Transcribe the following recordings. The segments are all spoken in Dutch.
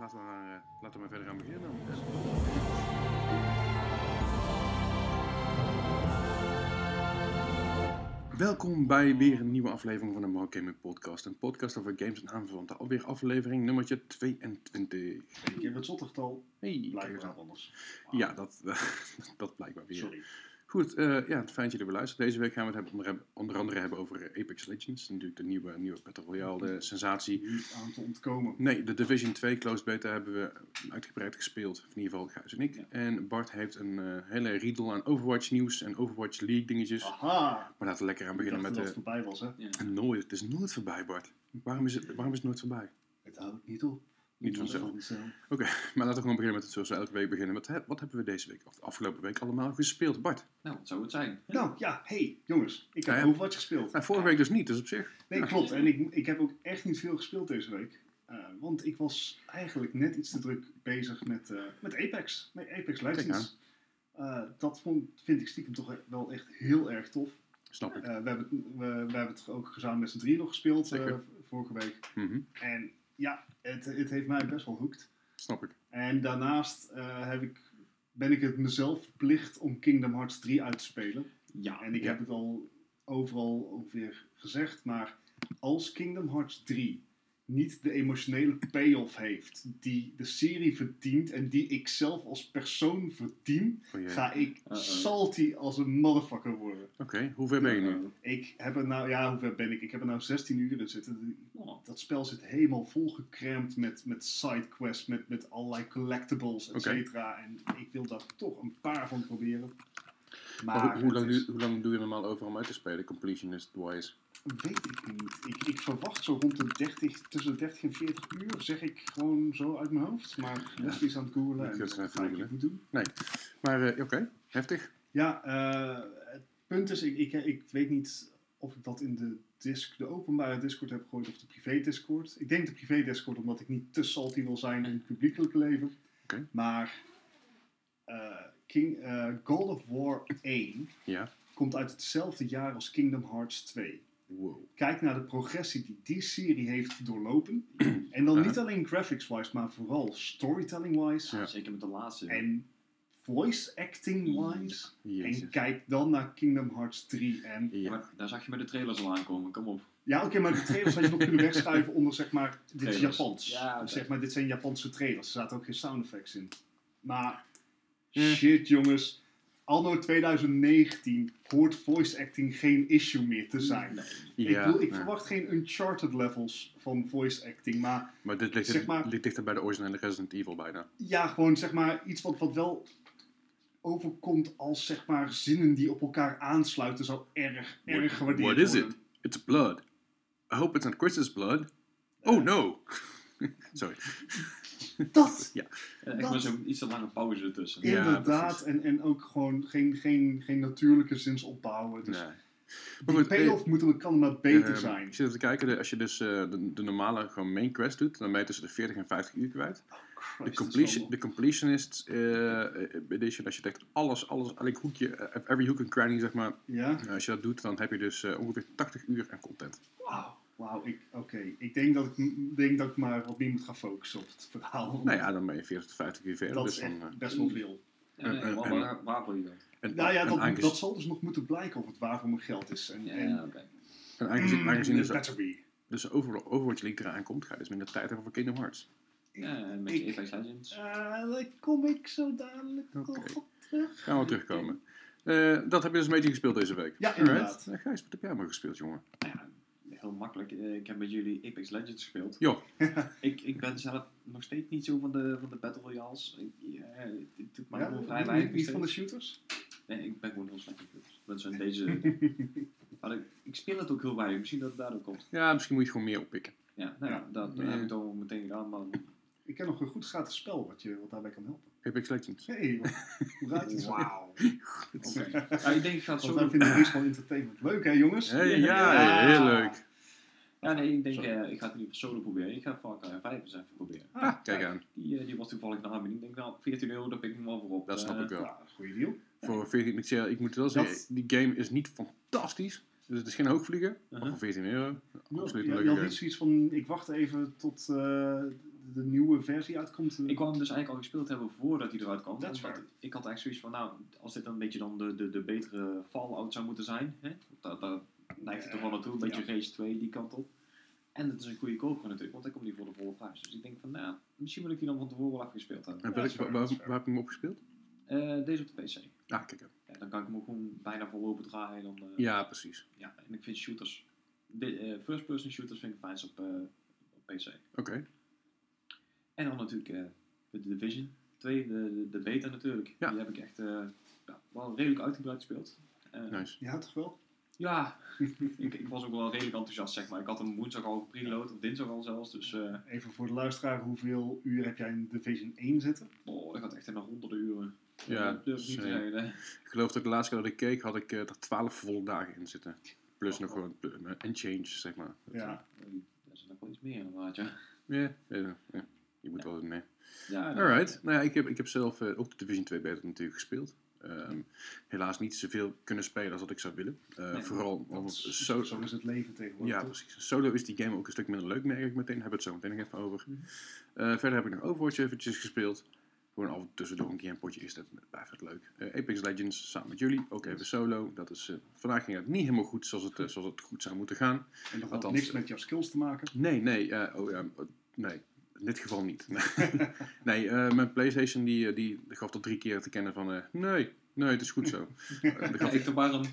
Laten we, maar, eh, laten we maar verder gaan beginnen dan. Welkom bij weer een nieuwe aflevering van de Mark Gaming Podcast. Een podcast over games en aanverwanten. Alweer aflevering nummertje 22. Een keer het zottertal, Hey, blijkbaar anders. Ja, dat, dat blijkbaar weer. Sorry. Goed, eh, ja, fijn dat jullie weer luisteren. Deze week gaan we het hebben, onder, onder andere hebben over Apex Legends. Natuurlijk de nieuwe, nieuwe Battle Royale, de sensatie. Niet aan te ontkomen. Nee, de Division 2 Closed Beta hebben we uitgebreid gespeeld. Of in ieder geval Gijs en ik. Ja. En Bart heeft een eh, hele riedel aan Overwatch nieuws en Overwatch League dingetjes. Aha! Maar laten we lekker aan beginnen met dat de... het voorbij was, hè? Nooit, het is nooit voorbij Bart. Waarom is het, waarom is het nooit voorbij? Het houdt niet op. Niet vanzelf. Oké, maar laten we gewoon beginnen met het zoals we elke week beginnen. Wat, he- wat hebben we deze week, of de afgelopen week, allemaal gespeeld? Bart? Nou, wat zou het zijn? Nou, ja, hey, jongens. Ik heb Ja, ja. Overwatch gespeeld. Nou, vorige week dus niet, dus op zich. Nee, Ja. klopt. En ik, ik heb ook echt niet veel gespeeld deze week. Eh, want ik was eigenlijk net iets te druk bezig met, eh, met Apex. Met Apex Legends. Eh, dat vond, vind ik stiekem toch wel echt heel erg tof. Snap ik. Eh, we, hebben, het- we, we hebben het ook gezamenlijk met z'n drieën nog gespeeld vorige week. Mhm, En ja, het, het heeft mij best wel hooked. Snap ik. En daarnaast eh, heb ik, ben ik het mezelf verplicht om Kingdom Hearts 3 uit te spelen. Ja. En ik Ja. heb het al overal ongeveer gezegd, maar als Kingdom Hearts 3 niet de emotionele payoff heeft die de serie verdient en die ik zelf als persoon verdien, Oh, ga ik salty als een motherfucker worden. Oké, hoe ver ben je nu? Ik heb er nou, ja, hoe ver ben ik? Ik heb er nou 16 uur in zitten. Oh, Dat spel zit helemaal volgecramd met, met sidequests, met, met allerlei collectibles, et cetera. En ik wil daar toch een paar van proberen. Maar Maar hoe, lang, is- hoe lang doe je normaal over om uit te spelen, completionist-wise? Weet ik niet. Ik, ik verwacht zo rond de 30, tussen de 30 en 40 uur, zeg ik gewoon zo uit mijn hoofd. Maar Leslie is aan het googlen Ik en ga het dat even ga ik googlen. niet doen. Maar eh, oké, heftig. Ja, eh, het punt is, ik, ik, ik weet niet of ik dat in de, disc, de openbare Discord heb gegooid of de privé Discord. Ik denk de privé Discord, omdat ik niet te salty wil zijn in het publiekelijke leven. Oké. Maar eh, King, God of War 1 Ja. komt uit hetzelfde jaar als Kingdom Hearts 2. Wow. Kijk naar de progressie die die serie heeft doorlopen. En dan Ja. niet alleen graphics-wise, maar vooral storytelling-wise Ja. Zeker met de laatste. en voice acting-wise. En kijk dan naar Kingdom Hearts 3. En Ja. Maar daar zag je met de trailers al aankomen, kom op. ja, oké, maar de trailers had je nog kunnen wegschuiven onder zeg maar, dit is. Japans. Ja, oké. Zeg maar, dit zijn Japanse trailers. Er zaten ook geen sound effects in. Maar Ja. shit jongens, anno 2019 hoort voice acting geen issue meer te zijn. Nee. ik bedoel, ik ja. verwacht geen Uncharted levels van voice acting, maar Maar dit ligt, zeg maar- ligt dichter bij de originele Resident Evil bijna. ja, gewoon zeg maar iets wat, wat wel overkomt als zeg maar zinnen die op elkaar aansluiten zou erg, erg gewaardeerd What is worden. it? It's blood. I hope it's not Chris's blood. Oh no! Sorry. Dat! Ja, echt Dat- maar zo'n iets te lange pauze ertussen. Ja, Inderdaad, en, en ook gewoon geen, geen, geen natuurlijke zinsopbouwen. Dus Nee. Maar goed, payoff moet, er- kan maar beter Ehm, zijn. Ik zit te kijken, de- als je dus eh, de, de normale gewoon main quest doet, dan ben je tussen de 40 en 50 uur kwijt. Oh, De, Christ, completion, de completionist eh, edition, als je echt alles, alles, elk hoekje, eh, every hook and cranny zeg maar, Ja? eh, als je dat doet, dan heb je dus eh, ongeveer 80 uur aan content. Wauw. Wauw, ik, oké. Ik denk dat ik, denk dat ik maar wat meer moet gaan focussen op het verhaal. Nou ja, dan ben je 40 tot 50 uur verder. dat dus is echt eh, best wel veel. En- waar, en- waar, je dan? en, Nou ja, en dat, aangezien, dat zal dus nog moeten blijken of het waar voor mijn geld is. En, Ja, en, ja, oké. en aangezien, Mm, aangezien it dus, better be. dus Over- Overwatch League eraan komt, ga je dus minder tijd hebben voor Kingdom Hearts. Ja, en met je Apex Legends. Eh, daar kom ik zo dadelijk nog Oké. op terug. Gaan we terugkomen. Eh, dat heb je dus een beetje gespeeld deze week. Ja, inderdaad. Eh, Gijs, wat heb jij maar gespeeld, jongen? Nou ja, heel makkelijk. Eh, Ik heb met jullie Apex Legends gespeeld. Ja. ik, ik ben zelf nog steeds niet zo van de, van de Battle Royales. Ik, ja, het doet mij Ja, gewoon vrij niet- weinig. niet, niet van de shooters? Nee, ik ben gewoon heel slecht in shooters. Dat is een deze... maar ik, ik speel het ook heel weinig. Misschien dat het daardoor komt. Ja, misschien moet je gewoon meer oppikken. Ja, nou ja, Ja. dat, heb ik dan meteen gedaan. Maar Ik ken nog een goed gratis spel wat, je, wat daarbij kan helpen. Apex Legends. Hey, hoe gaat het? Wauw. Oké. ik denk ik ga het zo wij doen. vinden Respawn Entertainment leuk, hè jongens? Hey, Ja. ja, heel leuk. Ja, nee, ik denk eh, ik ga het geval solo proberen. Ik ga Far Cry 5 eens even proberen. Ah, kijk aan. Die, eh, die was toevallig naar aanbieding. Ik denk, nou, 14 euro, daar pik ik hem wel voor op. Dat snap Eh, ik wel. Ja, goede deal. Voor 14, ik, zeg, ik moet wel zeggen, Dat- die game is niet fantastisch. Dus het is geen hoogvlieger. Maar Uh-huh. voor 14 euro, absoluut een Ja, je had niet zoiets van, ik wacht even tot eh, de nieuwe versie uitkomt. Ik kwam hem dus eigenlijk al gespeeld hebben voordat hij eruit kwam. Dat is Omdat waar. Ik had eigenlijk zoiets van, nou, als dit dan een beetje dan de, de, de betere Fallout zou moeten zijn. Hè? Daar, daar neigt het toch wel naartoe. Een beetje Rage 2, die kant op. En het is een goede koper natuurlijk, want hij komt niet voor de volle prijs. Dus ik denk van, nou, misschien moet ik die dan van tevoren wel even gespeeld hebben. En Ja, welk- dat waar, dat heb je hem opgespeeld? Eh, deze op de PC. Ah, kijk. Ja, dan kan ik hem ook gewoon bijna vol open draaien. Dan, eh, Ja, precies. ja. En ik vind shooters, eh, first-person shooters vind ik fijn op, eh, op PC. Oké. En dan natuurlijk eh, de Division 2, de, de, beta natuurlijk. Ja. Die heb ik echt eh, ja, wel redelijk uitgebreid gespeeld. Eh, Nice. Ja, toch wel? Ja, ik, ik was ook wel redelijk enthousiast zeg maar. Ik had hem woensdag al gepreload, of dinsdag al zelfs. Dus eh, Even voor de luisteraar, hoeveel uur heb jij in Division 1 zitten? oh, dat gaat echt in de honderden uren. Ja, dat durf ik niet te. Ik geloof dat de laatste keer dat ik keek, had ik eh, er 12 volle dagen in zitten. Plus Oh, nog oh. gewoon eh, en change, zeg maar. Ja. Dat is nog wel iets meer inderdaad, ja. Ja, ja, ja. je moet wel nee. ja Alright. Nou ja, ik heb, ik heb zelf eh, ook de Division 2 beta natuurlijk gespeeld. Ehm, helaas niet zoveel kunnen spelen als dat ik zou willen. Eh, Nee, vooral omdat is- zo, zo is het leven tegenwoordig. Ja, toch? precies. Solo is die game ook een stuk minder leuk, merk ik meteen. Hebben we het zo meteen nog even over. Mhm. Eh, verder heb ik nog Overwatch eventjes gespeeld. Gewoon af en tussendoor een keer een potje is dat blijft het leuk. Eh, Apex Legends samen met jullie, ook even solo. Dat is, vandaag ging het niet helemaal goed zoals het, zoals het goed zou moeten gaan. En dat had niks met jouw skills te maken. Nee, nee, oh, ja, nee. In dit geval niet. nee, eh, mijn PlayStation die, eh, die gaf tot drie keer te kennen van eh, nee, nee, het is goed zo. Dat gaf maar een...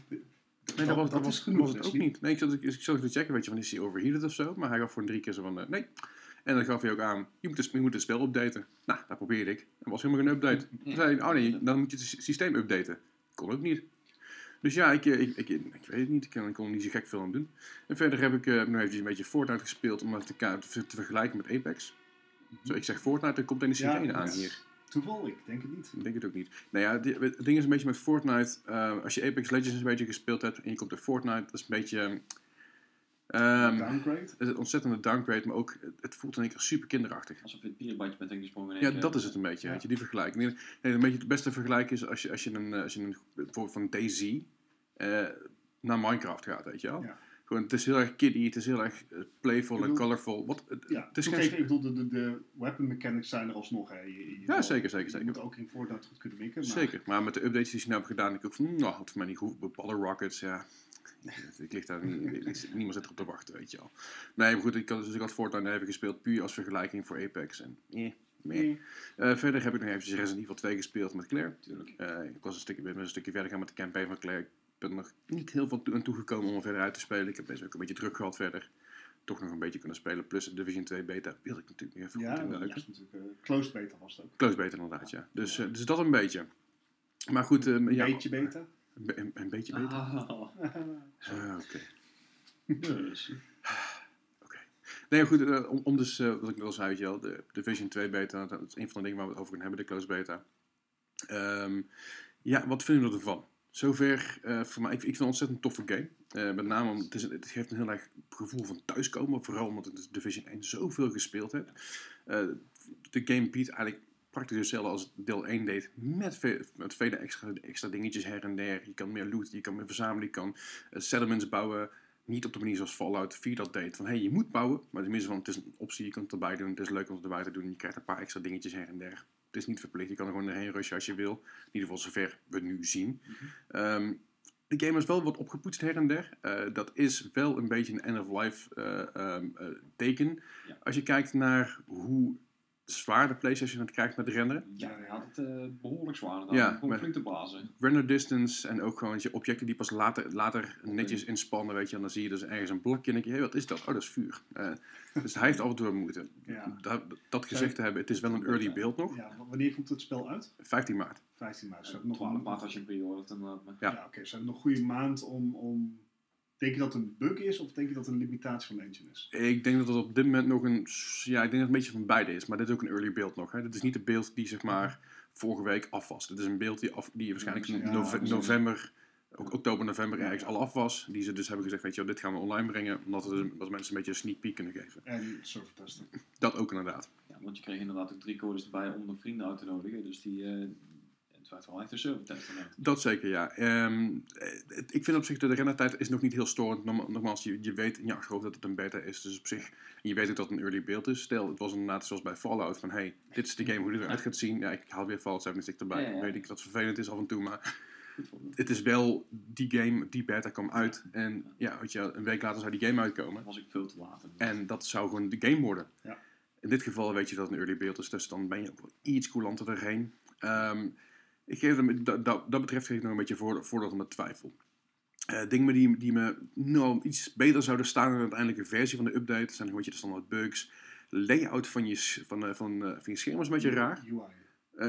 Nee, dat was, dat is was, genoeg, was het ook Leslie. niet. Nee, ik zat, ik zat te checken, weet je, van is hij overheated of zo? Maar hij gaf voor drie keer zo van, nee. En dan gaf hij ook aan, je moet, het, je moet het spel updaten. Nou, dat probeerde ik. Er was helemaal geen update. Toen zei hij, oh nee, dan moet je het sy- systeem updaten. Kon ook niet. Dus ja, ik, ik, ik, ik weet het niet. Ik kon, ik kon niet zo gek veel aan doen. En verder heb ik eh, nog eventjes een beetje Fortnite gespeeld om het te, te, te vergelijken met Apex. Zo, ik zeg Fortnite, er komt een Ja, sirene aan dat is hier. Toeval? Ik denk het niet. Ik denk het ook niet. Nou ja, di- het ding is een beetje met Fortnite. eh, als je Apex Legends een beetje gespeeld hebt en je komt in Fortnite, dat is een beetje. ehm, Downgrade? het is een ontzettende downgrade, maar ook het- voelt in één keer super kinderachtig. Alsof je het bierbadje bent ingesprongen. in Ja, keer. dat is het een beetje, Ja. weet je, die vergelijking. Nee, nee, een beetje het beste vergelijk is als je, als je, een, eh, als je een, bijvoorbeeld van DayZ eh, naar Minecraft gaat, weet je wel. Ja. Gewoon, het is heel erg kiddie, het is heel erg eh, playful en colorful. Wat, het, Ja, het is geen... even, ik bedoel, de, de, de weapon mechanics zijn er alsnog. Hè. Je, je Ja, zeker, zeker, Je zeker. moet ook in Fortnite goed kunnen mikken. Maar Zeker, maar met de updates die ze nu hebben gedaan, denk ik ook van, "Hmm, nou, had voor mij niet goed. Bepaalde rockets, ja. Ik lig daar niet, niemand zit erop te wachten, weet je al. Nee, maar goed, ik had, dus ik had Fortnite even gespeeld, puur als vergelijking voor Apex. En, eh. Nee. Eh, verder heb ik nog eventjes Resident Evil 2 gespeeld met Claire. Eh, ik was een stukje, ben een stukje verder gaan met de campaign van Claire. Ik ben er nog niet heel veel toe- aan toegekomen om er verder uit te spelen. Ik heb best ook een beetje druk gehad verder. Toch nog een beetje kunnen spelen. Plus de Division 2 beta wil ik natuurlijk nog even Ja, goed induiken. is natuurlijk eh, closed beta was het ook. Close beter inderdaad, ja. Dus, eh, dus dat een beetje. Maar goed, eh, Een ja, beetje beta. Een, be- een, een beetje beter? Ah, Ah, Oké. dus. Nee, goed, om, om dus, wat ik net al zei, weet je wel, de Division 2 beta, dat is een van de dingen waar we het over kunnen hebben, de close beta. Ehm, ja, wat vinden we ervan? Zover, eh, voor mij, ik, ik vind het een ontzettend toffe game. Eh, met name, omdat het, het geeft een heel erg gevoel van thuiskomen, vooral omdat ik Division 1 zoveel gespeeld heb. Eh, de game biedt eigenlijk praktisch hetzelfde als deel 1 deed, met, met vele extra, extra dingetjes her en der. Je kan meer loot, je kan meer verzamelen, je kan settlements bouwen. Niet op de manier zoals Fallout 4 dat deed. Van hé, hey, je moet bouwen, maar tenminste van het is een optie, je kan het erbij doen. Het is leuk om het erbij te doen. Je krijgt een paar extra dingetjes her en der. Het is niet verplicht, je kan er gewoon erheen rushen als je wil. In ieder geval zover we nu zien. Ehm, de game is wel wat opgepoetst her en der. Eh, dat is wel een beetje een end-of-life eh, ehm, eh, teken. Ja. Als je kijkt naar hoe zwaar de PlayStation het krijgt met renderen. Ja, hij had het eh, behoorlijk zwaar gedaan. Ja, Ja, Gewoon maar- flink te blazen. Render distance en ook gewoon je, objecten die pas later, later netjes inspannen, weet je. En dan zie je dus ergens een blokje en denk je, hé, wat is dat? Oh, dat is vuur. Eh, dus hij heeft af en toe moeite. Ja. Dat, dat gezegd te hebben, het is wel een early build nog. Ja, wanneer komt het spel uit? 15 maart. 15 maart. Ze Nog hebben nog 12 een maart als je pre-ordert inderdaad. Ja. Ja, oké. Ze hebben nog een goede maand om, om... Denk je dat het een bug is of denk je dat het een limitatie van de engine is? Ik denk dat het op dit moment nog een, ja, ik denk dat het een beetje van beide is. Maar dit is ook een early build nog. Hè. Dit is niet de beeld die zeg maar vorige week af was. Dit is een beeld die, af, die waarschijnlijk in Ja, nove- precies. november, ook oktober, november Ja, ergens al af was. Die ze dus hebben gezegd, weet je wel, dit gaan we online brengen. Omdat we dus- dat mensen een beetje een sneak peek kunnen geven. En server testen. Dat ook inderdaad. Ja, want je kreeg inderdaad ook drie codes erbij om de vrienden uit te nodigen. Dus die, eh, wel echt een. Dat zeker, ja. Ehm, eh, het- ik vind op zich de rendertijd is nog niet heel storend. Nogmaals, je, je weet in je achterhoofd dat het een beta is. Dus op zich, en je weet ook dat het een early beeld is. Stel, het was inderdaad zoals bij Fallout van... Hey, dit is de game hoe die eruit gaat zien. Ja, ik haal weer Fallout 76 erbij. Ja. Weet ik dat het vervelend is af en toe, maar... Het is wel, die game, die beta kwam uit. En ja, weet je, een week later zou die game uitkomen. Was ik veel te laat. En dat zou gewoon de game worden. Ja. In dit geval weet je dat het een early beeld is, dus dan ben je ook wel iets coulanter erheen. Ehm, ik geef hem, dat, dat, dat betreft geef ik nog een beetje voor, voordat met twijfel. Eh dingen die, die me nou iets beter zouden staan in de uiteindelijke versie van de update zijn gewoon de standaard bugs. Layout van je, van, eh, van, eh, van je scherm is een beetje raar. UI.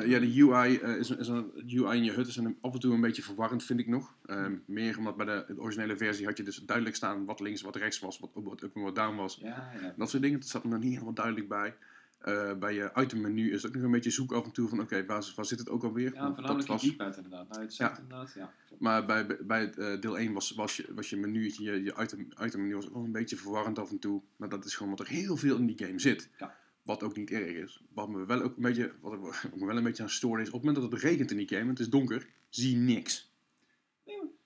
Ja, de UI, is, een- is een, de UI in je hut is een, af en toe een beetje verwarrend, vind ik nog. Ehm, meer omdat bij de, de originele versie had je dus duidelijk staan wat links, wat rechts was, wat, wat up en wat down was. Ja, ja. Dat soort dingen, dat staat er nog niet helemaal duidelijk bij. Eh, bij je itemmenu is het ook nog een beetje zoek af en toe van oké, waar, waar zit het ook alweer? Ja, voornamelijk was, keypad inderdaad. Nou, het zegt inderdaad, ja. maar bij, bij het, eh, deel 1 was, was, je, was je menu, je, je item, itemmenu was ook wel een beetje verwarrend af en toe. Maar dat is gewoon omdat er heel veel in die game zit. Ja. Wat ook niet erg is. Wat me wel ook een beetje, wat, me wel een beetje aan is, op het moment dat het regent in die game en het is donker, zie je niks.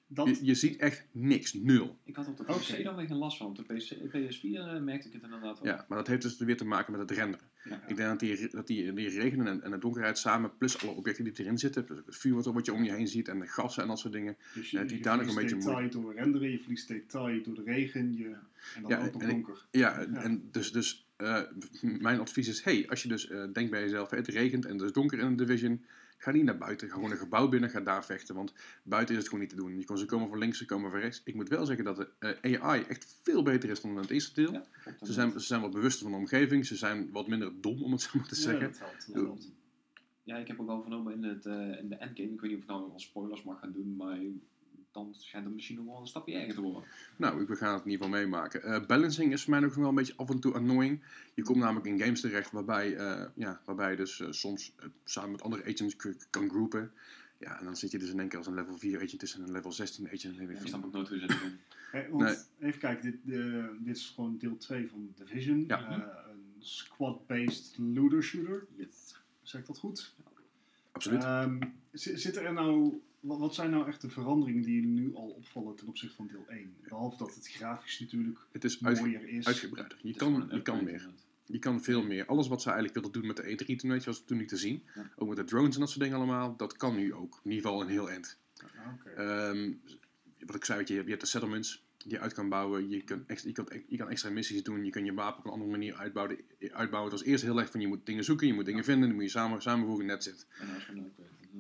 Dat, Je, je ziet echt niks, nul. Ik had op de PC dan weer geen last van. Op de PC, PS4 eh, merkte ik het inderdaad wel. Ja, maar dat heeft dus weer te maken met het renderen. Ja. Ik denk dat die, dat die, die regen en, en de donkerheid samen, plus alle objecten die erin zitten, plus ook het vuur wat, wat je om je heen ziet en de gassen en dat soort dingen. dus je, Ja, die je daar nog een verliest beetje detail door renderen, je verliest detail door de regen, je, en dan Ja, ook nog ik- donker. Ja, Ja. en dus, dus eh, mijn advies is, hey, als je dus eh, denkt bij jezelf, het regent en het is donker in de Division, ga niet naar buiten, ga gewoon een gebouw binnen, ga daar vechten, want buiten is het gewoon niet te doen. Je kon, ze komen van links, ze komen van rechts. Ik moet wel zeggen dat de eh, AI echt veel beter is dan in het eerste deel. Ja, Ze zijn, ze zijn wat bewuster van de omgeving, ze zijn wat minder dom, om het zo maar te Ja, zeggen. dat helpt. Dat helpt. Ja, ik heb ook al vernomen in, het, eh, in de endgame. Ik weet niet of ik nou al spoilers mag gaan doen, maar dan schijnt het misschien nog wel een stapje erger te worden. Nou, we gaan het in ieder geval meemaken. Eh, balancing is voor mij nog wel een beetje af en toe annoying. Je komt namelijk in games terecht waarbij, eh, ja, waarbij je dus eh, soms samen met andere agents kan groepen. Ja, en dan zit je dus in één keer als een level 4 agent tussen een level 16 agent. En ik snap ook nooit hoe ze dat doen. Even kijken, dit, dit is gewoon deel 2 van Division. Ja. Eh, een squad-based looter shooter. Yes. Zeg ik dat goed? absoluut. Ehm, zi- zit er nou, wat, wat zijn nou echt de veranderingen die je nu al opvallen ten opzichte van deel 1? Behalve dat het grafisch natuurlijk het is uitge- mooier is. uitgebreider. Je Het is gewoon kan, een je kan meer. Je kan veel meer. Alles wat ze eigenlijk wilden doen met de E3 toen, weet je, was toen niet te zien. Ja. Ook met de drones en dat soort dingen allemaal. Dat kan nu ook. In ieder geval een heel eind. Ah, oké. Ehm, wat ik zei, weet je, je hebt de settlements die je uit kan bouwen. Je kan, extra, je, kan, je kan extra missies doen. Je kan je wapen op een andere manier uitbouwen. uitbouwen. Het was eerst heel erg van je moet dingen zoeken, je moet dingen vinden. Dan moet je samen, samenvoegen, net zit. En dat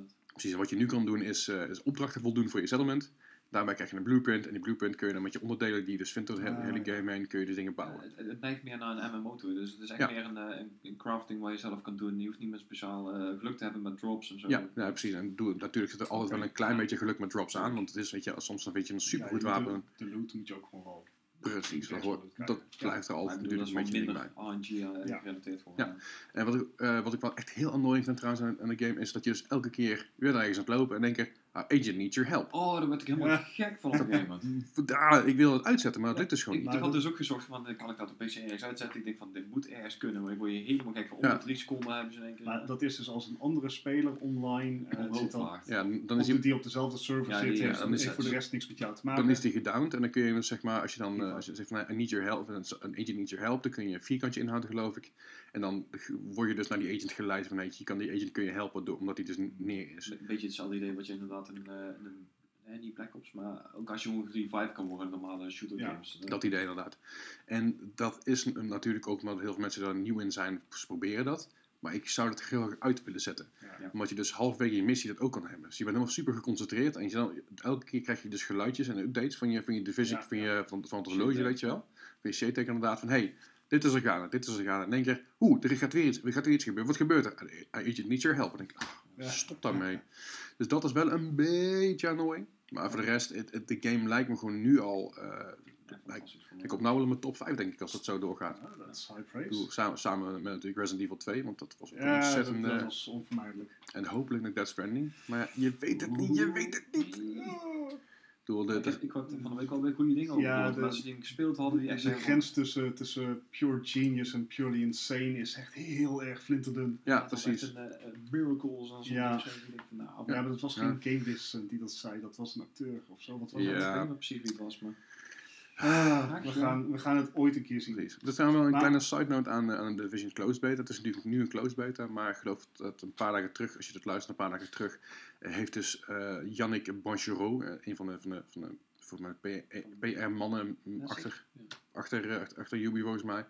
is. Precies, wat je nu kan doen is, eh, is opdrachten voldoen voor je settlement. Daarbij krijg je een blueprint. En die blueprint kun je dan met je onderdelen die je dus vindt door de hele, Ah, game heen, kun je dus dingen Ja, bouwen. het, het neigt meer naar een MMO toe. Dus het is echt Ja. meer een, eh, een, een crafting waar je zelf kan doen. Je hoeft niet meer speciaal eh, geluk te hebben met drops en zo. Ja, ja, precies. En doe, natuurlijk zit er altijd wel een klein beetje geluk met drops aan. Want het is, weet je, soms dan weet je een supergoed wapen. De, de loot moet je ook gewoon wel. Precies, dat, hoort- dat blijft er altijd natuurlijk een beetje bij. minder RNG eh, Ja. gerelateerd voor. Ja. En wat ik, eh, wat ik wel echt heel annoying vind trouwens aan, aan de game is dat je dus elke keer weer ergens aan het lopen en denken, agent needs your help. Oh, daar werd ik helemaal Ja. gek van op een gegeven moment. Ah, ik wil het uitzetten, maar dat lukt dus gewoon Ik, niet. ik had dus ook gezocht van, eh, kan ik dat op PC ergens uitzetten? Ik denk van, dit moet ergens kunnen, maar ik word je helemaal gek van. Ja. Om de drie seconden hebben ze in één keer... Maar dat is dus als een andere speler online eh, omhoog zit dan. Ja, dan is hij die op dezelfde server Ja, zit, die- heeft ja, dan dan is het- voor de rest niks met jou te maken. dan is die gedowned en dan kun je dus zeg maar, als je dan eh, Revive. als je zegt van, I need your help, en een een agent needs your help, dan kun je een vierkantje inhouden geloof ik. En dan word je dus naar die agent geleid van, weet je, je kan die agent kun je helpen door, omdat hij dus neer is. Een beetje hetzelfde idee wat je inderdaad in, eh, in een... Nee, niet Black Ops, maar ook als je gewoon revive kan worden in normale shooter Ja, games. Dat idee inderdaad. En dat is natuurlijk ook omdat heel veel mensen daar nieuw in zijn, ze proberen dat. Maar ik zou het heel erg uit willen zetten. Ja. Omdat je dus halverwege je missie dat ook kan hebben. Dus je bent helemaal super geconcentreerd. En je dan, elke keer krijg je dus geluidjes en updates van je, van je divisie, Ja, van, je, van, van het horloge, weet je wel. Van je shit-teken inderdaad. Van hey, dit is er gaande, dit is er gaande. En dan denk je, oeh, er gaat weer iets, er gaat weer iets gebeuren. Wat gebeurt er? I agent needs your help. En dan denk ik, ah, stop daarmee. Dus dat is wel een beetje annoying. Maar voor de rest, de game lijkt me gewoon nu al... eh, ik kom nou wel in mijn top 5 denk ik als het zo doorgaat. Ja, dat is high praise. samen, samen met natuurlijk Resident Evil 2, want dat was een Ja, dat, ontzettend... dat eh, was onvermijdelijk. en hopelijk nog Death Stranding. Maar ja, je weet het niet, je weet het niet. Bedoel, de, Ik, heb- ik hoorde van de week al weer goede dingen over. Ja, de- mensen die hem gespeeld hadden, die echt De grens tussen, tussen pure genius en purely insane is echt heel erg flinterdun. ja, dat was precies. echt een eh, een miracle. Zo'n zo'n Ja. denk van, nou, Ja, maar dat was Ja. geen gamebiz die dat zei, dat was een acteur of zo. Wat was Ja. dat? Ik weet niet meer precies wie het was, maar... Ah, we, gaan, we gaan het ooit een keer zien. Precies. Er staat wel een Maar- kleine side note aan, aan de Division Closed Beta. Het is natuurlijk nu een closed beta, maar ik geloof dat een paar dagen terug, als je het luistert, een paar dagen terug, eh, heeft dus eh Yannick Bongereau, eh, een van de, van de, van de volgens mij PR-mannen achter, zeker. Ja. achter, achter, achter Ubi volgens mij,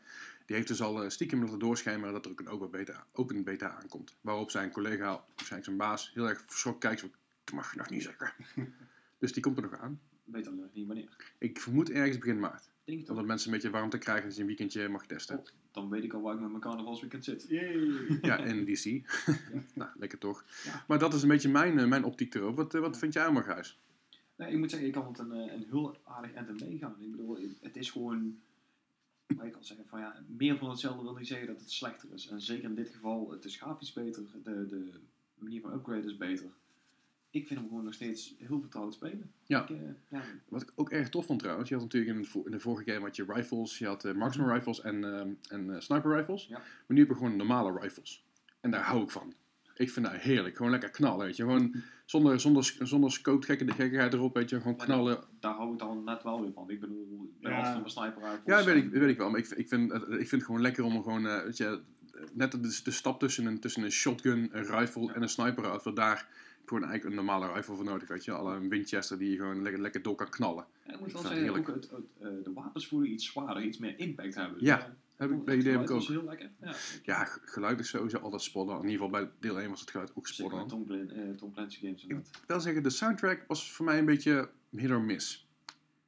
die heeft dus al eh, stiekem laten doorschemeren dat er ook een open beta, open beta aankomt. Waarop zijn collega, waarschijnlijk zijn baas, heel erg verschrokken kijkt, zo, dat mag je nog niet zeggen. dus die komt er nog aan. Weet alleen nog niet wanneer. Ik vermoed ergens begin maart. Denk ik Dat toch. mensen een beetje warmte krijgen als je een weekendje mag testen. Oh, dan weet ik al waar ik met mijn carnavalsweekend zit. Yay! Ja, in DC. nou, lekker toch. Ja. Maar dat is een beetje mijn, eh, mijn optiek erop. Wat, eh, wat Ja. vind jij allemaal, Gijs? Nee, ik moet zeggen, ik kan het een, eh, een heel aardig end meegaan. Ik bedoel, het is gewoon... Maar ik kan zeggen van ja, meer van hetzelfde wil niet zeggen dat het slechter is. En zeker in dit geval, het is grafisch beter, de, de manier van upgrade is beter. Ik vind hem gewoon nog steeds heel vertrouwd spelen. Ja. Ik, eh, ja, Wat ik ook erg tof vond trouwens. Je had natuurlijk in de, in de vorige game had je rifles. Je had eh, marksman rifles en, ehm, en eh, sniper rifles. Ja. Maar nu heb je gewoon normale rifles. En daar hou ik van. Ik vind dat heerlijk. Gewoon lekker knallen, weet je. Gewoon zonder, zonder, zonder gekke, gekkigheid erop, weet je. Gewoon Ja, knallen. daar hou ik dan net wel weer van. Ik bedoel, ik ben altijd van mijn sniper rifles. Ja, weet ik, weet ik wel. Maar ik, ik, vind, het- ik vind het gewoon lekker om gewoon, weet je, net de, de stap tussen een, tussen een shotgun, een rifle en een sniper rifle, daar gewoon eigenlijk een normale rifle voor nodig, weet je. Al een Winchester die je gewoon lekker, lekker door kan knallen. Ik moet wel zeggen, ook het, het, eh, de wapens voelen iets zwaarder, iets meer impact hebben. Ja, Heb ik, het idee heb ik ook. heel lekker. Ja, Ja, ge- geluid is sowieso altijd spot on. In ieder geval bij deel 1 was het geluid ook spot Zeker on. met Tom, Glen- eh, Tom Clancy games Ik wel zeggen, de soundtrack was voor mij een beetje hit or miss.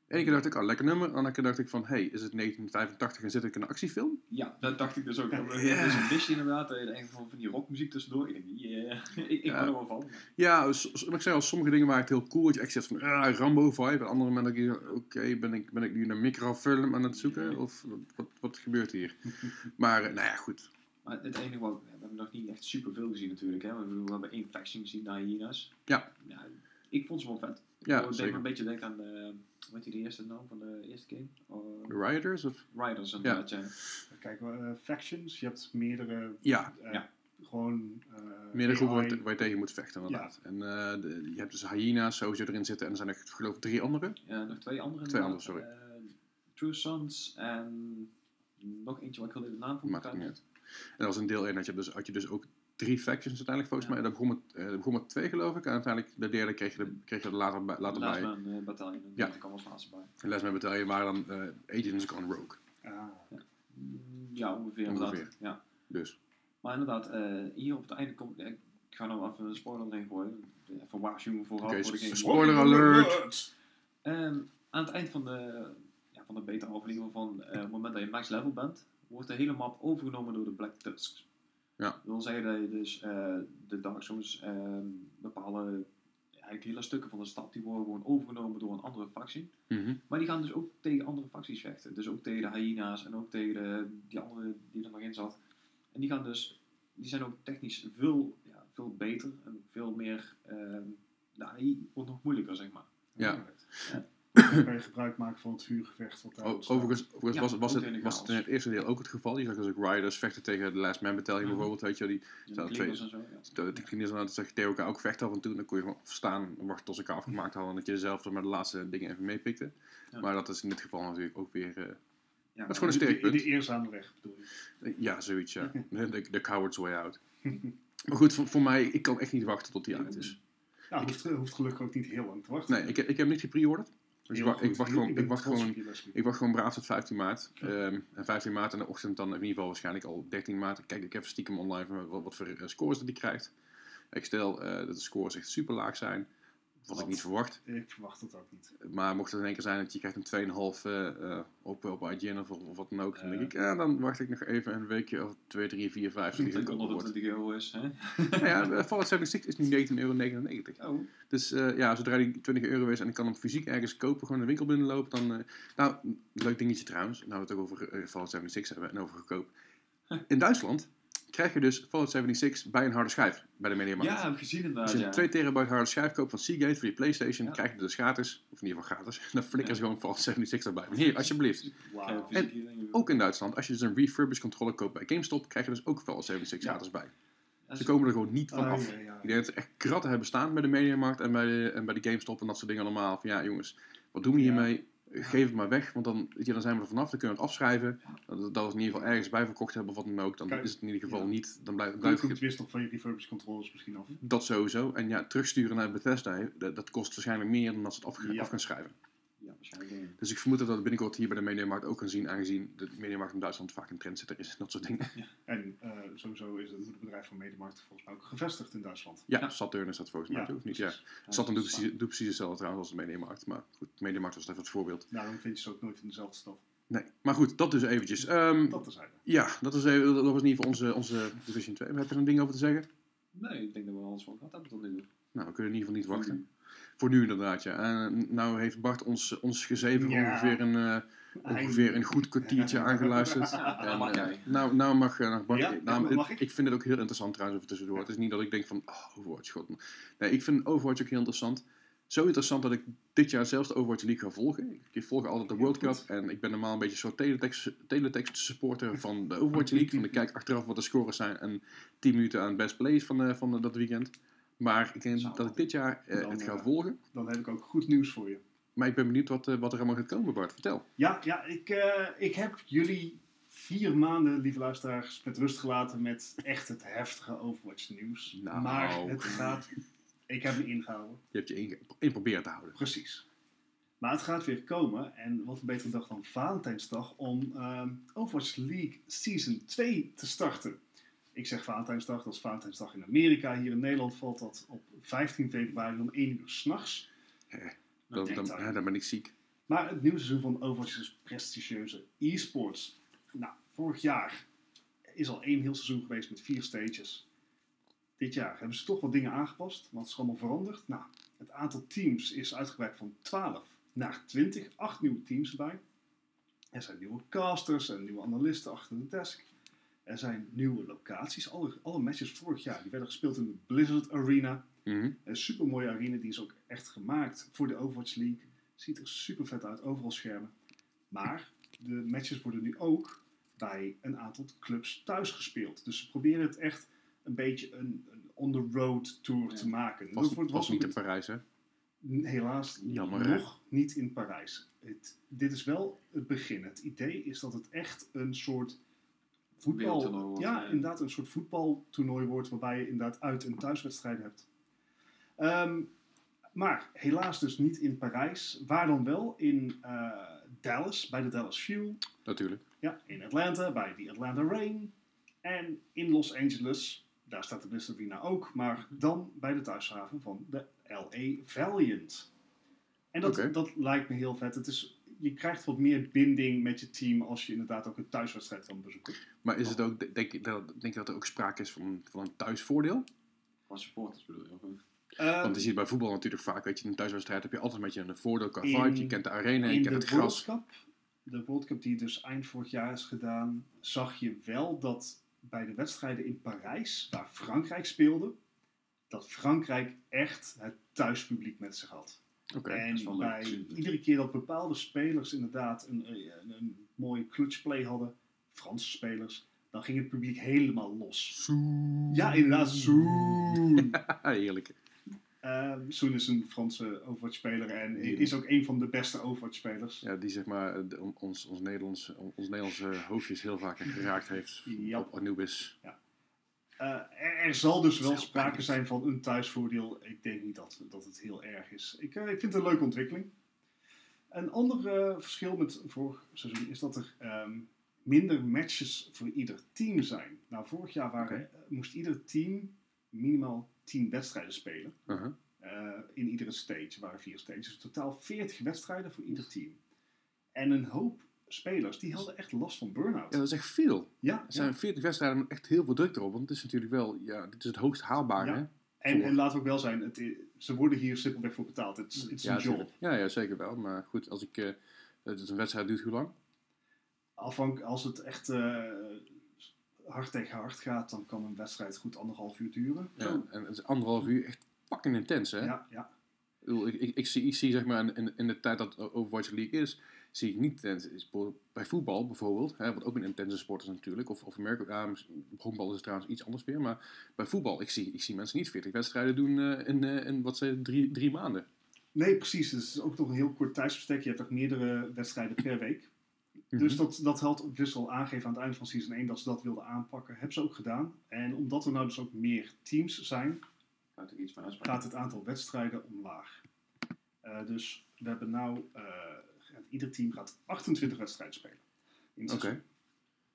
Eén keer dacht ik, oh, lekker nummer. Andere keer dacht ik van, hey, is het 1985 en zit ik in een actiefilm? Ja, dat dacht ik dus ook. Het is een misje inderdaad, denkt van, van die rockmuziek tussendoor. Ik denk, yeah. ik, ik Ja. hou er wel van. Ja, ik zei al, sommige dingen waren echt heel cool. Dat je echt zegt van, ah, Rambo-vibe. En andere momenten denk je, oké, ben, ik, ben ik nu een microfilm aan het zoeken? Of wat, wat, gebeurt hier? Maar, eh, nou ja, goed. Maar het enige wat, we hebben nog niet echt super veel gezien natuurlijk. Hè. We, hebben één faction gezien naar hyena's. Ja. ja. Ik vond ze wel vet. Ja, ik denk een beetje denk aan de, weet je de eerste naam van de eerste game? Oh, The Rioters? Of? Riders inderdaad, ja. Kijk, eh, factions, je hebt meerdere, Ja, eh, Ja. gewoon... eh, meerdere groepen waar, waar je tegen moet vechten, inderdaad. En eh, de- je hebt dus hyena's sowieso erin zitten. En er zijn er, geloof ik, drie andere. Ja, nog twee andere. Twee andere, Eh, True Sons en nog eentje waar ik heel even de naam van Maakt niet uit. En dat was een deel 1 had je dus, had je dus ook drie factions uiteindelijk volgens Ja. mij. Dat begon, met, dat begon met twee geloof ik. En uiteindelijk de derde kreeg je, de, kreeg je er later, bij- later bij. Last Man eh, Battalion, Ja. ja. ik kwam als laatste bij. En Les met Battalion waren dan eh, Agents Gone Rogue. Ah, Mm, Ja, ongeveer, Ongeveer. inderdaad. Ja. Dus, Maar inderdaad, hier op het einde komt... Ik ga nou even een spoiler erin gooien. Even waarschuwen vooraf Oké, voor game. Spoiler alert! Ehm, aan het eind van de, ja, van de beta, of in ieder geval van het moment dat je max level bent, wordt de hele map overgenomen door de Black Tusks. Ja. Dat wil zeggen dat je dus eh, de Dark Souls ehm, bepaalde, eigenlijk hele stukken van de stad, die worden gewoon overgenomen door een andere factie. Mhm. Maar die gaan dus ook tegen andere facties vechten. Dus ook tegen de hyena's en ook tegen de, die andere die er nog in zat. En die gaan dus, die zijn ook technisch veel, ja, veel beter en veel meer, ehm nou, die wordt nog moeilijker zeg maar. Ja. Ja. Dan kan je gebruik maken van het vuurgevecht. Wat daar O- overigens overigens Ja, was, was, ook in het, was het in het eerste deel ook het geval. Je zag dus ook Riders vechten tegen de Last Man Battalion Mhm. bijvoorbeeld. Weet je, die, twee- en zo. Ja. de, de klinisch dat zag je tegen elkaar ook vechten af en toe. Dan kon je gewoon staan en wachten tot ze elkaar afgemaakt hadden. En dat je zelf met de laatste dingen even meepikte. Ja. Maar dat is in dit geval natuurlijk ook weer... eh, Ja, Dat is gewoon een De- sterk punt. de eerzame weg, bedoel je. Eh, Ja, zoiets, ja. De, de, de coward's way out. Maar goed, voor, voor mij, ik kan echt niet wachten tot die uit is. Nou, hoeft, hoeft gelukkig ook niet heel lang te wachten. Nee, ik, heb- ik heb hem niet gepreorderd. Dus ik, wacht gewoon, ik wacht gewoon, ik wacht gewoon braaf tot 15 maart. Ehm, en 15 maart in de ochtend dan in ieder geval waarschijnlijk al 13 maart. Kijk ik even stiekem online van wat, wat voor eh, scores dat hij krijgt. Ik stel eh, dat de scores echt super laag zijn. Wat ik niet verwacht. Ik verwacht het ook niet. Maar mocht het in één keer zijn dat je krijgt een 2,5 eh eh, op, op IGN of, of wat dan ook. Dan denk ik, ja, dan wacht ik nog even een weekje of 2, 3, 4, 5. Als het onder de 20 euro is. Hè? Nou ja, eh, Fallout 76 is nu 19,99 euro. Oh, Dus eh, ja, zodra die 20 euro is en ik kan hem fysiek ergens kopen, gewoon in de winkel binnenlopen, dan... eh, nou, leuk dingetje trouwens, nou we het ook over eh, Fallout 76 hebben en over goedkoop. In Duitsland krijg je dus Fallout 76 bij een harde schijf bij de Mediamarkt. Ja, heb ik gezien Als inderdaad. je Ja. een 2 terabyte harde schijf koopt van Seagate voor je Playstation, Ja. krijg je dus gratis, of in ieder geval gratis, dan flikkeren ze Ja. gewoon Fallout 76 erbij. Hier, alsjeblieft. Fysiek dingen. Ook in Duitsland, als je dus een refurbished controller koopt bij GameStop, krijg je dus ook Fallout 76 Ja. gratis bij. Ze komen er gewoon niet van Ah, af. ja, ja. Ik denk dat er echt kratten hebben staan bij de Mediamarkt en bij de, en bij de GameStop en dat soort dingen allemaal. Van ja, jongens, wat doen we Ja. hiermee? Geef het maar weg, want dan, je, dan zijn we er vanaf, dan kunnen we het afschrijven. Dat, dat we het in ieder geval ergens bij verkocht hebben of wat dan ook. Dan Kijk, is het in ieder geval ja. niet, dan blijft, Dan blijft komt het wist nog van je refurbished controllers misschien af. dat sowieso. En ja, terugsturen naar Bethesda, dat, dat kost waarschijnlijk meer dan dat ze het af, Ja. af gaan schrijven. Ja. Dus ik vermoed dat we dat binnenkort hier bij de Mediamarkt ook gaan zien, aangezien de Mediamarkt in Duitsland vaak een trendsetter is en dat soort dingen. En eh, sowieso is het moederbedrijf van Mediamarkt volgens mij ook gevestigd in Duitsland. Ja, Ja. Saturn is dat volgens mij, toch? Of niet? Ja. Saturn doet Ja, precies, doet precies hetzelfde trouwens als de Mediamarkt. Maar goed, Mediamarkt was even het voorbeeld. Daarom vind je ze ook nooit in dezelfde stad. Nee, maar goed, dat dus eventjes. Ehm, Dat terzijde. ja, dat, is even, dat was in ieder geval onze, onze Division 2. Heb je er een ding over te zeggen? Nee, ik denk dat we alles van gehad hebben tot nu toe. Nou, we kunnen in ieder geval niet wachten. Voor nu inderdaad, ja. En nou heeft Bart ons, ons gezeven Ja. ongeveer, een, eh, ongeveer een goed kwartiertje aangeluisterd. En, mag eh, jij. Nou, nou mag uh, Bart. Ja, nou, mag ik? ik vind het ook heel interessant trouwens even tussendoor. Het is niet dat ik denk van, oh, Overwatch, god. Nee, ik vind Overwatch ook heel interessant. Zo interessant dat ik dit jaar zelfs de Overwatch League ga volgen. Ik volg altijd de World. Cup. En ik ben normaal een beetje een soort teletext, teletext supporter van de Overwatch League. Van ik kijk achteraf wat de scores zijn en 10 minuten aan best plays van, eh, van eh, dat weekend. Maar ik denk dat ik dit jaar eh, Dan, het ga eh, volgen. Dan heb ik ook goed nieuws voor je. Maar ik ben benieuwd wat, eh, wat er allemaal gaat komen, Bart. Vertel. Ja, ja ik, ik heb jullie vier maanden, lieve luisteraars, met rust gelaten met echt het heftige Overwatch nieuws. Nou. Maar het gaat... Ik heb me ingehouden. Je hebt je in, in proberen te houden. Precies. Maar het gaat weer komen. En wat een betere dag dan Valentijnsdag om ehm, Overwatch League Season 2 te starten. Ik zeg Valentijnsdag, dat is Valentijnsdag in Amerika. Hier in Nederland valt dat op 15 februari om 1 uur s'nachts. Dan, dan, dan. ben ik ziek. Maar het nieuwe seizoen van Overwatch is prestigieuze e-sports. Nou, vorig jaar is al één heel seizoen geweest met vier stages. Dit jaar hebben ze toch wat dingen aangepast. Wat is er allemaal veranderd? Nou, het aantal teams is uitgebreid van 12 naar 20. Acht nieuwe teams erbij. Er zijn nieuwe casters en nieuwe analisten achter de desk. Er zijn nieuwe locaties. Alle, alle matches vorig jaar die werden gespeeld in de Blizzard Arena. Mhm. Een super mooie arena, die is ook echt gemaakt voor de Overwatch League. Ziet er super vet uit, overal schermen. Maar de matches worden nu ook bij een aantal clubs thuis gespeeld. Dus ze proberen het echt een beetje een, een on-the-road tour Ja. te maken. Was, Dat was niet in Parijs, hè? helaas Jammer, hè? nog niet in Parijs. Het, dit is wel het begin. Het idee is dat het echt een soort voetbal... wordt, Ja, ja. inderdaad een soort voetbaltoernooi wordt waarbij je inderdaad uit- en thuiswedstrijden hebt. Ehm, maar helaas dus niet in Parijs. Waar dan wel? In eh, Dallas, bij de Dallas Fuel. Natuurlijk. Ja, in Atlanta, bij de Atlanta Rain. En in Los Angeles, daar staat de Arena ook. Maar dan bij de thuishaven van de LA Valiant. En dat, dat lijkt me heel vet. Het is, je krijgt wat meer binding met je team als je inderdaad ook een thuiswedstrijd kan bezoeken. Maar is het ook, denk je, dat, denk je dat er ook sprake is van, van een thuisvoordeel? Van supporters bedoel je? Of, eh? Want je ziet bij voetbal natuurlijk vaak, weet je, in een thuiswedstrijd heb je altijd met je een voordeel qua In- vibe. Je kent de arena, je kent het World gras. Cup, de World Cup die dus eind vorig jaar is gedaan, zag je wel dat bij de wedstrijden in Parijs, waar Frankrijk speelde, dat Frankrijk echt het thuispubliek met zich had. En leuk bij iedere keer dat bepaalde spelers inderdaad een, een, een mooie clutchplay hadden, Franse spelers, dan ging het publiek helemaal los. Soe. Ja, inderdaad, Zoen. Heerlijk. Ehm Soen is een Franse Overwatch-speler en is ook een van de beste Overwatch-spelers. Ja, die zeg maar eh, ons, ons, Nederlands, ons Nederlandse hoofdjes heel vaak geraakt heeft Ja. op Anubis. Eh, er, er zal dus wel sprake zijn van een thuisvoordeel. Ik denk niet dat, dat het heel erg is. Ik, eh, ik vind het een leuke ontwikkeling. Een ander eh, verschil met vorig seizoen is dat er ehm, minder matches voor ieder team zijn. Nou, vorig jaar waren, eh, moest ieder team minimaal 10 wedstrijden spelen. Uh-huh. Eh, in iedere stage er waren vier stages. Totaal 40 wedstrijden voor ieder team. En een hoop spelers die hadden echt last van burn-out. Ja, dat is echt veel. Ja, Er zijn 40 wedstrijden met echt heel veel druk erop. Want het is natuurlijk wel, ja, dit is het hoogst haalbare. Ja. hè? En, en laten we ook wel zijn, het, i- ze worden hier simpelweg voor betaald. Het is een job. ja, ja, zeker wel. Maar goed, als ik, eh, het is een wedstrijd duurt hoe lang? Afhankelijk als het echt eh, hard tegen hard gaat, dan kan een wedstrijd goed anderhalf uur duren. Ja, en het is anderhalf uur echt fucking intens, hè? Ja, ja. Ik, ik, ik, zie, ik zie zeg maar in, in de tijd dat Overwatch League is, zie ik niet Bij voetbal bijvoorbeeld, hè, wat ook een intense sport is natuurlijk, of, of ja, misschien- honkbal is het trouwens iets anders weer, maar bij voetbal, ik zie, ik zie mensen niet 40 wedstrijden doen eh, in, eh, in wat ze drie, drie maanden. Nee, precies. Dus het is ook nog een heel kort tijdsbestek. Je hebt ook meerdere wedstrijden per week. Dus Mhm. dat, dat had dus al aangegeven aan het eind van season 1 dat ze dat wilden aanpakken. Hebben ze ook gedaan. En omdat er nou dus ook meer teams zijn, Gaat er iets gaat het aantal wedstrijden omlaag. Eh, dus we hebben nou, eh, ieder team gaat 28 wedstrijden spelen. Oké.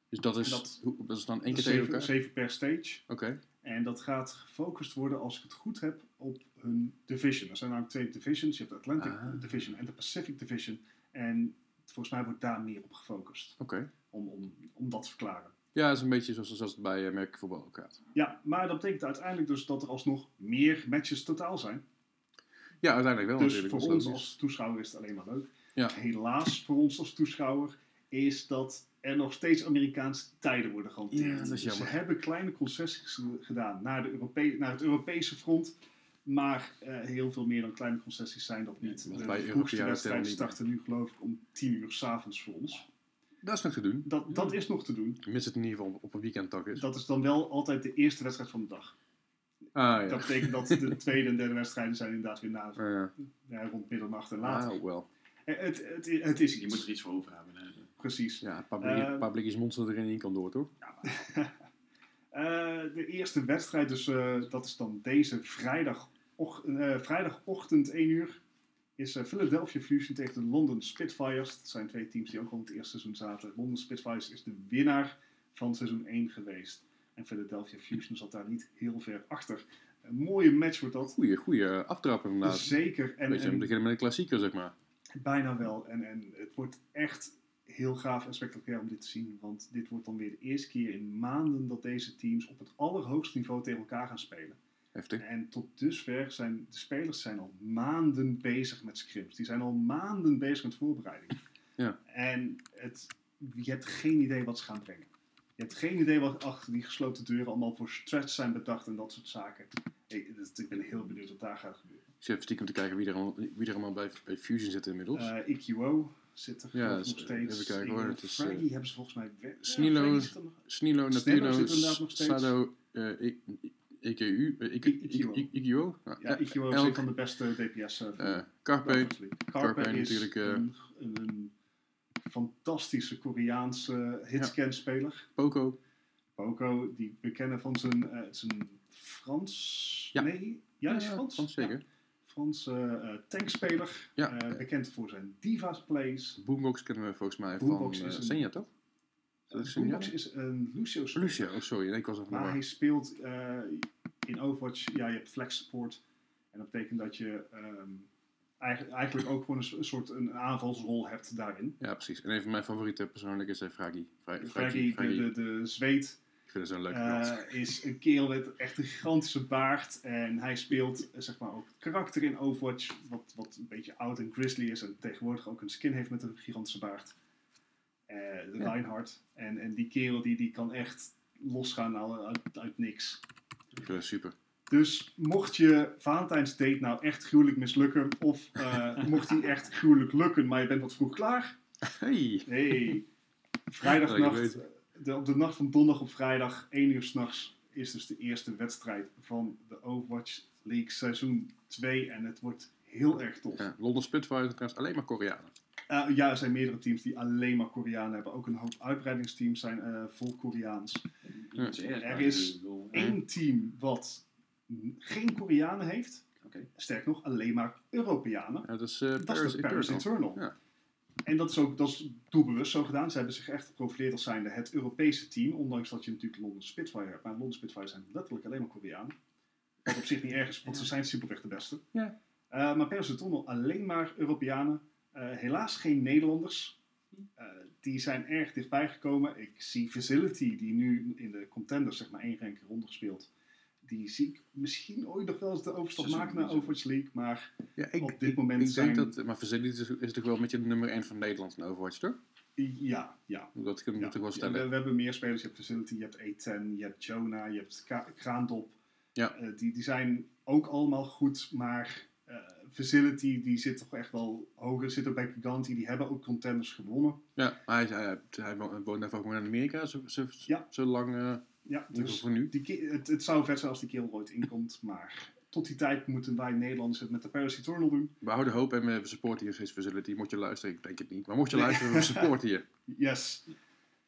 Dus dat is, Dat- is dan één keer tegen zeven, elkaar? zeven per stage. Oké. En dat gaat gefocust worden, als ik het goed heb, op hun division. Er zijn namelijk twee divisions. Je hebt de Atlantic Ah. Division en de Pacific Division. En volgens mij wordt daar meer op gefocust. Oké. Om, om, om dat te verklaren. Ja, dat is een beetje zoals, zoals het bij uh, merkvoetbal ook gaat. Ja, maar dat betekent uiteindelijk dus dat er alsnog meer matches totaal zijn. Ja, uiteindelijk wel dus natuurlijk. voor is ons als toeschouwer is het alleen maar leuk. Ja. Helaas voor ons als toeschouwer is dat er nog steeds Amerikaanse tijden worden gehanteerd. Ja, dat is Dus jammer. Ze hebben kleine concessies ge- gedaan naar, de naar het Europese front. Maar eh, heel veel meer dan kleine concessies zijn dat niet. want de vroegste wedstrijden starten nu geloof ik om 10 uur s'avonds voor ons. Dat is nog te doen. Dat, dat is nog te doen. Mits het in ieder geval op een weekenddag is. Dat is dan wel altijd de eerste wedstrijd van de dag. ah, ja. Dat betekent dat de tweede en derde wedstrijden zijn inderdaad weer na, Ah, ja, rond middernacht en later. ah, wel. Eh, Het, het, het is Je moet er iets voor over hebben. Hè. Precies. Ja, Eh, paar blikjes monster erin je kan door, toch? Eh, de eerste wedstrijd, dus eh, dat is dan deze vrijdag, vrijdagochtend 1 uur, is Philadelphia Fusion tegen de London Spitfires. Dat zijn twee teams die ook al in het eerste seizoen zaten. London Spitfires is de winnaar van seizoen 1 geweest. En Philadelphia Fusion zat daar niet heel ver achter. Een mooie match wordt dat. Goeie, goeie aftrapper inderdaad. Zeker. En, Beetje en beginnen met een klassieker, zeg maar. Bijna wel. En, en het wordt echt heel gaaf en spectaculair om dit te zien. Want dit wordt dan weer de eerste keer in maanden dat deze teams op het allerhoogste niveau tegen elkaar gaan spelen. Heftig. En tot dusver zijn de spelers zijn al maanden bezig met scripts. Die zijn al maanden bezig met voorbereiding. Ja. En het, je hebt geen idee wat ze gaan brengen. Je hebt geen idee wat achter die gesloten deuren allemaal voor stretch zijn bedacht en dat soort zaken. Ik, dus ik ben heel benieuwd wat daar gaat gebeuren. Ik zit even stiekem te kijken wie er allemaal, wie er allemaal bij, bij Fusion zit inmiddels. Eh IQO zit er Ja, nog eh, steeds. even kijken hoor, het is, eh, hebben ze volgens mij weg. Snilo- Snilo, Natuno. Sado, eh, I- EKU, eh, IQ, IQO. Ja, Ja, IQO is een van de beste DPS. eh, eh, Carpe. Carpe, is natuurlijk, eh, een, fantastische Koreaanse hitscan-speler. Poco. Poco, die we kennen van zijn, eh, zijn Frans... Ja. Nee? Ja, is Frans? Frans zeker. Ja. Frans eh, eh, tankspeler. Ja. Eh, bekend voor zijn Diva's Plays. Boombox kennen we volgens mij Boombox van is uh, een- Senja, toch? Is Senja? Boombox is een Lucio speler. Lucia, oh sorry, nee, ik was Maar hij speelt in Overwatch, ja, je hebt flex support. En dat betekent dat je ehm, eigen- eigenlijk ook gewoon een, soort een aanvalsrol hebt daarin. Ja, precies. En een van mijn favorieten persoonlijk is Fragi. Fra- Fraggy, de, de, de zweet, vind het zo'n leuke eh, is een kerel met echt een gigantische baard. En hij speelt eh, zeg maar ook karakter in Overwatch, wat, wat een beetje oud en grizzly is. En tegenwoordig ook een skin heeft met een gigantische baard. Eh de Ja. Reinhardt. En, en die kerel die, die kan echt losgaan uit, uit, uit niks. Het super. Dus mocht je Valentijns date nou echt gruwelijk mislukken, of eh, mocht die echt gruwelijk lukken, maar je bent wat vroeg klaar. Hey! Hey, vrijdagnacht, de, op de nacht van donderdag op vrijdag, 1 uur s'nachts, is dus de eerste wedstrijd van de Overwatch League seizoen 2. En het wordt heel erg tof. Ja, London Spitfire zijn trouwens alleen maar Koreanen. Eh, ja, er zijn meerdere teams die alleen maar Koreanen hebben. Ook een hoop uitbreidingsteams zijn eh, vol Koreaans. Ja. Er is bedoel, Eén team wat geen Koreanen heeft. Oké. Sterk nog, alleen maar Europeanen. Ja, dat is uh, Dat is Paris de Paris Eternal. Eternal. En dat is ook dat is doelbewust zo gedaan. Ze hebben zich echt geprofileerd als zijnde het Europese team. Ondanks dat je natuurlijk London Spitfire hebt. Maar London Spitfire zijn letterlijk alleen maar Koreanen. Wat op zich niet erg is, want ze zijn simpelweg de beste. Ja. Eh, maar Paris Eternal alleen maar Europeanen. Eh, helaas geen Nederlanders. Eh, die zijn erg dichtbij gekomen. Ik zie Facility, die nu in de contenders zeg maar één rank ronde speelt. Die zie ik misschien ooit nog wel eens de overstap maken naar. Overwatch League. Maar Ja, ik, Op dit ik- moment ik zijn- denk dat, maar Facility is, is toch wel met je nummer 1 van Nederland in Overwatch, toch? Ja, ja. Dat ja. me toch wel Ja, stellen. we, we hebben meer spelers. Je hebt Facility, je hebt E10, je hebt Jonah, je hebt Ka- Kraantop. Ja. Eh, die, die zijn ook allemaal goed, maar eh, Facility die zit toch echt wel hoger. Zit ook bij Giganti, die hebben ook contenders gewonnen. Ja, hij, hij, hij woont daarvoor gewoon in Amerika, zo, zo, Ja. zo lang, eh, Ja, dus voor nu. die, het, het zou vet zijn als die kerel ooit inkomt, maar tot die tijd moeten wij Nederlanders het met de Paris Eternal doen. We houden hoop en we supporten steeds Facility. Mocht je luisteren, ik denk het niet. Maar mocht je Nee. luisteren, we supporten je. Yes.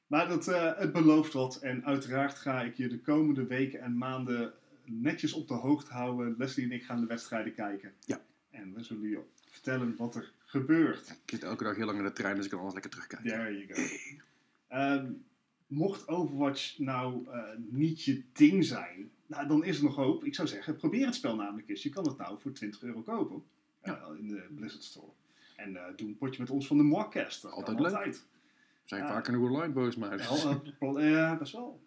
Maar dat, eh, het belooft wat. En uiteraard ga ik je de komende weken en maanden netjes op de hoogte houden. Leslie en ik gaan de wedstrijden kijken. Ja. En we zullen je vertellen wat er gebeurt. Ik zit elke dag heel lang in de trein, dus ik kan alles lekker terugkijken. There you go. Ehm, mocht Overwatch nou eh, niet je ding zijn, nou, dan is er nog hoop. Ik zou zeggen, probeer het spel namelijk eens. Je kan het nou voor 20 euro kopen eh, in de Blizzard Store. En eh, doe een potje met ons van de Mockcast. Altijd leuk. altijd. We zijn Ja. vaak genoeg online boos, maar... Eh, best wel.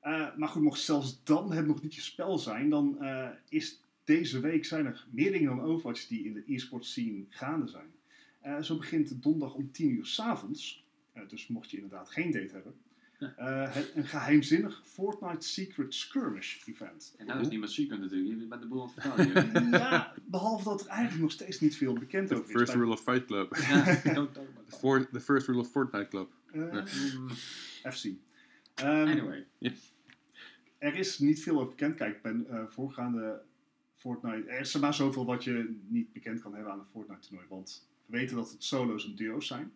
Eh, maar goed, mocht zelfs dan het nog niet je spel zijn, dan eh, is deze week zijn er meer dingen dan Overwatch die in de e-sport scene gaande zijn. Eh, zo begint donderdag om 10 uur s'avonds, uh, dus mocht je inderdaad geen date hebben, eh, het, een geheimzinnig Fortnite Secret Skirmish event. En dat is niet met secret natuurlijk. Je bent de boel aan het vertellen. ja, behalve dat er eigenlijk nog steeds niet veel bekend The over is. first Bij- rule of Fight Club. Ja, don't talk about The, for, the first rule of Fortnite Club. eh, FC. Ehm, Anyway. Er is niet veel over bekend. Kijk, ik ben eh, voorgaande Fortnite. Er is er maar zoveel wat je niet bekend kan hebben aan een Fortnite toernooi. Want we weten dat het solo's en duo's zijn.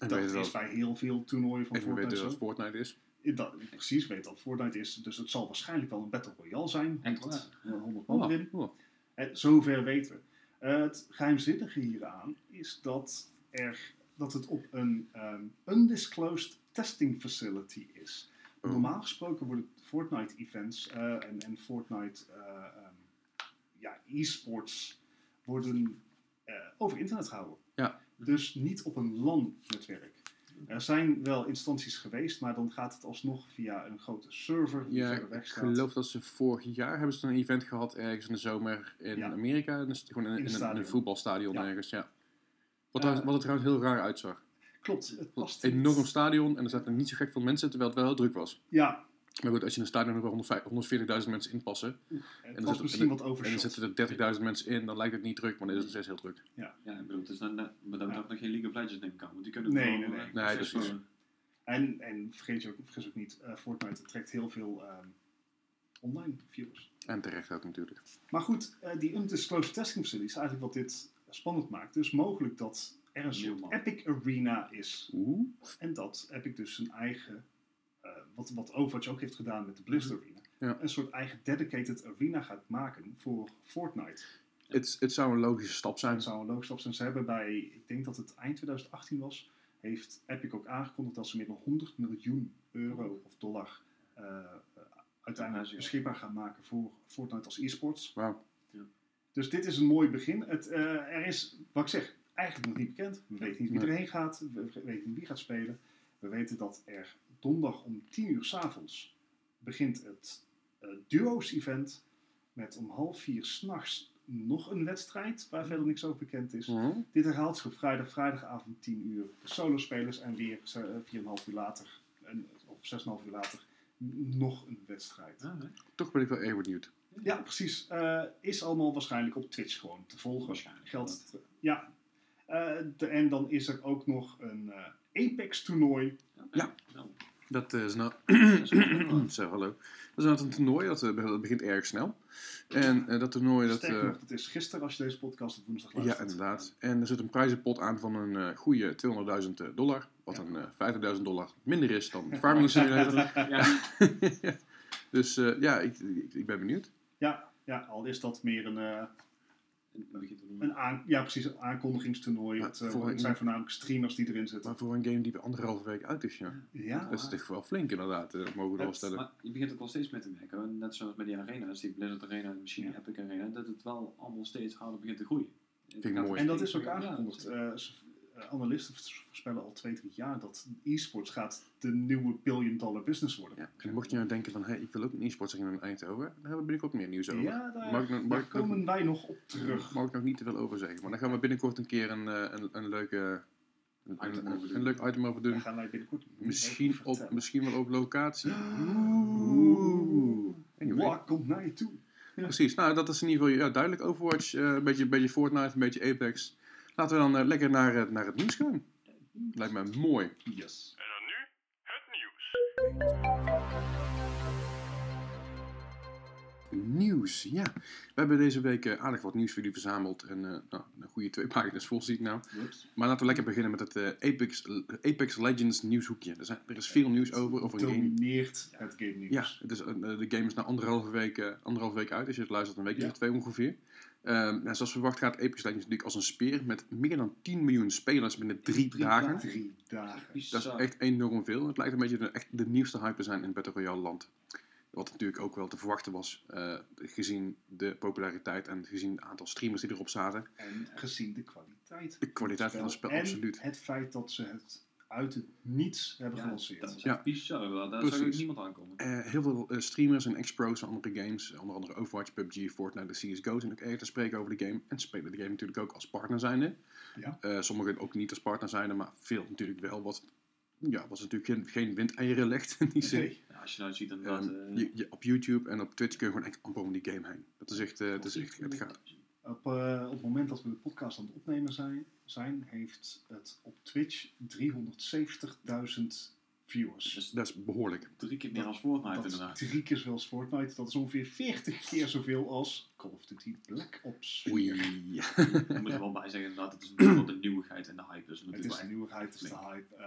En Dat is bij heel veel toernooien van en Fortnite dat zo. Fortnite is. Dat, precies, weet dat Fortnite is. Dus het zal waarschijnlijk wel een Battle Royale zijn. Echt 100, 100 man Oh, erin. oh. Zover weten we. Het geheimzinnige hieraan is dat, er, dat het op een ehm, undisclosed testing facility is. Oh. Normaal gesproken worden Fortnite-events eh, en, en Fortnite eh, ehm, ja, e-sports worden eh, over internet gehouden. Ja. Dus niet op een LAN-netwerk. Er zijn wel instanties geweest, maar dan gaat het alsnog via een grote server die Ja, verder ik weg staat. geloof dat ze vorig jaar hebben ze een event gehad ergens in de zomer in Ja. Amerika. Dus gewoon in, In in, een, in een stadion. voetbalstadion Ja. ergens, ja. Wat, Eh, er, wat er trouwens heel raar uitzag. Klopt, het Een past niet. enorm stadion en er zaten niet zo gek veel mensen, terwijl het wel heel druk was. Ja, Maar goed, als je in een stadion nog wel 140.000 mensen inpassen het dan was zit- misschien wat en er overshot. zitten er 30.000 mensen in, dan lijkt het niet druk, maar dan is het steeds heel druk. Ja, ik bedoel, het is dan, maar dan Ja. nog geen League of Legends ik aan. Want die kunnen Nee, gewoon, nee, nee. Nee, precies. voor- En, en vergeet je ook, vergeet ook niet, eh, Fortnite trekt heel veel ehm, online viewers. En terecht ook natuurlijk. Maar goed, eh, die undisclosed testing facility is eigenlijk wat dit spannend maakt. Dus mogelijk dat er een soort. Epic Arena is. Oeh. En dat Epic dus zijn eigen, wat, wat Overwatch ook heeft gedaan met de Blizzard Arena, Ja. een soort eigen dedicated arena gaat maken voor Fortnite. Het, het zou een logische stap zijn. Dat zou een logisch stap zijn. Ze hebben bij, ik denk dat het eind 2018 was, heeft Epic ook aangekondigd dat ze meer dan 100 miljoen euro of dollar eh, uiteindelijk Ja, beschikbaar gaan maken voor Fortnite als e-sports. Dus dit is een mooi begin. Het, eh, er is, wat ik zeg, eigenlijk nog niet bekend. We weten niet wie Nee. erheen gaat. We we weten niet wie gaat spelen. We weten dat er donderdag om 10 uur s'avonds begint het eh, duo's-event. Met om half vier s'nachts nog een wedstrijd waar verder niks over bekend is. Mhm. Dit herhaalt zich op vrijdag, vrijdagavond 10 uur. De solo-spelers en weer eh, 4,5 uur later, en, of 6,5 uur later, nog een wedstrijd. Ja? Toch ben ik wel erg benieuwd. Ja, precies. Eh, is allemaal waarschijnlijk op Twitch gewoon te volgen. Waarschijnlijk. Geldt, ja. Eh, de- en dan is er ook nog een eh, Apex-toernooi. Ja. Nou, Dat is nou... dat is wel- Zo, hallo. Dat is nou een toernooi, dat, eh, dat begint erg snel. En eh, dat toernooi, dat... Sterker eh, nog, dat is gisteren als je deze podcast op woensdag ja, luistert. inderdaad. En er zit een prijzenpot aan van een eh goede 200.000 dollar. Wat Ja. een eh 50.000 dollar minder is dan Farming Simulator. Ja, dus eh, ja, ik, ik, ik ben benieuwd. Ja, ja, al is dat meer een, het een, aan, ja, precies, een aankondigingstoernooi. Ja, het, eh, het een- zijn voornamelijk streamers die erin zitten. Maar voor een game die bij anderhalve week uit is, ja. Ja, Dat is toch wel flink inderdaad, eh, mogen we wel Het- stellen. Maar je begint ook wel steeds mee te merken, net zoals met die arena's, die Blizzard Arena en misschien Ja. Epic Arena, dat het wel allemaal steeds harder begint te groeien. Het ik mooi. En dat is ook meer- ja, aangekondigd. Eh, analisten voorspellen al twee, drie jaar dat e-sports gaat de nieuwe billion dollar business worden. Ja. En mocht je nou denken van, hé, ik wil ook een e-sport zeggen in Eindhoven, daar hebben we binnenkort meer nieuws over. Ja, daar, Mag ik nog- mag daar ik nog- komen wij nog op terug. Daar mag ik nog niet te veel over zeggen. Maar dan gaan we binnenkort een keer een, eh, een, een leuke een, Item een- leuk item over doen. gaan wij binnenkort Misschien, op, misschien wel op locatie. Oeh. Anyway. Wat komt naar je toe? Precies, nou dat is in ieder geval ja, duidelijk. Overwatch, eh, een, beetje, een beetje Fortnite, een beetje Apex. Laten we dan eh, lekker naar, naar het nieuws gaan. Lijkt me mooi. Yes. En dan nu het nieuws. Nieuws, ja. We hebben deze week eh, aardig wat nieuws voor jullie verzameld. En eh, nou, een goede twee pagina's vol zie ik nou. Maar laten we lekker beginnen met het Apex, Apex Legends nieuwshoekje. Er, zijn, er is veel nieuws over, over een game. Het game nieuws. Ja, het is, de game is na anderhalve week, anderhalve week uit. Als je het luistert, een week Ja. of twee ongeveer. Ehm, nou, zoals verwacht gaat Apex Legends natuurlijk als een speer. Met meer dan 10 miljoen spelers binnen drie, dagen. Drie dagen. Dat is echt enorm veel. Het lijkt een beetje de, echt de nieuwste hype te zijn in het Battle Royale land. Wat natuurlijk ook wel te verwachten was, eh, gezien de populariteit en gezien het aantal streamers die erop zaten. En gezien de kwaliteit. De kwaliteit van het spel, en absoluut. het feit dat ze het uit het niets hebben Ja, gelanceerd. dat is Ja. Daar daar zou ook niemand aankomen. Eh, heel veel eh, streamers en ex-pros van andere games, onder andere Overwatch, PUBG, Fortnite en CSGO, zijn ook eerder te spreken over de game. En spelen de game natuurlijk ook als partner zijnde. Ja. Eh, sommigen ook niet als partner zijnde, maar veel natuurlijk wel. Wat, ja, wat natuurlijk geen, geen windeieren legt in die zin. Nee. Ja, als je nou ziet inderdaad... Ehm, eh, je, je- op YouTube en op Twitch kun je gewoon echt amper om die game heen. Dat is echt, eh, het is echt het gaat. Op, eh, op het moment dat we de podcast aan het opnemen zijn, zijn heeft het op Twitch 370.000 viewers. Dus Dat is behoorlijk. drie keer meer als Fortnite dat inderdaad. drie keer zoveel als Fortnite. Dat is ongeveer 40 keer zoveel als Call of Duty Black Ops 4. Oei. Ik moet er wel bij zeggen inderdaad, het is natuurlijk wel de nieuwigheid en de hype. Dus Het is de nieuwigheid, het is de hype. Eh,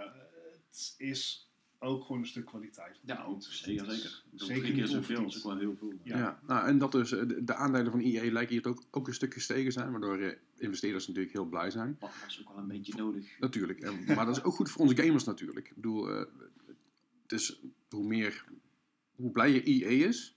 het is ook gewoon een stuk kwaliteit. Ja, ook zeker, zeker. Zeker Drie keer niet zoveel is ook wel heel veel. Ja. Ja. nou, en dat dus, eh, de, de aandelen van EA lijken hier ook, ook een stuk gestegen zijn, waardoor eh, investeerders natuurlijk heel blij zijn. Wat was ook wel een beetje nodig. Natuurlijk, en, maar dat is ook goed voor onze gamers natuurlijk. Ik bedoel, eh, het is hoe meer, hoe blijer EA is,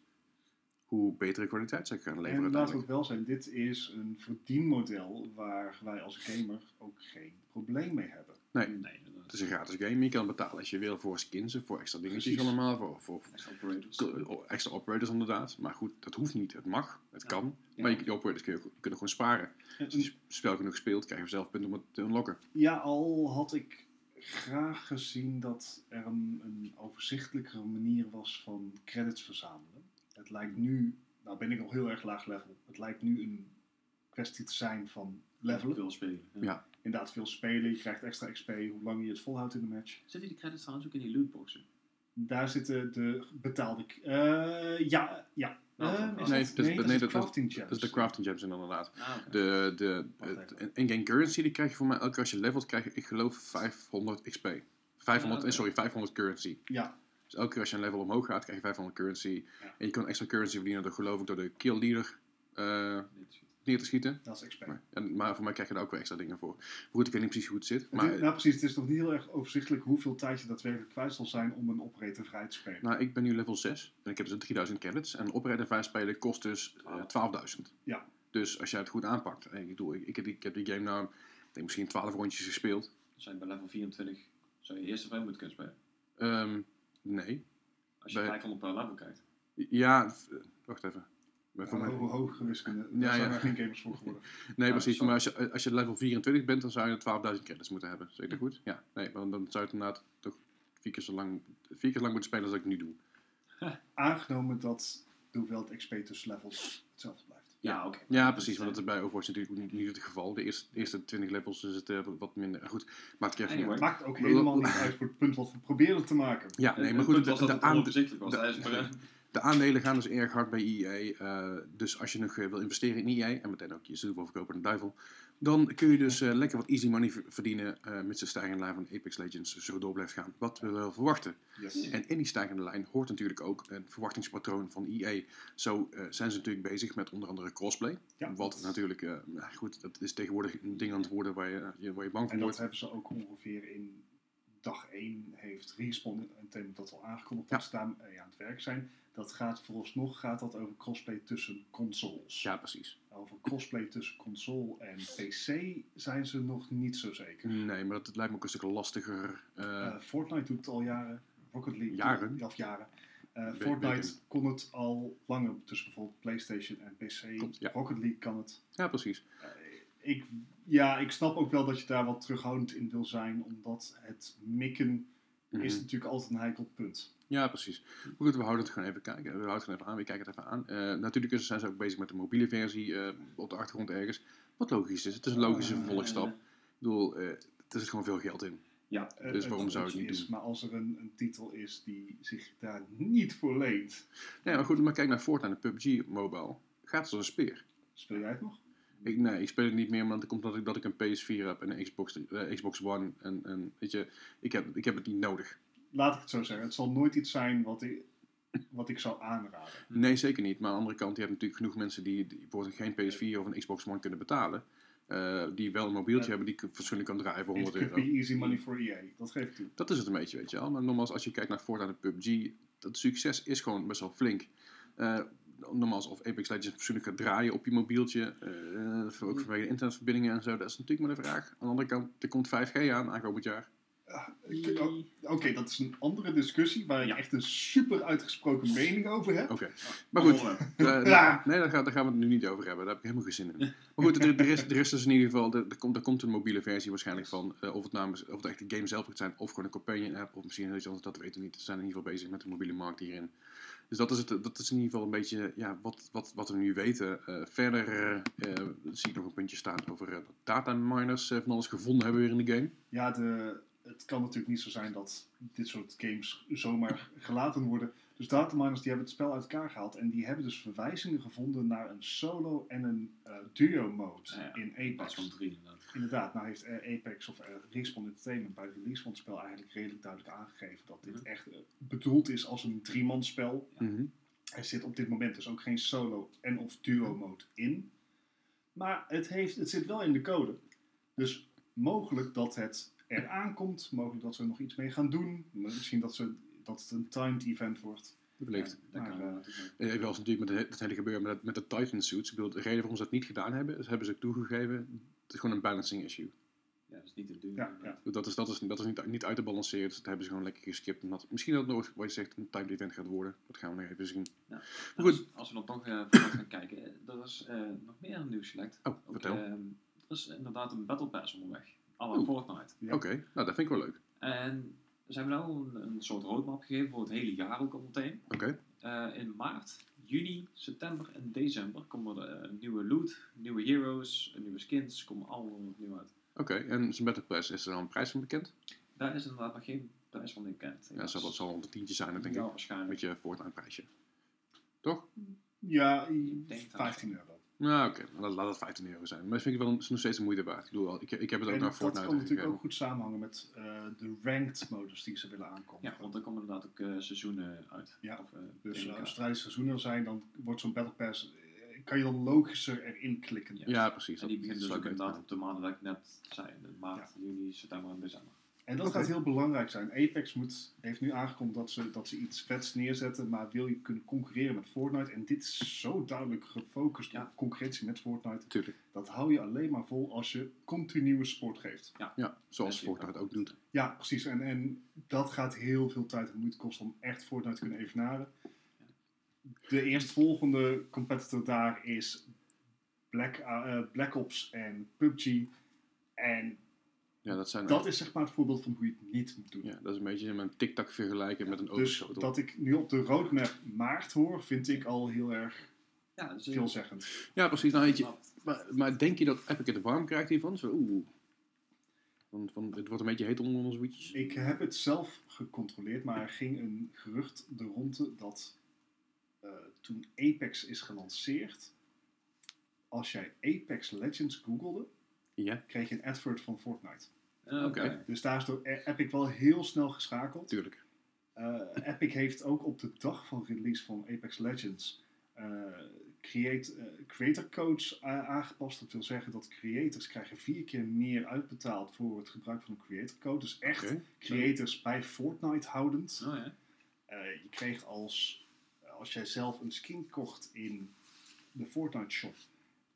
hoe betere kwaliteit zij gaan leveren En laten we het wel zijn, dit is een verdienmodel waar wij als gamer ook geen probleem mee hebben. Nee, Nee. Het is een gratis game, je kan betalen als je wil voor skins, en voor extra dingetjes Precies. allemaal, voor, voor Extra operators. extra operators inderdaad. Maar goed, dat hoeft niet, het mag, het Ja. kan. Ja. Maar je, die operators kun je, kunnen gewoon sparen. Als je het spel genoeg speelt, krijg je zelf punten om het te unlocken. Ja, al had ik graag gezien dat er een, een overzichtelijkere manier was van credits verzamelen. Het lijkt nu, nou ben ik al heel erg laag level, het lijkt nu een kwestie te zijn van levelen. Veel spelen. Ja. Inderdaad veel spelen, je krijgt extra XP hoe lang je het volhoudt in de match. Zitten die credits trouwens ook in die lootboxen? Daar zitten de betaalde... eh ja, ja. Nou, Eh, nee, dat is- nee, nee, dat crafting gems. Dat is de crafting gems inderdaad. Ah. De, de, in-game currency die krijg je voor mij elke keer als je levelt, krijg je, ik geloof, 500 XP. 500, Ah, eh, sorry, 500 currency. Ja, Dus elke keer als je een level omhoog gaat, krijg je 500 currency. Ja. En je kan extra currency verdienen door, geloof ik, door de kill leader eh. Neer te schieten. dat is XP. Maar, en, maar voor mij krijg je daar ook weer extra dingen voor. Maar goed, ik weet niet precies hoe het zit. Het Maar is- nou precies, het is nog niet heel erg overzichtelijk hoeveel tijd je daadwerkelijk kwijt zal zijn om een operator vrij te spelen. nou, ik ben nu level 6 en ik heb dus 3000 credits. En operator 5 spelen kost dus eh, 12.000. Ja. Dus als jij het goed aanpakt. En ik, bedoel, ik, ik, heb die, ik heb die game nou, ik denk misschien 12 rondjes gespeeld. Dus zijn bij level 24 zou je eerst even moeten kunnen spelen. Ehm, nee. Als je Bij- 500 per level kijkt. Ja, wacht even. Maar voor mij- hogere wiskunde, daar Ja, zijn ja. er geen gamers voor geworden. nee, Ja, precies. zo. Maar als je, als je level 24 bent, dan zou je 12.000 credits moeten hebben. Dat goed? Ja. Nee, maar dan zou je inderdaad toch vier keer zo lang, vier keer lang moeten spelen als ik nu doe. Aangenomen dat de hoeveelheid XP tussen levels hetzelfde blijft. Ja, oké. Ja, precies. Want dat is bij Overwatch natuurlijk niet, niet het geval. De eerste, de eerste 20 levels is het eh, wat minder. Goed, maakt het Anyway. Maakt ook helemaal niet uit voor het punt wat we proberen te maken. Ja, nee, Het- maar het goed, punt was de, dat de, het was. de- aandelen gaan dus erg hard bij EA. eh, dus als je nog eh, wil investeren in EA en meteen ook je wil verkopen aan de duivel, dan kun je dus eh, lekker wat easy money ver- verdienen met de stijgende lijn van Apex Legends zo door blijft gaan. Wat we wel verwachten. Yes. En in die stijgende lijn hoort natuurlijk ook een verwachtingspatroon van EA. Zo zijn ze natuurlijk bezig met onder andere crossplay. Ja, wat dat- natuurlijk, goed, dat is tegenwoordig een ding aan het worden waar je, waar je bang En voor dat wordt. hebben ze ook ongeveer in dag 1 heeft Respawn en dat al aangekondigd Ja. dat ze mee aan het werk zijn. Dat gaat vooralsnog gaat dat over crossplay tussen consoles. Ja, precies. Over crossplay tussen console en PC zijn ze nog niet zo zeker. Nee, maar dat lijkt me ook een stuk lastiger. eh, Eh, Fortnite doet het al jaren. Rocket League Jaren? of jaren. Eh, Fortnite kon het al langer tussen bijvoorbeeld PlayStation en PC. Klopt, ja. Rocket League kan het. ja, precies. Eh, ik, ja, ik snap ook wel dat je daar wat terughoudend in wil zijn, omdat het mikken Mhm. is natuurlijk altijd een heikel punt. Ja, precies. Maar goed, we houden het gewoon even kijken. We houden het gewoon even aan. We kijken het even aan. Eh, natuurlijk zijn ze ook bezig met de mobiele versie eh, op de achtergrond ergens. Wat logisch is. Het is een logische Eh, vervolgstap. Ik bedoel, eh, er zit gewoon veel geld in. Ja, Eh, Dus waarom zou het niet is, doen? Maar als er een, een titel is die zich daar niet voor leent, Nee, maar goed, maar kijk naar Fortnite en PUBG Mobile. Gaat als een speer. speel jij het nog? Ik, nee, ik speel het niet meer, maar dat komt omdat ik, dat ik een PS4 heb en een Xbox, eh, Xbox One. En, en weet je, ik heb, ik heb het niet nodig. Laat ik het zo zeggen. Het zal nooit iets zijn wat ik, wat ik zou aanraden. Nee, zeker niet. Maar aan de andere kant, je hebt natuurlijk genoeg mensen die, die bijvoorbeeld geen PS4 of een Xbox One kunnen betalen. eh, die wel een mobieltje Ja. hebben die fatsoenlijk kan draaien voor It 100 could euro. easy money for EA. Dat geef ik toe. Dat is het een beetje, weet je wel. Maar nogmaals, als je kijkt naar Fortnite en PUBG, dat succes is gewoon best wel flink. Eh nogmaals, of Apex Legends fatsoenlijk gaat draaien op je mobieltje, eh, voor- ook vanwege de internetverbindingen en zo, dat is natuurlijk maar de vraag. Aan de andere kant, er komt 5G aan aankomend jaar. Ah, ik- Oké, dat is een andere discussie waar ik Ja. echt een super uitgesproken mening over heb. Oké, maar goed. Oh, Eh, Ja. Nee, daar gaan, daar gaan we het nu niet over hebben. Daar heb ik helemaal geen zin in. Maar goed, er, er, is, er is dus in ieder geval, er, er komt, er komt een mobiele versie waarschijnlijk van. eh, of, het namens, of het echt de game zelf moet zijn, of gewoon een companion app, of misschien iets anders, dat weten we niet. Ze zijn in ieder geval bezig met de mobiele markt hierin. Dus dat is, het, dat is in ieder geval een beetje ja, wat, wat, wat we nu weten. Eh, verder eh, zie ik nog een puntje staan over eh, dat data miners van alles gevonden hebben weer in de game. Ja, de, het kan natuurlijk niet zo zijn dat dit soort games zomaar gelaten worden. Dus dataminers die hebben het spel uit elkaar gehaald en die hebben dus verwijzingen gevonden naar een solo en een eh, duo mode Ja, ja. in Apex. van drie inderdaad. Inderdaad, nou heeft eh, Apex of eh, Respawn Entertainment bij de release van het spel eigenlijk redelijk duidelijk aangegeven dat dit Mhm. echt bedoeld is als een driemanspel. Ja. Mhm. Er zit op dit moment dus ook geen solo en of duo mode in. Maar het, heeft, het zit wel in de code. Dus mogelijk dat het eraan komt. Mogelijk dat ze er nog iets mee gaan doen. Misschien dat, ze, dat het een timed event wordt. Wellicht. Ja, dat Maar, eh, natuurlijk. Eh, Evenals natuurlijk met het, hele gebeuren met, met de Titan suits. Ik bedoel, de reden waarom ze dat niet gedaan hebben, is hebben ze toegegeven. Het is gewoon een balancing issue. Ja, dat is niet te doen. Ja. Dat is, dat is, dat is niet, niet uit te balanceren, dus dat hebben ze gewoon lekker geskipt. En dat, misschien dat het nog, wat je zegt, een timed event gaat worden. Dat gaan we nog even zien. Ja. Maar Nou, goed. Als, als we dan toch vooruit gaan kijken, er is eh, nog meer nieuws gelekt. Oh, Ook, vertel. ehm, er is inderdaad een Battle Pass onderweg. Alle. Fortnite. Ja. Oké, nou dat vind ik wel leuk. En ze hebben nou een, een soort roadmap gegeven voor het hele jaar ook al meteen. Oké, Eh, in maart, juni, september en december komen er eh, nieuwe loot, nieuwe heroes, nieuwe skins, komen allemaal opnieuw uit. oké. En zijn Battle Pass, is er dan een prijs van bekend? Daar is inderdaad nog geen prijs van bekend. Ja, dat zal, dat zal wel een tientje zijn, denk ja, ik. Een waarschijnlijk. beetje Fortnite prijsje. Toch? Ja, Ik denk dat- 15 euro. Nou oké, laat, laat het 15 euro zijn. Maar dat vind ik wel is nog steeds de moeite waard. Ik bedoel, ik, ik heb het ook En naar dat Fortnite kan natuurlijk ook goed samenhangen met eh, de ranked modus die ze willen aankomen. Ja, want er komen inderdaad ook eh, seizoenen uit. Ja, Of, eh, Dus als er seizoenen zijn, dan wordt zo'n Battle Pass, kan je dan logischer erin klikken. Ja. Ja, precies. En die dat- dat dus ook inderdaad op de maanden dat ik net zei. in Maart, juni, september en december. En dat gaat heel belangrijk zijn. Apex moet, heeft nu aangekondigd dat ze, dat ze iets vets neerzetten, maar wil je kunnen concurreren met Fortnite, en dit is zo duidelijk gefocust Ja. op concurrentie met Fortnite, Tuurlijk. dat hou je alleen maar vol als je continue sport geeft. Ja, zoals Ja, Fortnite ook doet. Ja, precies. En, en dat gaat heel veel tijd en moeite kosten om echt Fortnite te kunnen evenaren. De eerstvolgende competitor daar is Black, eh, Black Ops en PUBG. En Ja, dat zijn... dat is zeg maar het voorbeeld van hoe je het niet moet doen. Ja, dat is een beetje een TikTok vergelijken met een Dus overschotel. dat ik nu op de roadmap maart hoor, vind ik al heel erg Ja, dus veelzeggend. Ja, precies. Nou, weet je, maar, maar denk je dat Epic het warm krijgt hiervan? Zo, oeh. Van, van, het wordt een beetje heet onder onze voetjes. Ik heb het zelf gecontroleerd, maar er ging een gerucht de ronde dat eh, toen Apex is gelanceerd, als jij Apex Legends googelde, Ja, kreeg je een advert van Fortnite. Oké. Oké. Dus daar is door E- Epic wel heel snel geschakeld. tuurlijk. Eh, Epic heeft ook op de dag van release van Apex Legends eh, create, eh, creator codes aangepast. Dat wil zeggen dat creators krijgen vier keer meer uitbetaald voor het gebruik van een creator code. Dus echt creators bij Fortnite houdend. Oh ja. Eh, je kreeg als, als jij zelf een skin kocht in de Fortnite shop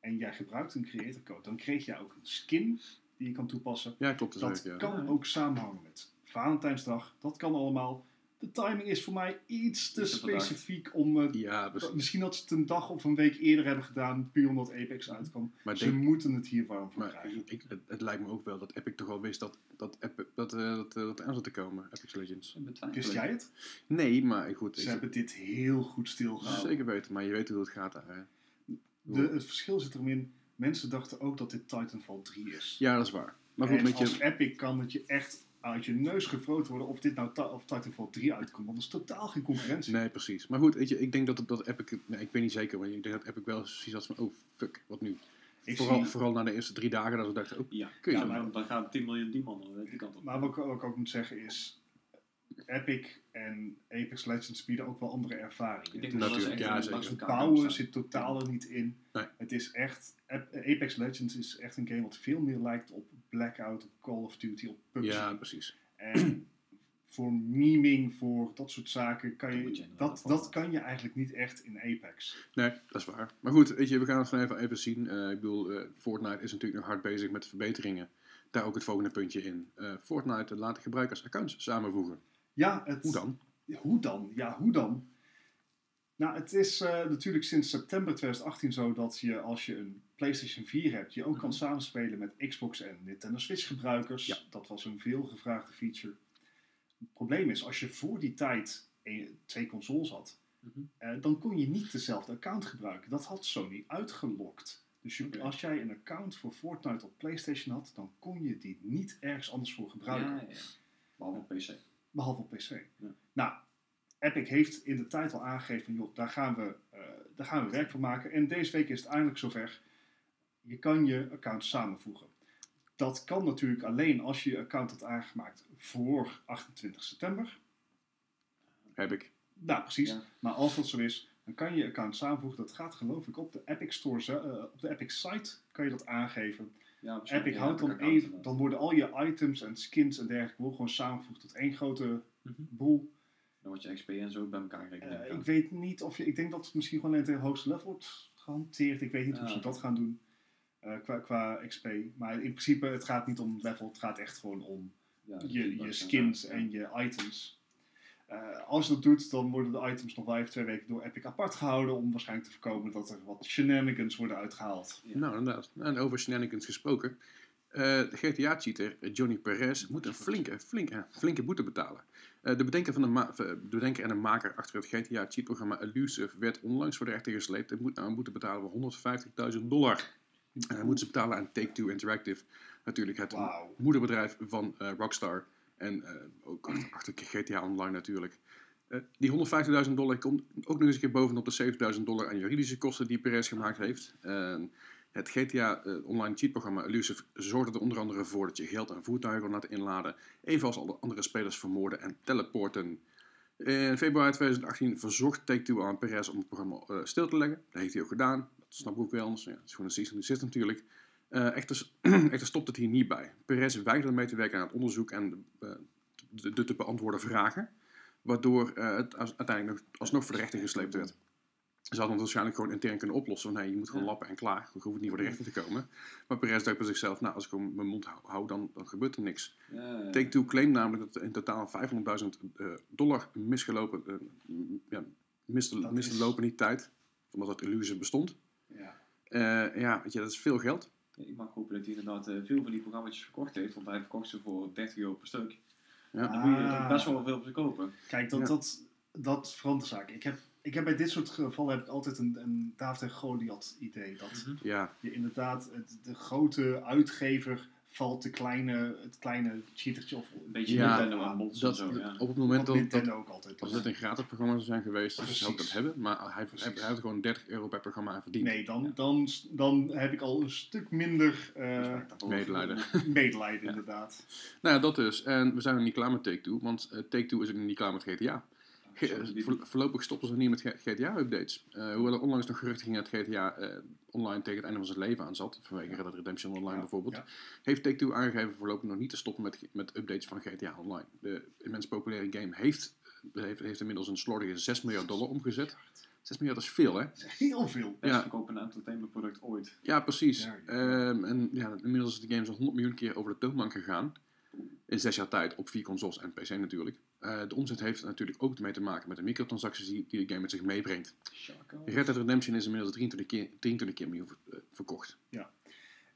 en jij gebruikt een creator code, dan kreeg jij ook een skin die je kan toepassen. Ja, klopt. Dat Dat kan Ja. ook samenhangen met Valentijnsdag. Dat kan allemaal. de timing is voor mij iets te specifiek om... eh, Ja, precies. misschien dat ze het een dag of een week eerder hebben gedaan, puur omdat Apex uitkwam. Maar Ze denk, moeten het hier warm voor maar krijgen. ik, het, het lijkt me ook wel dat Epic toch al wist dat, dat, dat, eh, dat, dat er aan zat te komen, Epic Legends. Wist jij het? Nee, maar goed. Ze ik- hebben dit heel goed stilgehouden. Zeker weten, maar je weet hoe het gaat daar. Hè? De, het verschil zit erom in, mensen dachten ook dat dit Titanfall 3 is. Ja, dat is waar. Maar goed, en met als je, Epic kan het je echt uit je neus gefroten worden of dit nou of Titanfall 3 uitkomt. Want er is totaal geen concurrentie. Nee, precies. Maar goed, weet je, ik denk dat, dat Epic, nee, ik weet niet zeker, maar ik denk dat Epic wel zoiets had van, oh fuck, wat nu? Ik Vooral, zie- vooral na de eerste drie dagen dat we dachten, oh, Ja, kun je ja maar dan gaan 10 miljoen die mannen die kant op. Maar wat ik ook moet zeggen is, Epic en Apex Legends bieden ook wel andere ervaringen. Ik denk Natuurlijk, ja, zeker. bouwen zit totaal er niet in. Nee. Het is echt, Ap- Apex Legends is echt een game wat veel meer lijkt op Blackout, op Call of Duty, op PUBG. Ja, precies. En voor meming, voor dat soort zaken, kan Dat je, dat, dat kan je eigenlijk niet echt in Apex. Nee, dat is waar. Maar goed, weet je, we gaan het van even, even zien. Eh, ik bedoel, eh, Fortnite is natuurlijk nog hard bezig met verbeteringen. Daar ook het volgende puntje in. Eh, Fortnite laat de gebruikers accounts samenvoegen. Ja, het, Hoe dan? Hoe dan? Ja, hoe dan? Nou, het is eh, natuurlijk sinds september 2018 zo dat je als je een PlayStation 4 hebt, je ook kan Mhm. samenspelen met Xbox en Nintendo Switch gebruikers. Ja. Dat was een veelgevraagde feature. Het probleem is, als je voor die tijd twee consoles had, Mhm. eh, dan kon je niet dezelfde account gebruiken. Dat had Sony uitgelokt. Dus je- als jij een account voor Fortnite op PlayStation had, dan kon je die niet ergens anders voor gebruiken. Ja. Behalve op PC. Behalve op PC. Ja. Nou, Epic heeft in de tijd al aangegeven, joh, daar gaan, we, eh, daar gaan we werk van maken. En deze week is het eindelijk zover. Je kan je account samenvoegen. Dat kan natuurlijk alleen als je je account had aangemaakt voor 28 september. Heb ik. Nou, precies. Ja. Maar als dat zo is, dan kan je je account samenvoegen. Dat gaat geloof ik op de Epic Store, eh, op de Epic site kan je dat aangeven. Ja, Epic houdt dan inderdaad. dan worden al je items en skins en dergelijke gewoon samengevoegd tot één grote Mhm. boel. Dan wordt je XP en zo bij elkaar gerekend. Eh, ik weet niet of je, ik denk dat het misschien gewoon alleen het hoogste level wordt gehanteerd. Ik weet niet hoe Ah, ze oké. dat gaan doen eh, qua, qua XP. Maar in principe, het gaat niet om level, het gaat echt gewoon om Ja, je, je skins en je items. Eh, als je dat doet, dan worden de items nog wel even twee weken door Epic apart gehouden. Om waarschijnlijk te voorkomen dat er wat shenanigans worden uitgehaald. Ja. Nou, inderdaad. En over shenanigans gesproken. Eh, de GTA-cheater Johnny Perez moet een flinke, flinke, flinke boete betalen. Eh, de, bedenker van de, ma- eh, de bedenker en de maker achter het GTA-cheatprogramma Elusive werd onlangs voor de rechter gesleept en moet nou een boete betalen van 150.000 dollar. En hij moet ze betalen aan Take-Two Interactive, natuurlijk het moederbedrijf van eh, Rockstar. En eh, ook achter, GTA Online natuurlijk. Eh, die 150.000 dollar komt ook nog eens een keer bovenop de 7.000 dollar aan juridische kosten die Perez gemaakt heeft. Het GTA eh, Online cheatprogramma Elusive zorgde er onder andere voor dat je geld en voertuigen laten inladen. Evenals alle andere spelers vermoorden en teleporten. In februari 2018 verzocht Take-Two aan Perez om het programma stil te leggen. Dat heeft hij ook gedaan. Dat snap ik ook wel. anders, ja, het is gewoon een desist natuurlijk. Eh, echter, echter stopt het hier niet bij. Perez weigerde mee te werken aan het onderzoek en eh, de, de te beantwoorden vragen. Waardoor eh, het uiteindelijk nog, alsnog voor de rechter gesleept werd. Ze hadden het waarschijnlijk gewoon intern kunnen oplossen. Van, nee, je moet gewoon lappen en klaar. Je hoeft niet voor de rechter te komen. Maar Perez dacht bij zichzelf, nou, als ik gewoon mijn mond hou, dan, dan gebeurt er niks. Ja, ja. Take-Two claimt namelijk dat er in totaal 500.000 eh, dollar misgelopen, ja, miste, Dat miste is- lopen niet tijd. Omdat het illusie bestond. Ja. Ja, weet je, dat is veel geld. Ik mag hopen dat hij inderdaad eh, veel van die programma's verkocht heeft, want hij verkocht ze voor 30 euro per stuk. Ja. Dan moet je Ah. er best wel veel voor kopen. Kijk, dat, Ja. dat, dat verandert de zaak. Ik heb, ik heb bij dit soort gevallen heb ik altijd een, een David en Goliath idee. Dat Mhm. Ja, je inderdaad het, de grote uitgever valt de kleine, het kleine cheatertje of Een beetje Ja, Nintendo aan bots dat, zo. Ja. op het moment dat, dat Nintendo ook altijd als het een gratis programma zou zijn geweest, dan zou ik dat hebben. Maar hij, hij, gewoon 30 euro per programma aan verdiend. Nee, dan, Ja. dan, dan heb ik al een stuk minder eh, Respect daarvoor. medelijden. medelijden inderdaad. Nou ja, dat dus. En we zijn nog niet klaar met Take-Two, want eh, Take-Two is ook niet klaar met GTA. Eh, voorlopig stoppen ze niet met GTA-updates. hoewel er onlangs nog geruchten gingen dat GTA eh, online tegen het einde van zijn leven aan zat, vanwege Red Dead Redemption Online Ja, bijvoorbeeld, ja. heeft Take-Two aangegeven voorlopig nog niet te stoppen met, met updates van GTA Online. De immens populaire game heeft, eh, heeft, heeft inmiddels een slordige 6 miljard dollar omgezet. 6 miljard is veel, hè? Dat is echt heel veel. Best Ja. verkopende entertainmentproduct ooit. Ja, precies. Ehm, en ja, inmiddels is de game zo'n 100 miljoen keer over de toonbank gegaan. In zes jaar tijd op vier consoles en PC natuurlijk. Eh, de omzet heeft natuurlijk ook mee te maken met de microtransacties die, die de game met zich meebrengt. Shaka. Red Dead Redemption is inmiddels 23 keer, 23 keer miljoen ver- eh, verkocht.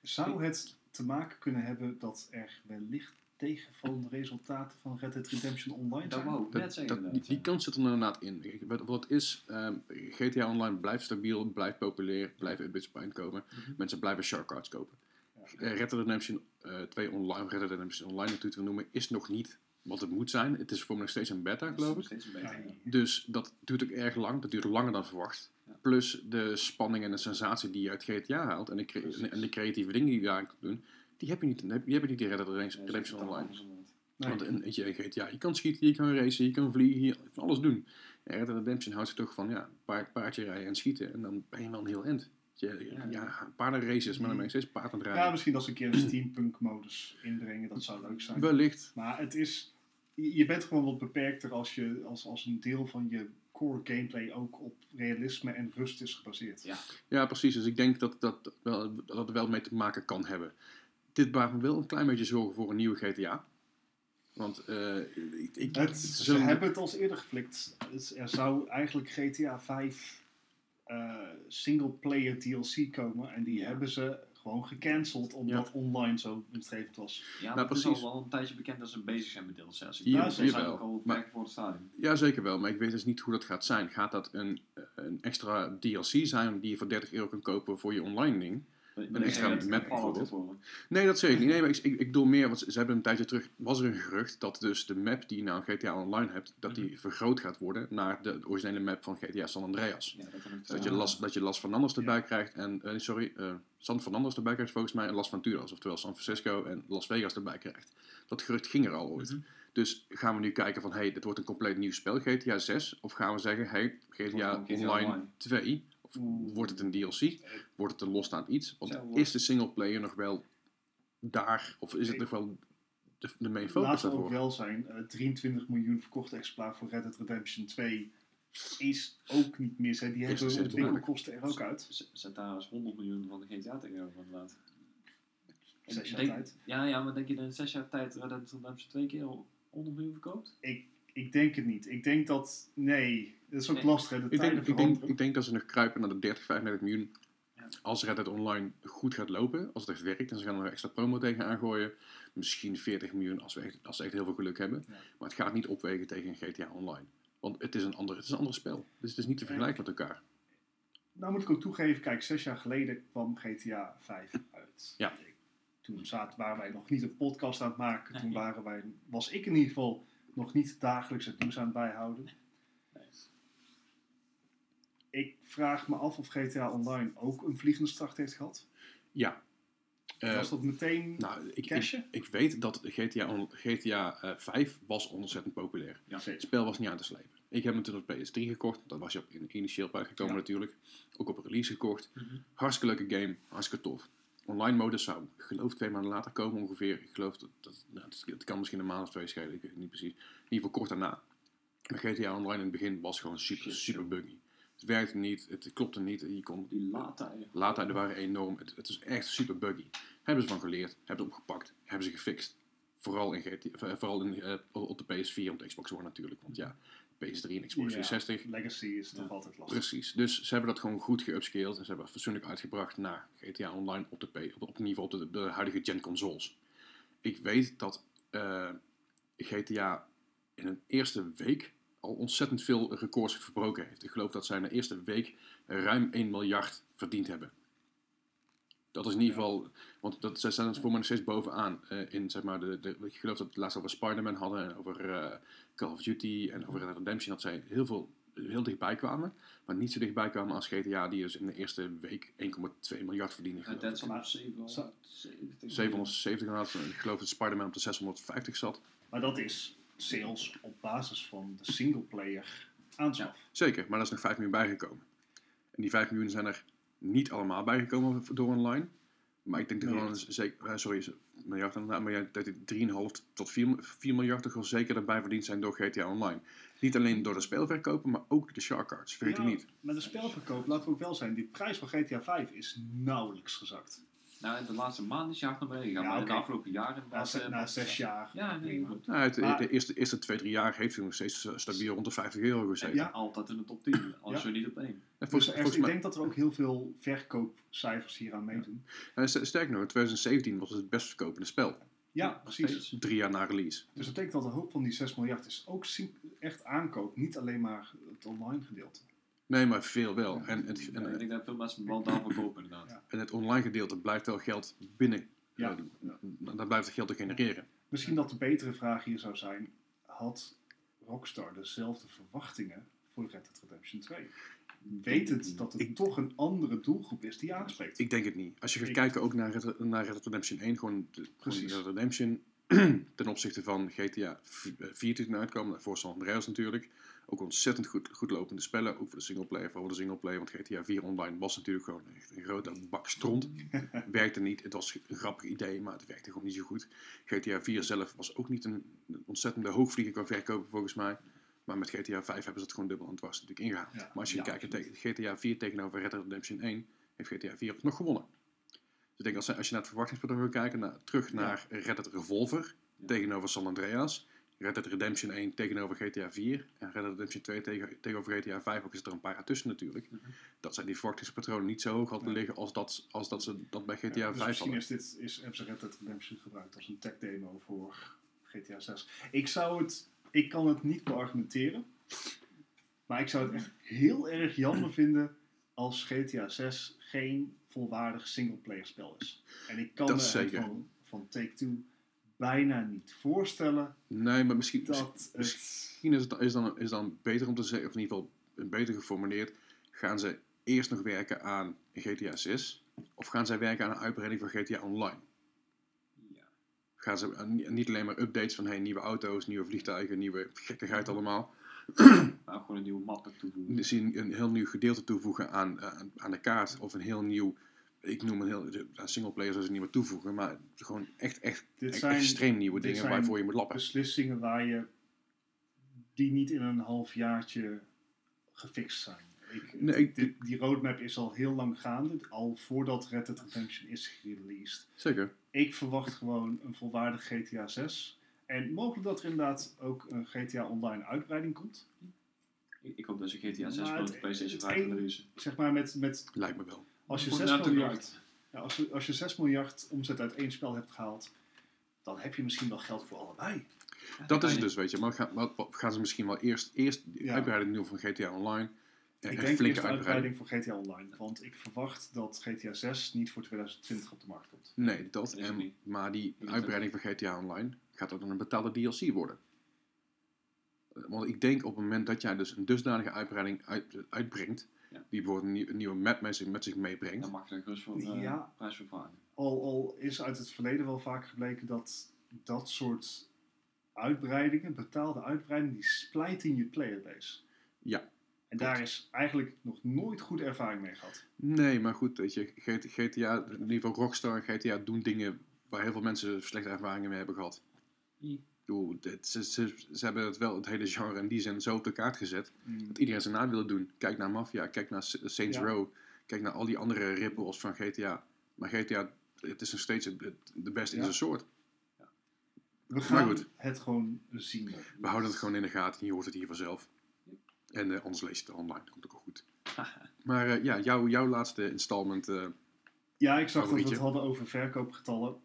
Zou het te maken kunnen hebben dat er wellicht tegenvallende resultaten van Red Dead Redemption Online Dat zijn? Dat, net zeggen dat- die, die ja. kans zit er inderdaad in. Wat, is, ehm, GTA Online blijft stabiel, blijft populair, blijven updates komen. Mhm. Mensen blijven shark cards kopen. Eh, Red Dead Redemption eh 2 online, Red Dead Redemption Online natuurlijk te noemen, is nog niet wat het moet zijn. Het is voor me nog steeds een beta, geloof ik. Dus dat duurt ook erg lang. Dat duurt langer dan verwacht. Ja. Plus de spanning en de sensatie die je uit GTA haalt en de, en de creatieve dingen die je daar kunt doen, die heb je niet, die heb je niet in Red Dead Redemption Online. Nee. Want in, GTA, je kan schieten, je kan racen, je kan vliegen, je kan alles doen. En Red Dead Redemption houdt zich toch van ja, paard, paardje rijden en schieten. En dan ben je wel een heel end. Je, Ja. ja, paardenraces, maar dan ben je steeds paard aan het Ja, rijden. misschien als ze een keer een steampunk-modus inbrengen, dat zou leuk zijn. Wellicht. Maar het is, je bent gewoon wat beperkter als, je, als, als een deel van je core gameplay ook op realisme en rust is gebaseerd. Ja. Ja, precies. Dus ik denk dat dat, wel, dat er wel mee te maken kan hebben. Dit baart me wel een klein beetje zorgen voor een nieuwe GTA. Want eh, ik, ik, Het, ze hebben het als eerder geflikt. Dus er zou eigenlijk GTA 5 eh single-player DLC komen. En die Ja. hebben ze gewoon gecanceld omdat online zo winstgevend was. Ja, Nou, maar het is precies. al wel een tijdje bekend dat ze bezig zijn met deel 6. Hier- Ja, ze zijn jawel. ook al Maar- voor het stadion. Ja, zeker wel. Maar ik weet dus niet hoe dat gaat zijn. Gaat dat een, een extra DLC zijn die je voor 30 euro kan kopen voor je online ding? Een extra map bijvoorbeeld. Nee, dat zeg ik niet. Nee, maar ik, ik, ik bedoel meer, want ze hebben een tijdje terug, was er een gerucht dat dus de map die je nou in GTA Online hebt, dat Mhm. die vergroot gaat worden naar de originele map van GTA San Andreas. Ja, dat je, Las, dat je Las Fernandes erbij krijgt en, eh, sorry, eh, San Fernandes erbij krijgt volgens mij en Las Venturas, oftewel San Francisco en Las Vegas erbij krijgt. Dat gerucht ging er al ooit. Mhm. Dus gaan we nu kijken van, hey, dit wordt een compleet nieuw spel, GTA 6, of gaan we zeggen, hey, GTA, Online, Online. 2, of Oeh. Wordt het een DLC, wordt het een losstaand iets? Want is de singleplayer nog wel daar, of is het Nee. nog wel de, de main focus Laat het ook daarvoor? wel zijn. eh, 23 miljoen verkochte exemplaar voor Red Dead Redemption 2 is ook niet mis. Hè. Die Is hebben de winkelkosten er ook uit. Zet daar eens 100 miljoen van de GTA tegenover inderdaad. En Zes jaar denk- tijd. Ja, ja, maar denk je dat in zes jaar tijd Red Dead Redemption twee keer 100 miljoen verkoopt? Ik, ik denk het niet. Ik denk dat... Nee, dat is ook Nee. lastig. Hè. De Ik denk, ik, denk, veranderen. ik denk dat ze nog kruipen naar de 30, 35 miljoen. Ja. Als Red Dead Online goed gaat lopen, als het echt werkt en ze gaan er extra promo tegen aangooien, misschien 40 miljoen als, we echt, als ze echt heel veel geluk hebben. Ja. Maar het gaat niet opwegen tegen een GTA Online. Want het is een ander, het is een ander spel. Dus het is niet te vergelijken met elkaar. Nou moet ik ook toegeven, kijk, zes jaar geleden kwam GTA 5 uit. Ja. Toen zaten, waren wij nog niet een podcast aan het maken. Toen waren wij, was ik in ieder geval nog niet dagelijks het nieuws aan het bijhouden. Ik vraag me af of GTA Online ook een vliegende start heeft gehad. Ja. Eh, was dat meteen nou, ik, ik, weet dat GTA, GTA eh, 5 was ontzettend populair. Ja. Het spel was niet aan te slepen. Ik heb hem toen op PS3 gekocht. Dat was je op in initieel uitgekomen Ja. natuurlijk. Ook op release gekocht. Mhm. Hartstikke leuke game. Hartstikke tof. Online modus zou, ik geloof, twee maanden later komen ongeveer. Ik geloof dat, dat nou, het, kan misschien een maand of twee schelen. Ik weet het niet precies. In ieder geval kort daarna. Maar GTA Online in het begin was gewoon super, super buggy. Het werkte niet. Het klopte niet. Je kon, Die laadtijden. Laadtijden waren enorm. Het, het is echt super buggy. Hebben ze van geleerd. Hebben ze opgepakt. Hebben ze gefixt. Vooral, in GTA, eh, vooral in, eh, op de PS4 en de Xbox One natuurlijk. Want ja, PS3 en Xbox Ja, 360. Legacy is toch Ja. altijd lastig. Precies. Dus ze hebben dat gewoon goed geupscaled. En ze hebben het fatsoenlijk uitgebracht naar GTA Online op, de P, op, op niveau op de, de huidige gen consoles. Ik weet dat eh, GTA in een eerste week al ontzettend veel records verbroken heeft. Ik geloof dat zij in de eerste week ruim 1 miljard verdiend hebben. Dat is in ieder geval, want dat, zij staan voor mij nog steeds bovenaan eh, in, zeg maar, de, de, ik geloof dat we het laatst over Spider-Man hadden en over eh, Call of Duty en over Red Redemption, dat zij heel veel, heel dichtbij kwamen, maar niet zo dichtbij kwamen als GTA, die dus in de eerste week 1,2 miljard verdienen. Ik. stond op Zo- 770. 770 inderdaad, ik geloof dat Spider-Man op de 650 zat. Maar dat is sales op basis van de singleplayer aanschaf. Zeker, maar daar is nog 5 miljoen bijgekomen. En die 5 miljoen zijn er niet allemaal bijgekomen door online. Maar ik denk dat Nee. gewoon, zeker, eh, sorry, miljard inderdaad, maar ja, dat die 3,5 tot 4, 4 miljard toch wel zeker erbij verdiend zijn door GTA Online. Niet alleen door de speelverkopen, maar ook de shark cards. Vergeet die Ja, niet. Maar de spelverkoop, laten we ook wel zijn, die prijs van GTA 5 is nauwelijks gezakt. Nou, de laatste maand is je hard naar beneden gegaan, Ja, maar oké. de afgelopen jaren... Na, ze- eh, na was- zes jaar. Ja, nee, goed. Nou, het, Maar- de eerste, eerste twee, drie jaar heeft hij nog steeds eh, stabiel rond de 50 euro gezeten. Ja. Altijd in de top 10, als Ja. je niet op één. En Dus er- volgens ik mij, denk dat er ook heel veel verkoopcijfers hier aan meedoen. st- sterker nog, in 2017 was het het best verkopende spel. Ja, precies. Drie jaar na release. Dus dat betekent dat een hoop van die 6 miljard is ook echt aankoop. Niet alleen maar het online gedeelte. Nee, maar veel wel. Ja. En, het, En, ik denk dat veel mensen wel daarvoor kopen inderdaad. Ja. en het online gedeelte blijft wel geld binnen. Ja. eh, Ja. Daar blijft het geld te genereren. Misschien dat de betere vraag hier zou zijn: had Rockstar dezelfde verwachtingen voor Red Dead Redemption 2? Weet het dat het Ik- toch een andere doelgroep is die aanspreekt? Ik denk het niet. Als je gaat Ik- kijken ook naar Red, naar Red Dead Redemption 1, gewoon, de, gewoon Precies. Red Dead Redemption ten opzichte van GTA 4 die toen uitkwam, voor San Andreas natuurlijk, ook ontzettend goed, goed lopende spellen, ook voor de singleplayer, voor de singleplayer, want GTA 4 online was natuurlijk gewoon een grote bak stront. werkte niet, het was een grappig idee, maar het werkte gewoon niet zo goed. GTA 4 zelf was ook niet een, ontzettende hoogvlieger qua verkopen volgens mij. Maar met GTA 5 hebben ze het gewoon dubbel aan het dwars natuurlijk ingehaald. Ja. Maar als je Ja, kijkt tegen GTA 4 tegenover Red Dead Redemption 1, heeft GTA 4 nog gewonnen. Dus ik denk als, als je naar het verwachtingspatroon gaat kijken, naar, terug naar Red Dead Revolver Ja. tegenover San Andreas, Red Dead Redemption 1 tegenover GTA 4 en Red Dead Redemption 2 tegen, tegenover GTA 5, ook is er een paar jaar tussen natuurlijk. Mhm. Dat zijn die verwachtingspatronen niet zo hoog hadden Ja. liggen als dat, als dat ze dat bij GTA Ja, dus 5 misschien hadden. is dit, is, hebben ze Red Dead Redemption gebruikt als een tech demo voor GTA 6. Ik zou het, ik kan het niet beargumenteren, maar ik zou het echt heel erg jammer vinden als GTA 6 geen volwaardig singleplayer spel is. En ik kan me van, van Take-Two bijna niet voorstellen Nee, maar misschien, dat het... misschien is het is dan, is dan beter om te zeggen, of in ieder geval beter geformuleerd, gaan ze eerst nog werken aan GTA 6 of gaan zij werken aan een uitbreiding van GTA Online? Ja. gaan ze niet- alleen maar updates van hey, nieuwe auto's, nieuwe vliegtuigen, nieuwe gekkigheid allemaal. Maar gewoon een nieuwe map toevoegen. Dus een, een heel nieuw gedeelte toevoegen aan, eh, aan, aan de kaart. Of een heel nieuw, ik noem een heel, aan singleplayer zoals ze niet meer toevoegen. Maar gewoon echt, echt, Dit echt zijn extreem nieuwe dit dingen zijn waarvoor je moet lappen. beslissingen waar je die niet in een half jaartje gefixt zijn. Ik, Nee, ik- dit- die roadmap is al heel lang gaande, al voordat Red Dead Redemption is gereleased. Zeker. Ik verwacht gewoon een volwaardig GTA 6. En mogelijk dat er inderdaad ook een GTA Online uitbreiding komt. Ik, ik hoop dat ze GTA 6 Maar voor het- de PlayStation het 5 een- gaan releasen. Zeg maar met, met Lijkt me wel. Als, je Gewoon 6 natuurlijk miljard, ja, als, je, als je 6 miljard omzet uit één spel hebt gehaald, dan heb je misschien wel geld voor allebei. Dat is het dus, weet je. Maar gaan, gaan ze misschien wel eerst, eerst die Ja. uitbreiding doen van GTA Online. En Ik een denk flinke eerst de uitbreiding. uitbreiding voor GTA Online. Want ik verwacht dat GTA 6 niet voor 2020 op de markt komt. Nee, dat. En, niet. maar die uitbreiding van GTA Online gaat ook dan een betaalde DLC worden. Eh, Want ik denk op het moment dat jij dus een dusdanige uitbreiding uit, uitbrengt, Ja. die bijvoorbeeld een, nieuw- een nieuwe map met zich, met zich meebrengt, Dan mag je er gerust voor eh, Ja. prijs voor vragen. Al, al is uit het verleden wel vaak gebleken dat dat soort uitbreidingen, betaalde uitbreidingen, die splijten je playerbase. Ja, En daar is eigenlijk nog nooit goede ervaring mee gehad. Nee, maar goed, weet je, GTA, in ieder geval Rockstar en GTA doen dingen waar heel veel mensen slechte ervaringen mee hebben gehad. Ja. Ik bedoel, dit- ze, ze, ze hebben het wel, het hele genre in die zin zo op de kaart gezet, Mm. dat iedereen zijn naam wil doen. Kijk naar Mafia, kijk naar Saints Ja. Row, kijk naar al die andere rip-offs van GTA. Maar GTA, het is nog steeds de beste in Ja. zijn soort. We gaan goed. het gewoon zien. We houden het gewoon in de gaten en je hoort het hier vanzelf. En eh, anders lees je het online, dat komt ook wel goed. Maar eh, ja, jouw, jouw laatste installment, eh, Ja, ik zag dat we het hadden over verkoopgetallen.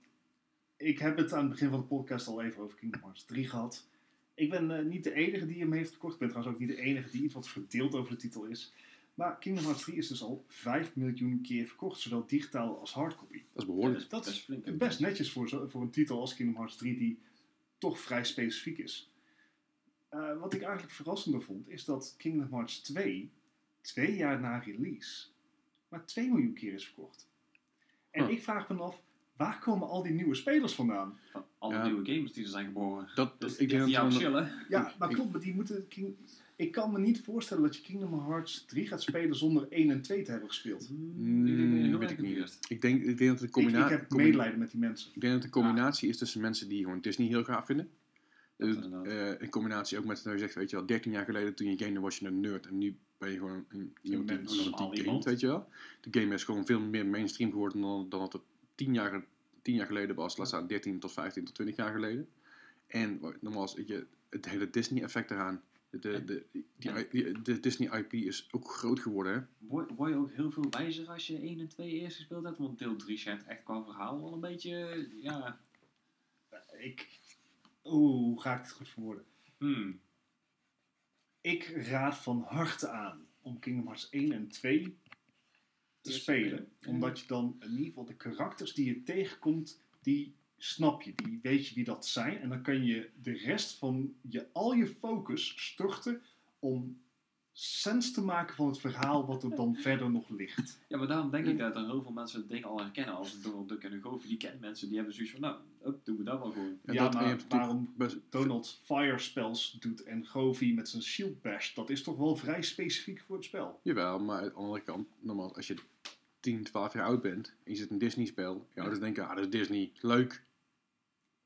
Ik heb het aan het begin van de podcast al even over Kingdom Hearts 3 gehad. Ik ben eh, niet de enige die hem heeft verkocht. Ik ben trouwens ook niet de enige die iets wat verdeeld over de titel is. Maar Kingdom Hearts 3 is dus al 5 miljoen keer verkocht, zowel digitaal als hardcopy. dat is behoorlijk. Dat best is flink, hè? best netjes voor, zo- voor een titel als Kingdom Hearts 3 die toch vrij specifiek is. Eh, wat ik eigenlijk verrassender vond, is dat Kingdom Hearts 2, twee jaar na release, maar 2 miljoen keer is verkocht. En Huh. ik vraag me af, waar komen al die nieuwe spelers vandaan? Van alle Ja. nieuwe gamers die er zijn geboren. Dat, Dus ik denk dat hè? Ja, maar ik- klopt, maar die moeten... King- ik kan me niet voorstellen dat je Kingdom Hearts 3 gaat spelen zonder 1 en 2 te hebben gespeeld. Mm, ik denk dat heel weet ik niet. Ik denk, ik denk dat het een Ik, combinatie ik heb medelijden met die mensen. Ik denk dat het een combinatie is tussen mensen die gewoon Disney heel gaaf vinden. Dat Eh, in combinatie ook met, nou, je zegt, weet je wel, 13 jaar geleden toen je gamede was je een nerd en nu ben je gewoon een, iemand die, gamet, iemand. weet je wel. De game is gewoon veel meer mainstream geworden dan, dan dat het tien jaar, tien jaar geleden was, laat staan 13 tot 15 tot 20 jaar geleden. En nogmaals, je, het hele Disney-effect eraan. De, de, die, die- de Disney-IP is ook groot geworden, hè? Word, word je ook heel veel wijzer als je 1 en 2 eerst gespeeld hebt? Want deel 3 schijnt echt qua verhaal wel een beetje, ja... Ik... Oeh, hoe ga ik het goed verwoorden? Hmm. Ik raad van harte aan om Kingdom Hearts 1 en 2 te Te spelen. spelen. Omdat je dan in ieder geval de karakters die je tegenkomt, die snap je. Die weet je wie dat zijn. En dan kan je de rest van je, al je focus storten om sens te maken van het verhaal wat er dan verder nog ligt. Ja, maar daarom denk ik dat er heel veel mensen het ding al herkennen als Donald Duck en Goofy. Die kennen mensen, die hebben zoiets van, nou, ook doen we dat wel gewoon. En ja, je maar waarom Donald fire spells doet en Govi met zijn shield bash, dat is toch wel vrij specifiek voor het spel. Jawel, maar aan de andere kant, nogmaals, als je 10, 12 jaar oud bent en je zit in een Disney-spel, ja, dan denken, ah, dat is Disney, leuk.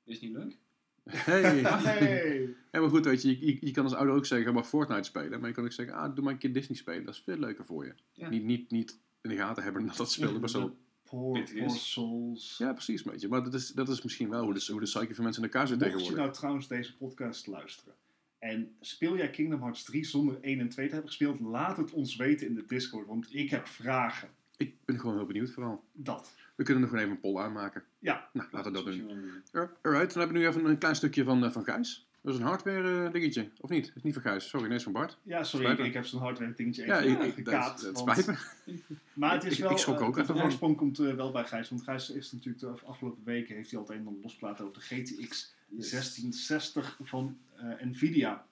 Is niet leuk? Hey. Hey! Ja, maar goed, weet je, je, je- je kan als ouder ook zeggen, ga maar Fortnite spelen. Maar je kan ook zeggen, ah, doe maar een keer Disney spelen. Dat is veel leuker voor je. Ja. Niet, niet, niet in de gaten hebben dat dat spel best wel... Poor, souls. Ja, precies, weet je. Maar dat is, dat is misschien wel hoe de, hoe de psyche van mensen in elkaar zit Mocht je tegenwoordig. nou trouwens deze podcast luisteren en speel jij Kingdom Hearts 3 zonder 1 en 2 te hebben gespeeld, laat het ons weten in de Discord, want ik heb vragen. Ik ben gewoon heel benieuwd vooral. Dat. We kunnen nog gewoon even een poll aanmaken. Ja, Nou, laten we dat doen. Alright, dan hebben we nu even een klein stukje van, eh, van Gijs. Dat is een hardware eh, dingetje. Of niet? Het is niet van Gijs. Sorry, nee, is van Bart. ja sorry, Spijt ik, heb zo'n hardware dingetje Ja, even ik, ik, gekaapt. dat, dat want- spijt me. Maar het is Ik- wel, ik schrok eh, ook de even van. oorsprong komt eh, wel bij Gijs. Want Gijs is natuurlijk de afgelopen weken heeft hij altijd een losplaat over de GTX Yes. 1660 van eh, Nvidia.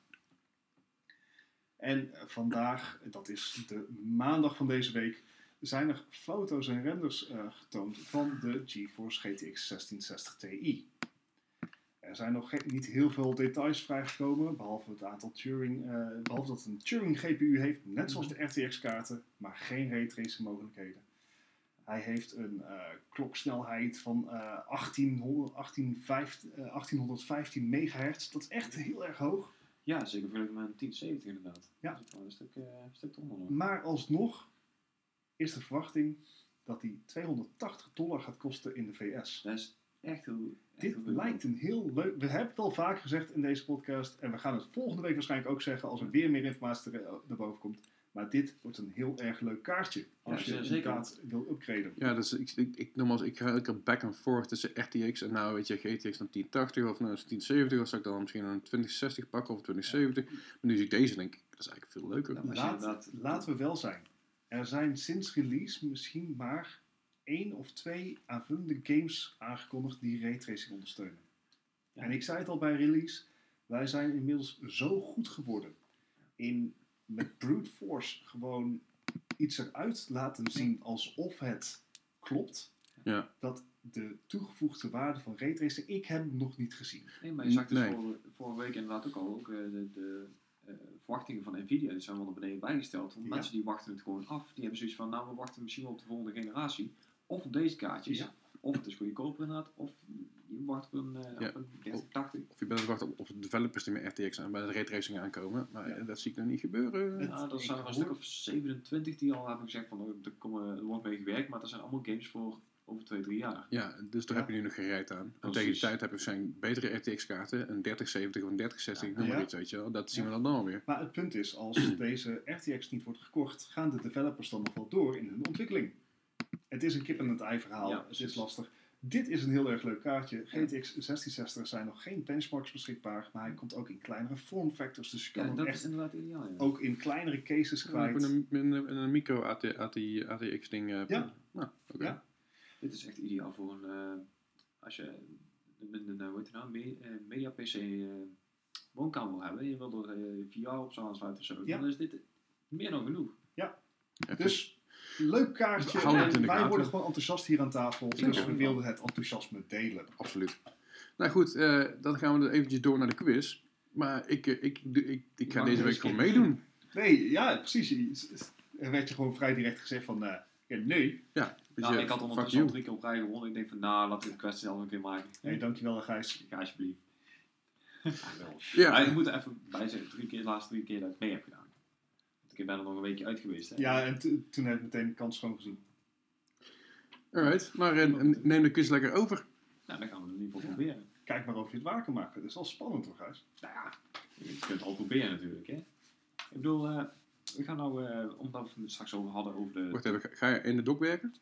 En eh, vandaag, dat is de maandag van deze week, zijn er foto's en renders eh, getoond van de GeForce GTX 1660 Ti. Er zijn nog niet heel veel details vrijgekomen, behalve het aantal Turing, eh, behalve dat het een Turing GPU heeft, net zoals de RTX kaarten, maar geen raytracing mogelijkheden. Hij heeft een eh, kloksnelheid van eh 1800, 1815, eh, 1815 megahertz. Dat is echt heel erg hoog. Ja, zeker vergeleken met een 1070 inderdaad. Ja. Dat is wel een stuk, eh, een stuk eronder nog. Maar alsnog is de verwachting dat die 280 dollar gaat kosten in de VS. Dat is echt heel... Dit lijkt een heel leuk. We hebben het al vaak gezegd in deze podcast. En we gaan het volgende week waarschijnlijk ook zeggen als er weer meer informatie er, naar boven komt. Maar dit wordt een heel erg leuk kaartje. Als Ja, je zeker. inderdaad wil upgraden. Ja, dus ik, ik, ik, nogmaals, ik ga elke back and forth tussen RTX en nou, weet je, GTX dan 1080 of nou, is het 1070. Of zou ik dan misschien een 2060 pakken of 2070. Maar nu zie ik deze en denk ik, dat is eigenlijk veel leuker. Laat, inderdaad- laten we wel zijn. Er zijn sinds release misschien maar één of twee aanvullende games aangekondigd die raytracing ondersteunen. Ja. En ik zei het al bij release, wij zijn inmiddels zo goed geworden in met brute force gewoon iets eruit laten zien alsof het klopt. Ja. Dat de toegevoegde waarde van raytracing, ik heb hem nog niet gezien. Nee, maar je zag dus Nee. vorige, vorige week inderdaad ook al, ook eh, de, de eh, verwachtingen van Nvidia die zijn wel naar beneden bijgesteld. Want Ja. mensen die wachten het gewoon af. Die hebben zoiets van, nou we wachten misschien wel op de volgende generatie. Of op deze kaartjes. Ja. Of het is goedkoper inderdaad. Of je wacht op een, eh Ja. op een 3080. Of je bent wachten op, op de developers die met RTX aan bij de raytracing aankomen. Maar Ja. dat zie ik nog niet gebeuren. Ja, er ik zijn er een of 27 die al hebben gezegd van, oh, er, komen, er wordt mee gewerkt. Maar dat zijn allemaal games voor over 2, 3 jaar. Ja, dus daar Ja. heb je nu nog geen rijd aan. En tegen die tijd heb je zijn betere RTX-kaarten, een 3070 of een 3060, Ja. noem maar Ja. iets, weet je wel. Dat zien Ja. we dan dan weer. Maar het punt is, als deze RTX niet wordt gekocht, gaan de developers dan nog wel door in hun ontwikkeling. Het is een kip en het ei verhaal. Ja, het is lastig. Dit is een heel erg leuk kaartje. GTX 1660 zijn nog geen benchmarks beschikbaar, maar hij komt ook in kleinere form factors. Dus je kan Ja, hem dat echt is inderdaad ideaal. Ja. ook in kleinere cases Ja, kwijt. met een, een, een micro AT, AT, ATX-ding. eh, Ja. Nou, oké. Ja. Dit is echt ideaal voor een, eh, als je een, een, eh, het nou, me- media PC woonkamer wil hebben en je wil er eh, VR op zo aansluiten of zo, Ja. dan is dit meer dan genoeg. Even- Dus leuk kaartje. Hou het in En de wij worden gewoon enthousiast hier aan tafel. Zeker. Dus we wilden het enthousiasme delen. Absoluut. Nou goed, eh, dan gaan we er eventjes door naar de quiz. Maar ik, eh, ik, ik, ik, ik ga deze week gewoon meedoen. Nee, ja, precies. Er werd je gewoon vrij direct gezegd van, eh, ja, nee. Ja, weet Nou, je, ik had ondertussen al drie keer op rij gewonnen. Ik denk van, nou, laten we de kwestie zelf een keer maken. Nee, dankjewel Gijs. Ja, alsjeblieft. Ja. Maar ik moet er even bij zeggen, drie keer, de laatste drie keer dat ik mee heb gedaan. Ik ben er nog een weekje uit geweest. Hè. Ja, en to- toen heb ik meteen de kans gewoon gezien. Alright, maar eh, neem de quiz lekker over. Nou, dan gaan we het in ieder geval proberen. Kijk maar of je het waar kan maken. Dat is wel spannend toch, Gijs? Nou ja, je kunt het al proberen natuurlijk, hè. Ik bedoel, eh, we gaan nou, eh, omdat we het straks over hadden over de... Wacht even, ga- ga je in de dock werken?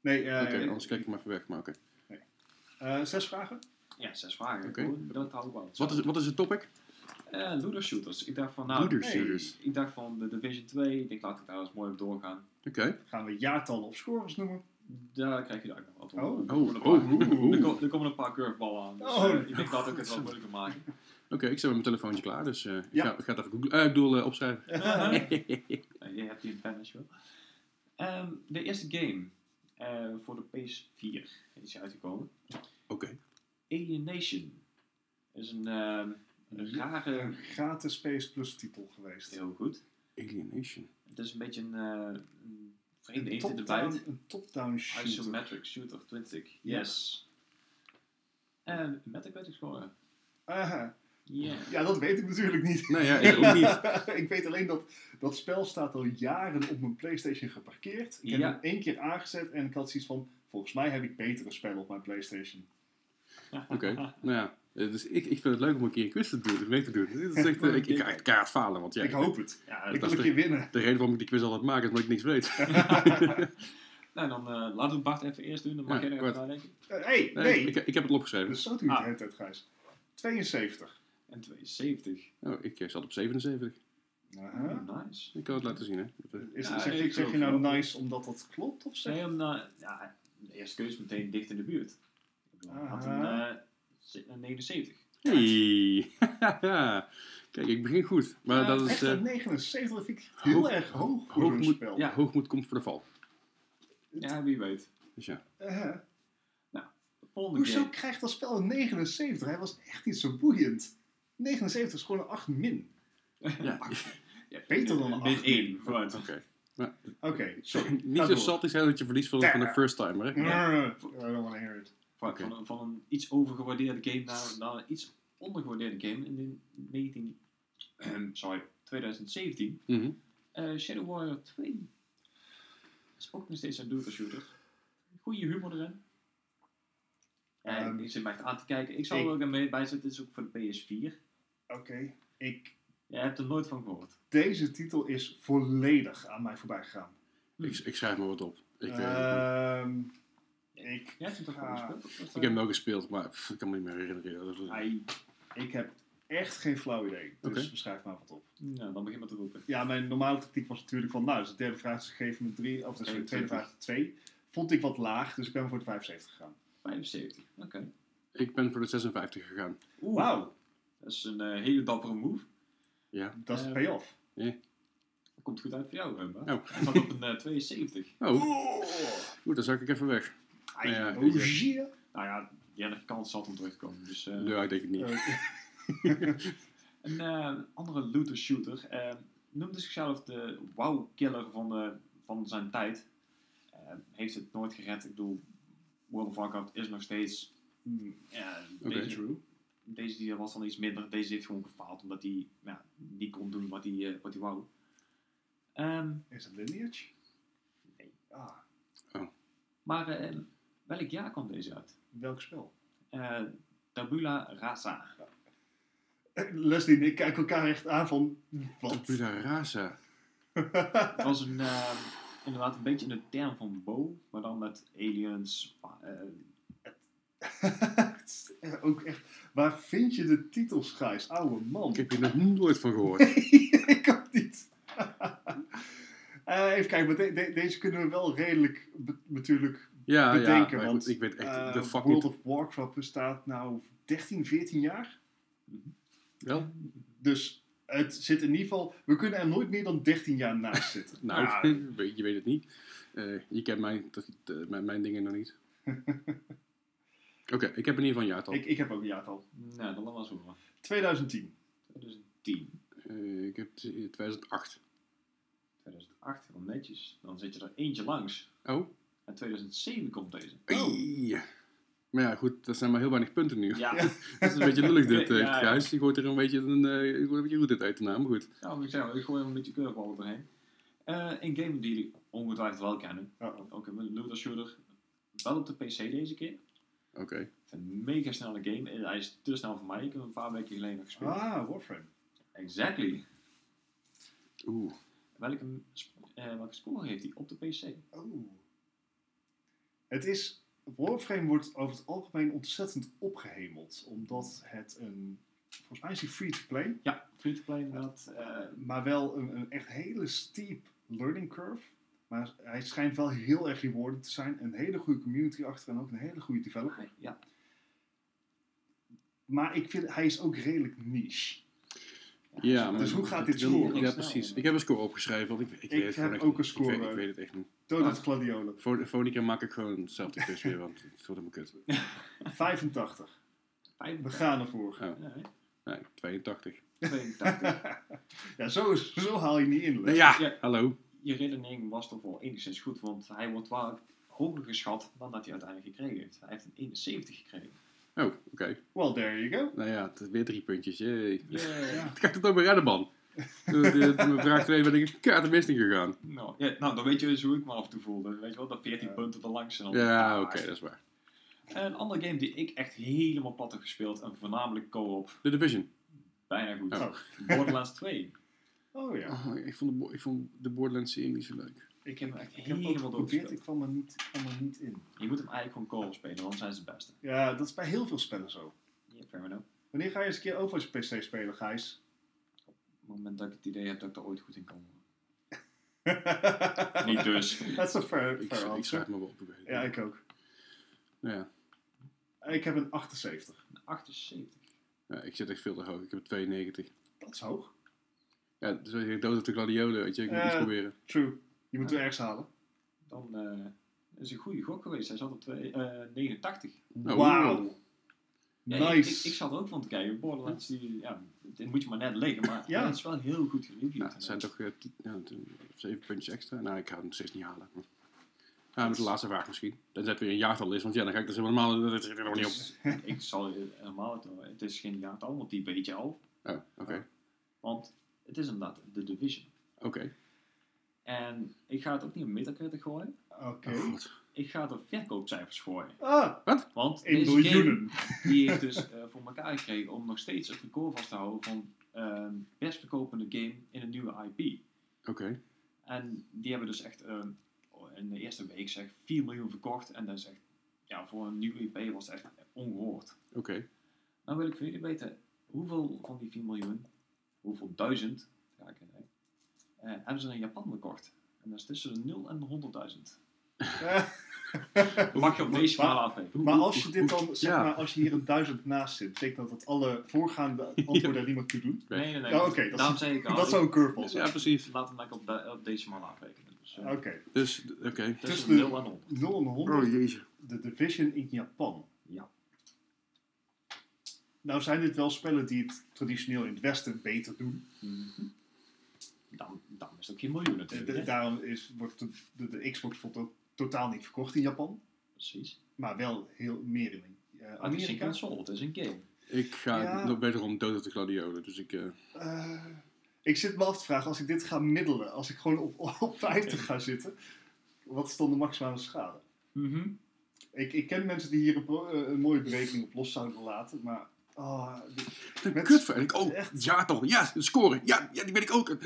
Nee, eh, Oké, anders kijk ik maar even weg. Maar oké. eh, zes vragen? Ja, zes vragen. Oké. Dat hou ik wel. Wat, is, wat is het topic? Eh, looter shooters. Ik dacht van, nou, Looter shooters. ik dacht van de Division 2. Ik denk, laat ik daar eens mooi op doorgaan. Oké. Gaan we jaartallen of scores noemen? Daar krijg je daar ook nog wat op. Oh. Er komen een paar- Oh, oh, oh. Er, ko- er komen een paar curveballen aan. Dus Oh. eh, ik denk dat ik het wel moeilijker maken. Oké, ik zet mijn telefoontje klaar, dus eh, ik, ga, ik ga het even googlen. Ik bedoel, opschrijven. Je hebt die een pen als je wil. Ehm, de eerste game eh, voor de PS4 is uitgekomen. Oké. Alienation. is een, ehm, een rare... Een gratis PS Plus titel geweest. Heel goed. Alienation. Het is een beetje een, eh een vreemde Een eend in de top-down bijt. een top-down shooter. Isometric shooter, twin stick. Ja. Yes. En Metacritic score. Aha. Ja. Ja, dat weet ik natuurlijk niet. Nou ja, ik ook niet. ik weet alleen dat dat spel staat al jaren op mijn PlayStation geparkeerd. Ik heb Ja. hem één keer aangezet en ik had zoiets van: volgens mij heb ik betere spellen op mijn PlayStation. Oké, nou ja. Eh, Dus ik, ik vind het leuk om een keer een quiz te doen, mee te doen. Dit is echt, eh, ik, ik ga echt kaart falen, want ja, ik hoop het. Ja, ik dat wil een keer winnen. de reden waarom ik die quiz altijd maak is omdat ik niks weet. Nou, dan eh, laten we Bart even eerst doen. Dan mag Ja, jij er even nadenken. Hey, Nee, nee. Ik, ik heb het opgeschreven. Dus zo doe je het Ah. de hele tijd, Gijs. 72. En 72. Oh, ik zat op 77. Aha. Oh, nice. Ik kan het laten zien, hè. Dat, Is, Ja, zeg, ik je, zeg geloof je nou wel. nice omdat dat klopt of zeg Nee, om, ja, de eerste keuze meteen dicht in de buurt. Ik had een, Aha. eh, ze- een 79. Hey! Kijk, ik begin goed. Maar Ja, dat is... Echt eh, een 79 vind ik heel hoog- erg hoog voor hoogmoed, spel. Ja. hoogmoed komt voor de val. Ja, wie weet. Dus ja. Uh-huh. Volgende Hoezo game. krijgt dat spel een 79? Hij was echt niet zo boeiend. 79 is gewoon een 8 min. ja. Ja, Beter dan een Min acht. 1. Vooruit. Oké. Oké, sorry. Niet zo salty zijn dat je verliest van, van een first timer, hè. I don't want to hear it. Van, een, van een iets overgewaardeerde game naar, naar een iets ondergewaardeerde game. In de 19, ehm, sorry, 2017. Mhm. eh, Shadow Warrior 2. Is ook nog steeds een looter shooter. Goede humor erin. En Ehm, ik zit me echt aan te kijken. Ik zal ik- er ook aan mee bij zetten. Het is ook voor de PS4. Oké, ik... Jij hebt er nooit van gehoord. Deze titel is volledig aan mij voorbij gegaan. Ik, ik schrijf maar wat op. Ik, Eh, weet het niet. Ehm, ik, Jij hebt hem toch ga- wel gespeeld? Of ik heb hem ook gespeeld, maar pff, ik kan me niet meer herinneren. Dat was- Ai. ik heb echt geen flauw idee. Dus Oké. beschrijf maar wat op. Nou, dan begin maar te roepen. Ja, mijn normale tactiek was natuurlijk van, nou, dus de derde vraag is gegeven met drie, of dus de tweede 22. vraag twee. Vond ik wat laag, dus ik ben voor de 75 gegaan. 75. Oké. Ik ben voor de 56 gegaan. Oeh, Wauw, dat is een eh, hele dappere move. Ja. dat is Eh, payoff. Dat komt goed uit voor jou, Rumba. Oh. Hij op een eh, 72. Oh, goed, dan zak ik even weg. Ai. Ja, Oh, ik, eh, zie je? Nou ja, die had kans zat om terug te komen. Dus, eh, ja, ik denk het niet. Eh, Een eh, andere looter shooter eh, noemde zichzelf de wow-killer van, de, van zijn tijd. Eh, heeft het nooit gered. Ik bedoel, World of Warcraft is nog steeds... Ja, deze, true. deze die was dan iets minder. Deze heeft gewoon gefaald omdat hij ja, niet kon doen wat hij, eh, wat hij wou. Ehm, Is het Lineage? Nee. Ah, maar eh, welk jaar kwam deze uit? welk spel? Eh, Tabula Rasa. Eh, Leslie en ik kijken elkaar echt aan van, wat? Tabula rasa. Het was een, eh, inderdaad een beetje in de term van Bo, maar dan met aliens. eh, Ook echt, waar vind je de titels, Gijs? Oude man. Ik heb hier nog nooit van gehoord. ik ook niet. Eh, even kijken, maar de- de- deze kunnen we wel redelijk be- natuurlijk Ja, ja, bedenken. maar want goed, ik weet echt eh, de fuck World niet. of Warcraft bestaat nou 13, 14 jaar. Wel? Dus het zit in ieder geval, we kunnen er nooit meer dan 13 jaar naast zitten. Nou, Ja, weet- je weet het niet. Eh, je kent mijn, eh, mijn, mijn dingen nog niet. Oké, ik heb in ieder geval een jaartal. ik, ik heb ook een jaartal. nou, dan was het wel. 2010. 2010. Eh, ik heb t- 2008. 2008, heel netjes. Dan zit je er eentje langs. Oh? En 2007 komt deze. Hey. Maar ja, goed, dat zijn maar heel weinig punten nu. Ja, Ja. Dat is een beetje lullig dit, Ja, ja. Gijs. Je gooit er een beetje een, eh, je gooit een beetje roet uit de naam, maar goed. nou, ik zeg, ik gooi er een beetje curveball doorheen. Eh, een game die jullie ongetwijfeld wel kennen. Oh. Ook een looter shooter. Wel op de PC deze keer. Oké. Het is een mega snelle game. En Hij is te snel voor mij. Ik heb hem een paar weken geleden nog gespeeld. Ah, Warframe. Exactly. Oeh. Welke, eh, welke score heeft hij op de PC? Oh. Het is... Warframe wordt over het algemeen ontzettend opgehemeld. Omdat het een... Volgens mij is hij free-to-play. Ja, free-to-play inderdaad. Eh, Maar wel een, een echt hele steep learning curve. Maar hij schijnt wel heel erg rewarding te zijn. Een hele goede community achter en ook een hele goede developer. ja, Maar ik vind, hij is ook redelijk niche. Ja, maar Dus hoe gaat dit ik scoren? Ja, precies. Ik heb een score opgeschreven, want ik, ik, weet het heb gewoon ook een score, Ik weet, ik weet het echt niet. Donut Gladiolen. Voor, voor die keer maak ik gewoon hetzelfde quiz weer, want het wordt helemaal kut. 85. We gaan ervoor. Oh, nee, 82. 82. Ja, zo, is, zo haal je niet in. Nee, Les. ja, Ja. hallo. Je redenering was toch wel enigszins goed, want hij wordt wel hoger geschat dan dat hij uiteindelijk gekregen heeft. Hij heeft een 71 gekregen. Oh, oké. Well, there you go. Nou ja, het weer drie puntjes. Jee. Yeah. Het gaat het ook weer redden, man. Toen vraag 2 ben ik kaart de mist in gegaan. Nou, ja, nou, dan weet je dus hoe ik me af en toe voelde. Weet je wel, dat 14 Ja. punten er langs. En dan Ja, oké, dat is waar. Een andere game die ik echt helemaal plat heb gespeeld, en voornamelijk co-op, The Division. bijna goed. Oh. Borderlands 2. Oh ja. Oh, ik, vond de, ik vond de Borderlands serie niet zo leuk. Ik heb hem echt Ik heb ook geprobeerd, ik kwam er niet, kwam er niet in. Je moet hem eigenlijk gewoon co-op spelen, dan zijn ze het beste. Ja, dat is bij heel veel spellen zo. Ja, fair enough. Wanneer ga je eens een keer Overwatch op PC spelen, Gijs? Op het moment dat ik het idee heb dat ik er ooit goed in kan worden. Niet dus. Dat is een fair, Ik, fair ik me wel op. ik het Ja, ik ook. Ja. Ik heb een 78. Een 78. ja, ik zit echt veel te hoog. Ik heb een 92. Dat is hoog. Ja, dus je, dood op de gladiolen, weet je. Ik moet Eh. iets proberen. True. Je moet er ergens halen. Dan eh, is een goede gok geweest. Hij zat op twee, eh, 89. Oh, Wauw. Ja, ik- Nice. Ik, ik, zat er ook van te kijken. Borderlands, die, ja, dit moet je maar net liggen, maar Ja. het is wel heel goed gereviewd. Ja, het zijn toch eh, ja, zeven puntjes extra. Nou, ik ga het nog steeds niet halen. Ja, dat is de laatste vraag misschien. Tenzij het weer een jaartal is, want ja, dan ga ik dus helemaal... Dat zit er nog niet op. Ik zal helemaal het, het is geen jaartal, want die weet je al. Oh, oké. Want het is inderdaad de Division. Oké. En ik ga het ook niet op Metacritic gooien. Oké. Oh. Ik ga het op verkoopcijfers gooien. Ah, Want in deze miljoenen. game die heeft dus eh, voor elkaar gekregen om nog steeds het record vast te houden van ehm, best verkopende game in een nieuwe IP. Oké. En die hebben dus echt ehm, in de eerste week zeg 4 miljoen verkocht. En dat is echt, ja, voor een nieuwe IP was het echt ongehoord. Oké. Nou wil ik van jullie weten, hoeveel van die 4 miljoen, hoeveel duizend, eh, hebben ze in Japan verkocht? En dat is tussen de 0 en de 100.000. Mag je op deze schaal? Maar als je dit dan, zeg Ja. maar, als je hier een duizend naast zit, betekent dat dat alle voorgaande antwoorden er niet meer toe doen? Nee, nee, nee. Ja, oké, dat is- Daarom zei ik al. Dat zou een curveball zijn. Ja, precies. Laat hem lekker op, de, op decimaal afrekenen. Dus, eh, Oké. Dus, tussen tussen de de- 0 en 100. 0 en 100. Oh, jezus. De Division in Japan. Ja. Nou zijn dit wel spellen die het traditioneel in het Westen beter doen. Mhm. Dan, dan is het ook geen miljoen natuurlijk. de- daarom is, wordt de, de, de Xbox ook totaal niet verkocht in Japan. Precies. Maar wel heel meer in eh, Maar het is geen Amerika. console, het is een game. Ik ga Ja. nog wederom dood op de gladiolen. Dus ik... eh, Eh, ik zit me af te vragen, als ik dit ga middelen, als ik gewoon op, op 50 ga zitten, wat is dan de maximale schade? Mhm. Ik, ik ken mensen die hier een, een mooie berekening op los zouden laten, maar... ah, Een Met- kut ik, oh, Echt? ja toch. Ja, scoren. Ja, ja, die weet ik ook.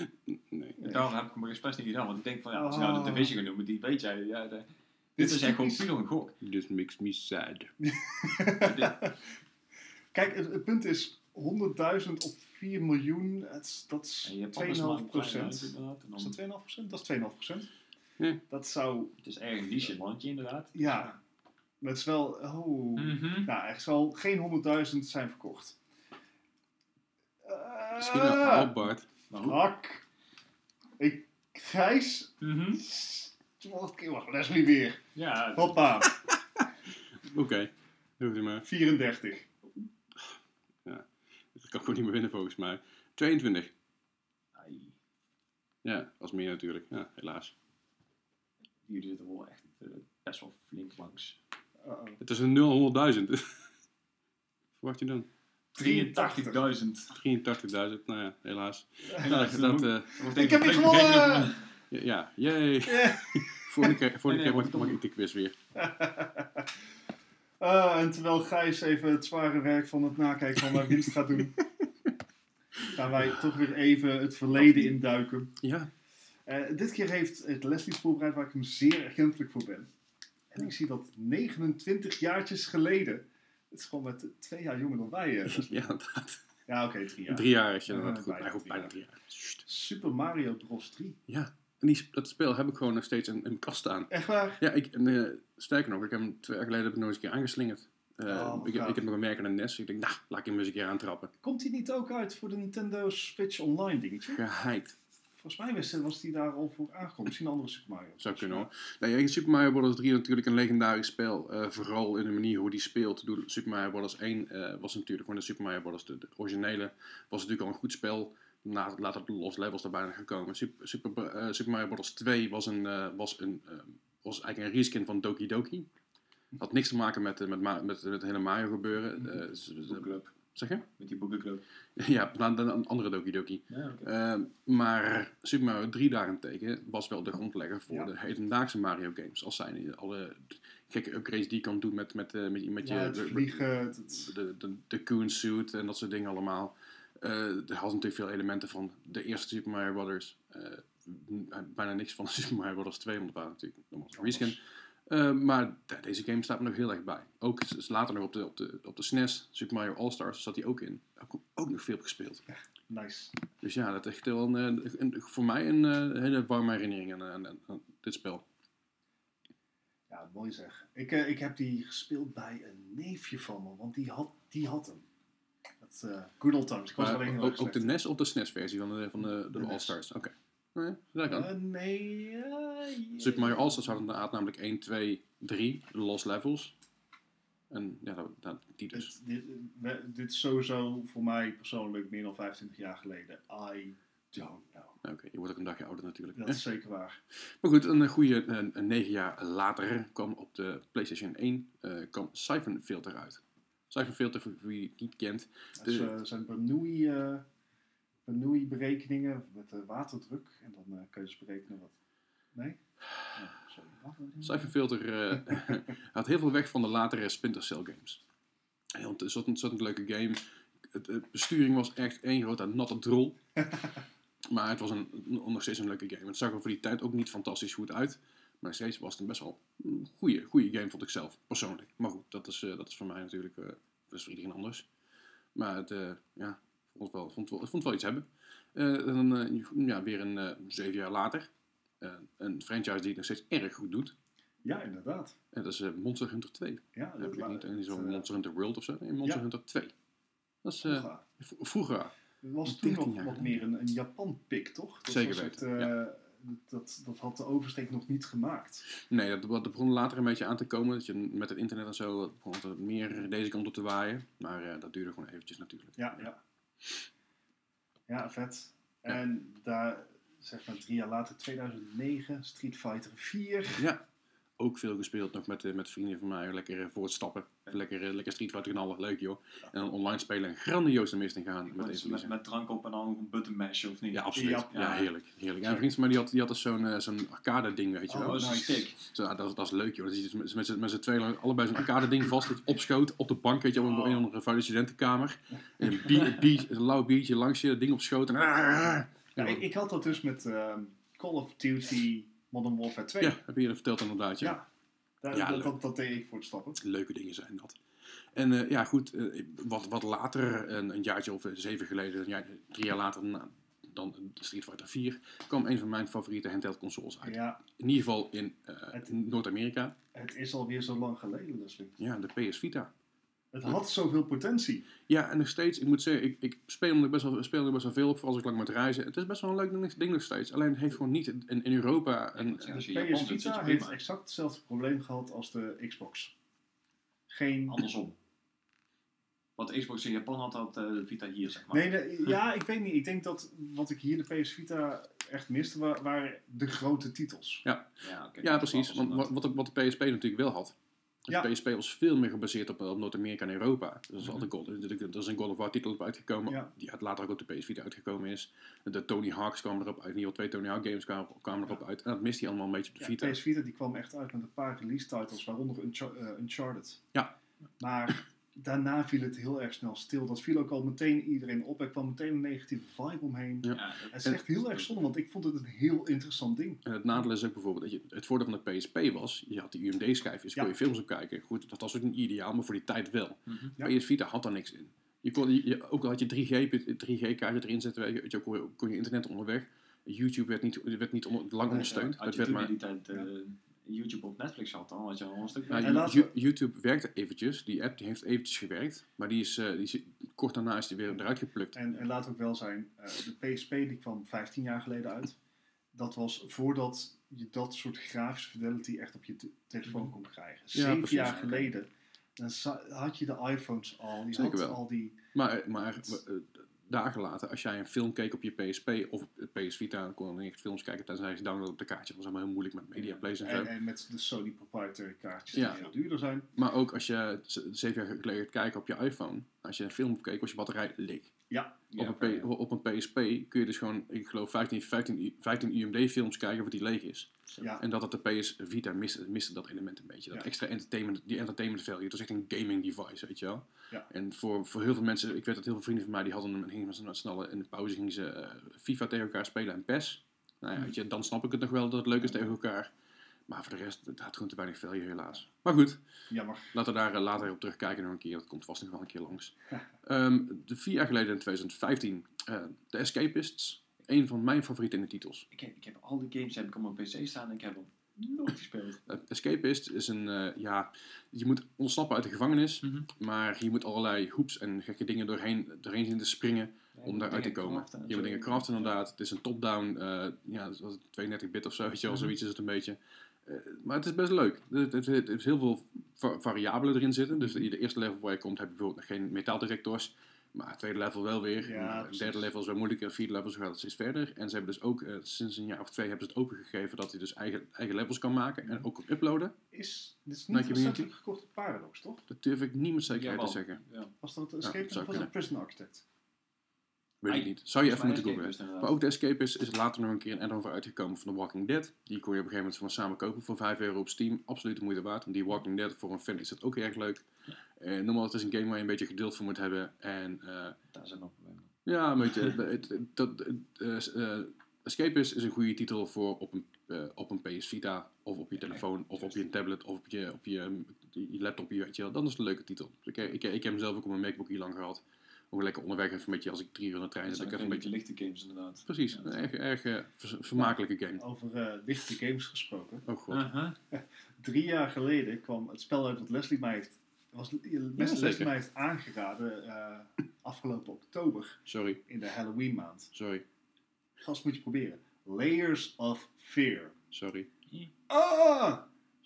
Nee. Daarom heb ik hem expres niet gedaan, want ik denk van ja, als je nou de Oh. Division gaat noemen, die weet jij. Ja, de- dit is echt gewoon puur een gok. This makes me sad. Kijk, het, het punt is 100.000 op 4 miljoen, het, dat en is je hebt anders maar 2,5 een klein procent. Is dat 2,5 procent? Dat is 2,5 procent. Ja. Dat zou, het is erg een niche landje inderdaad. ja, is wel, oh... Mhm. Nou, er zal geen 100.000 zijn verkocht. Misschien wel Ah, oh, Bart. Maar? Hak. Ik, Gijs. Mhm. Wacht, wacht, Leslie weer. Ja, Hoppa, Oké. Doe het maar. 34. Dat kan ik gewoon niet meer winnen volgens mij. 22. ai, Ja, als meer natuurlijk. Ja, helaas. jullie zitten wel echt eh, best wel flink langs. Uh-oh. Het is een 0 100.000. Verwacht je dan? 83.000. 83.000. Nou ja, helaas. Ja, Nou, dat, dat, eh, Ik heb flink gewonnen! Ja, ja. yay. Ja. Volgende keer, volgende Nee, keer ik- maak ik de quiz weer. Ah, en terwijl Gijs even het zware werk van het nakijken van mijn winst gaat doen, gaan wij toch weer even het verleden induiken. Ja, Eh, dit keer heeft het Leslie voorbereid waar ik hem zeer erkentelijk voor ben. En ik zie dat 29 jaartjes geleden. Het is gewoon met twee jaar jonger dan wij. eh. ja inderdaad. Ja, oké, drie jaar. Drie jaar is je Ja, inderdaad goed. bijna drie jaar. Super Mario Bros. 3. Ja, en die, dat speel heb ik gewoon nog steeds in, in mijn kast staan. Echt waar? Ja, ik, en, eh, sterker nog, ik heb hem twee jaar geleden heb ik nog eens een keer aangeslingerd. Eh, Oh, ik, ik heb nog een merk aan een NES. Ik denk, nou, laat ik hem eens een keer aantrappen. Komt hij niet ook uit voor de Nintendo Switch Online dingetje? Geheid. Volgens mij was, was die daar al voor aangekomen. Misschien een andere Super Mario. Zou kunnen hoor. Nee, ja, Super Mario Bros. 3 natuurlijk een legendarisch spel. eh, vooral in de manier hoe die speelt. Doe- Super Mario Bros. 1 eh, was natuurlijk gewoon de Super Mario Bros. De, de originele. Was natuurlijk al een goed spel. Na, later de Lost Levels erbij zijn gekomen. Super, Super, eh, Super Mario Bros. 2 was, een, eh, was, een, was eigenlijk een reskin van Doki Doki. Had niks te maken met, met, met, met het hele Mario gebeuren. Boekclub. Zeg je? Met die boekenclub. ja, dan dan een andere Doki Doki. Ja. Ehm, maar Super Mario 3 daarentegen was wel de grondlegger voor Ja. de hedendaagse Mario games. Als zijn alle gekke upgrades die je kan doen met, met, eh, met, met je Ja, de, vliegen, het, de, de, de Coon suit en dat soort dingen allemaal. Eh er had natuurlijk veel elementen van de eerste Super Mario Brothers. Eh, bijna niks van Super Mario Bros. 2, want dat waren natuurlijk nogmaals een reskin. Eh, maar de- deze game staat me nog heel erg bij. Ook is, later nog op de, op, de, op de SNES, Super Mario All-Stars, zat hij ook in. Ook, ook nog veel op gespeeld. nice. Dus ja, dat is echt wel een, eh, een- voor mij een eh, hele warme herinnering aan, aan- dit spel. Ja, mooi zeg. Ik, eh, ik heb die gespeeld bij een neefje van me, want die had, die had hem. Dat eh good old times. Ik was alleen heel ook, ook de. NES of de SNES-versie van de, van de, de, De NES. All-Stars? Oké. Nee, dat kan. Nee. Eh, Super Mario All-Stars had inderdaad namelijk 1, 2, 3, de Lost Levels. En ja, dat, dat- die dus. Dit, dit, we- dit is sowieso voor mij persoonlijk meer dan 25 jaar geleden. I don't know. Oké, je wordt ook een dagje ouder natuurlijk. Dat is zeker waar. Maar goed, een goede een, een negen jaar later kwam op de PlayStation 1 eh kwam Siphon Filter uit. Siphon Filter, voor wie het niet kent, Dat eh, zijn Bernoulli, eh, Bernoulli berekeningen met eh, waterdruk. En dan eh, kun je dus berekenen wat... Nee? Nee, sorry. Wat? Siphon Filter eh, had heel veel weg van de latere Splinter Cell games. Heel, het is een ontzettend leuke game. De besturing was echt één grote natte drol. maar het was een, nog steeds een leuke game. Het zag er voor die tijd ook niet fantastisch goed uit. Maar steeds was het een best wel een goede, goede game, vond ik zelf, persoonlijk. Maar goed, dat is, eh, dat is voor mij natuurlijk, is voor iedereen anders. Maar het, eh, ja, vond het wel, vond wel, vond wel iets hebben. En dan, ja, weer een zeven jaar later. Eh, een franchise die het nog steeds erg goed doet. Ja, inderdaad. En dat is eh, Monster Hunter 2. Ja, Dat heb ik niet. En zo'n eh, Monster Hunter World of zo. Nee, Monster ja. Hunter 2. Dat is vroeger. was toen 13 nog wat meer een, een Japan-pik, toch? Dat Zeker weten, het, dat, dat had de oversteek nog niet gemaakt. Nee, dat, dat begon later een beetje aan te komen. Dat je met het internet en zo dat begon het meer deze kant op te waaien. Maar dat duurde gewoon eventjes natuurlijk. Ja, ja. Ja, vet. En daar, zeg maar drie jaar later, 2009, Street Fighter 4. Ja, ook veel gespeeld nog met, eh, met vrienden van mij. Lekker eh, voor het stappen. Lekker, eh, lekker Street Fighter knallen. Leuk joh. En dan online spelen en grandioos de mist in gaan. Met Met, even met, met drank op en dan een button mash of niet? Ja, absoluut. Ja. Ja, heerlijk. heerlijk. En een vriend van mij die had, die had dus zo'n zo'n arcade ding, weet je Oh, wel. dat is een nice. stick. Zo, ja, dat, is- dat is leuk joh. Je dus met- met z'n- met z'n tweeën allebei zo'n arcade ding vast op schoot, op de bank, weet je wel, in Oh. een andere vuile studentenkamer. En een, bier, een, bier, een lauw biertje langs je, dat ding op schoot en... Ja, ik, ik had dat dus met ehm, Call of Duty Modern Warfare 2. Ja, heb je eerder verteld inderdaad, ja. Ja. Daar- Ja, dat, dat, dat deed ik voor het stappen. Leuke dingen zijn dat. En eh, ja, goed, eh, wat, wat later, een, een jaartje of eh, zeven geleden, een jaar, drie jaar later na- dan Street Fighter 4, kwam een van mijn favoriete handheld consoles uit. Ja, In ieder geval in Noord-Amerika. het is alweer zo lang geleden, Leslie. Ja, de PS Vita. Het had zoveel potentie. Ja, en nog steeds, ik moet zeggen, ik, ik speel er best wel, speel er best wel veel op, vooral als ik lang moet reizen. Het is best wel een leuk ding, ding nog steeds. Alleen het heeft gewoon niet in, in Europa een... Ja, De je PS Vita heeft exact hetzelfde probleem gehad als de Xbox. Geen... Andersom. Wat Xbox in Japan had, had eh, de Vita hier, zeg maar. Nee, nee, ja, ik weet niet. Ik denk dat wat ik hier de PS Vita echt miste, wa- waren de grote titels. Ja, oké. ja, Dat precies. Want wat, wat, de, wat de PSP natuurlijk wel had, De Ja. PSP was veel meer gebaseerd op, op Noord-Amerika en Europa. Dus dat is altijd God. Er is een God of War titel op uitgekomen, Ja. die uit- later ook op de PS Vita uitgekomen is. De Tony Hawk's kwamen erop uit, geval twee Tony Hawk games kwamen, kwamen erop uit. En dat mist hij allemaal een beetje op de Vita. PS Vita die kwam echt uit met een paar release titles, waaronder eh, Uncharted. Ja. Maar daarna viel het heel erg snel stil. Dat viel ook al meteen iedereen op. Er kwam meteen een negatieve vibe omheen. Ja. Ja, Het is echt heel erg zonde, want ik vond het een heel interessant ding. En het nadeel is ook bijvoorbeeld, dat je, het voordeel van de PSP was, je had die UMD-schijfjes, Ja. kon je films op kijken. Goed, dat was ook niet ideaal, maar voor die tijd wel. Mhm. Ja. PS Vita had daar niks in. Je kon, je, ook al had je 3G, 3G-kaartje erin zetten, je, kon, je, kon je internet onderweg. YouTube werd niet, werd niet onder- lang ondersteund. Had je werd maar, in die tijd eh, YouTube op Netflix had, dan had je al een stuk meer. You- we- YouTube werkte eventjes, die app die heeft eventjes gewerkt, maar die is, eh, die is kort daarna is die weer eruit geplukt. En, en laat ook wel zijn, eh, de PSP die kwam 15 jaar geleden uit. Dat was voordat je dat soort grafische fidelity echt op je te- telefoon kon krijgen. Zeven precies, jaar geleden dan had je de iPhones al. Je Zeker had wel. al die... Maar, maar eh, dagen later, als jij een film keek op je PSP of op PS Vita, dan kon je niet echt films kijken tenzij je ze download op de kaartje. Dat was allemaal heel moeilijk met media plays en zo. En, en met de Sony proprietary kaartjes Ja. die veel duurder zijn. Maar ook als je zeven jaar geleden kijken op je iPhone, als je een film opkeek, was je batterij leeg. Ja, Ja, op, een P- op een PSP kun je dus gewoon, ik geloof, 15, 15, i- 15 UMD-films kijken wat die leeg is. ja. En dat het de PS Vita miste, miste dat element een beetje. Dat Ja. extra entertainment, die entertainment value. Het was echt een gaming device, weet je wel. Ja. En voor, voor heel veel mensen, ik weet dat heel veel vrienden van mij, die hadden hem, gingen snel in de pauze gingen ze eh, FIFA tegen elkaar spelen en PES. Nou ja, weet je, dan snap ik het nog wel dat het leuk is tegen elkaar. Maar voor de rest, het had gewoon te weinig value helaas. Maar goed, jammer. Laten we daar eh, later op terugkijken nog een keer. Dat komt vast nog wel een keer langs. Ehm, de vier jaar geleden in 2015, eh The Escapists. Een van mijn favoriete titels. Ik heb, ik heb al die games heb ik op mijn PC staan en ik heb hem nooit gespeeld. Uh, Escapist is een, eh, ja, je moet ontsnappen uit de gevangenis. Mhm. Maar je moet allerlei hoeps en gekke dingen doorheen, doorheen zien te springen om daaruit te komen. Je moet dingen craften inderdaad. Het is een top-down, ja, wat is het, 32-bit of zo, weet je wel, Mhm. zoiets is het een beetje. Eh, maar het is best leuk. Het heeft heel veel va- variabelen erin zitten. Dus de, de eerste level waar je komt heb je bijvoorbeeld nog geen metaaldetectors. Maar het tweede level wel weer. Ja, het precies. derde level is wel moeilijker. Het vierde level zo gaat het steeds verder. En ze hebben dus ook, eh, sinds een jaar of twee, hebben ze het opengegeven dat hij dus eigen, eigen levels kan maken. En ook kan uploaden. Is, dit is niet recentelijk gekocht op Paradox, toch? Dat durf ik niet met zekerheid te zeggen. Ja. Was dat Ja, Escape zou of was kunnen. het Prison Architect? Weet ik niet. Zou je even moeten googlen. Escape is Maar ook de Escapist is later nog een keer een add-on voor uitgekomen van The Walking Dead. Die kon je op een gegeven moment van samen kopen voor 5 euro op Steam. Absoluut de moeite waard. En die Walking Dead voor een fan is dat ook erg leuk. Eh normaal het is een game waar je een beetje geduld voor moet hebben. En eh, Daar zijn nog problemen. ja, een beetje. het- het- dat, het, eh, eh, Escapist is een goede titel voor op een, op een PS Vita. Of op je telefoon. Of op je tablet. Of op je, op je, je laptop. Weet je wel. Dat is een leuke titel. Ik, ik, ik heb hem zelf ook op mijn MacBook hier lang gehad. Ook lekker onderweg even een beetje als ik drie uur in de trein zit. even een beetje lichte games inderdaad. Precies, Ja, een erg, erg vermakelijke game. Over eh, lichte games gesproken. Oh god. Drie jaar geleden kwam het spel uit wat Leslie mij heeft, was, Leslie mij heeft aangeraden eh, afgelopen oktober Sorry, in de Halloween maand. sorry, Gast moet je proberen. Layers of Fear. sorry. Ah!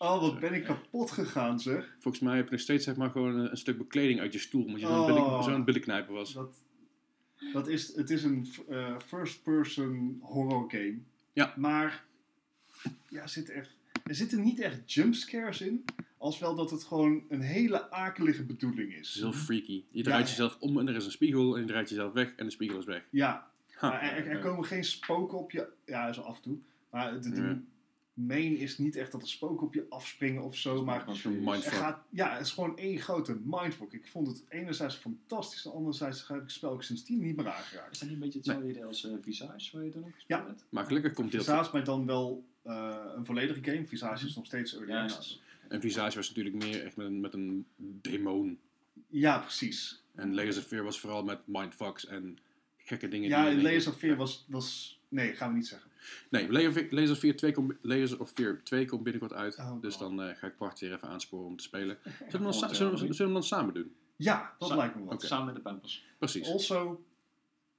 Oh, wat ben ik kapot gegaan zeg. Volgens mij heb je nog steeds zeg maar gewoon een, een stuk bekleding uit je stoel. Omdat je zo'n Oh. billen- zo'n billenknijper was. Dat, dat is, het is een eh, first-person horror game. Ja. Maar ja, er, zit echt, er zitten niet echt jumpscares in. Als wel dat het gewoon een hele akelige bedoeling Het is heel freaky. Je Ja. draait jezelf om en er is een spiegel. En je draait jezelf weg en de spiegel is weg. Ja, Ha. er, er komen geen spoken op je... Ja, zo af en toe. Maar de, de. Main is niet echt dat er spoken op je afspringen of zo. Maar Dat is een er mindfuck. gaat, ja, het is gewoon één grote mindfuck. Ik vond het enerzijds fantastisch. En anderzijds heb ik het spel ook sindsdien niet meer aangeraakt. Is dat niet een beetje hetzelfde idee als eh, Visage, waar je toen ook gespeeld Ja. hebt? Maar gelukkig komt deel Visage maar dan wel eh, een volledige game. Visage is nog steeds early Ja, access. En Visage was natuurlijk meer echt met een, met een demon. Ja, precies. En Layers of Fear was vooral met mindfucks en gekke dingen. Ja, die Layers of Fear was, was... Nee, gaan we niet zeggen. Nee, Layers of- Fear 2 komt, Layers of Fear 2 komt binnenkort uit. Oh, dus dan eh, ga ik Bart weer even aansporen om te spelen. Zullen we, dan jaar zullen, we- wel. zullen we hem dan samen doen? Ja, dat Sa- lijkt me wel. Samen met de Pampers. Precies. Also,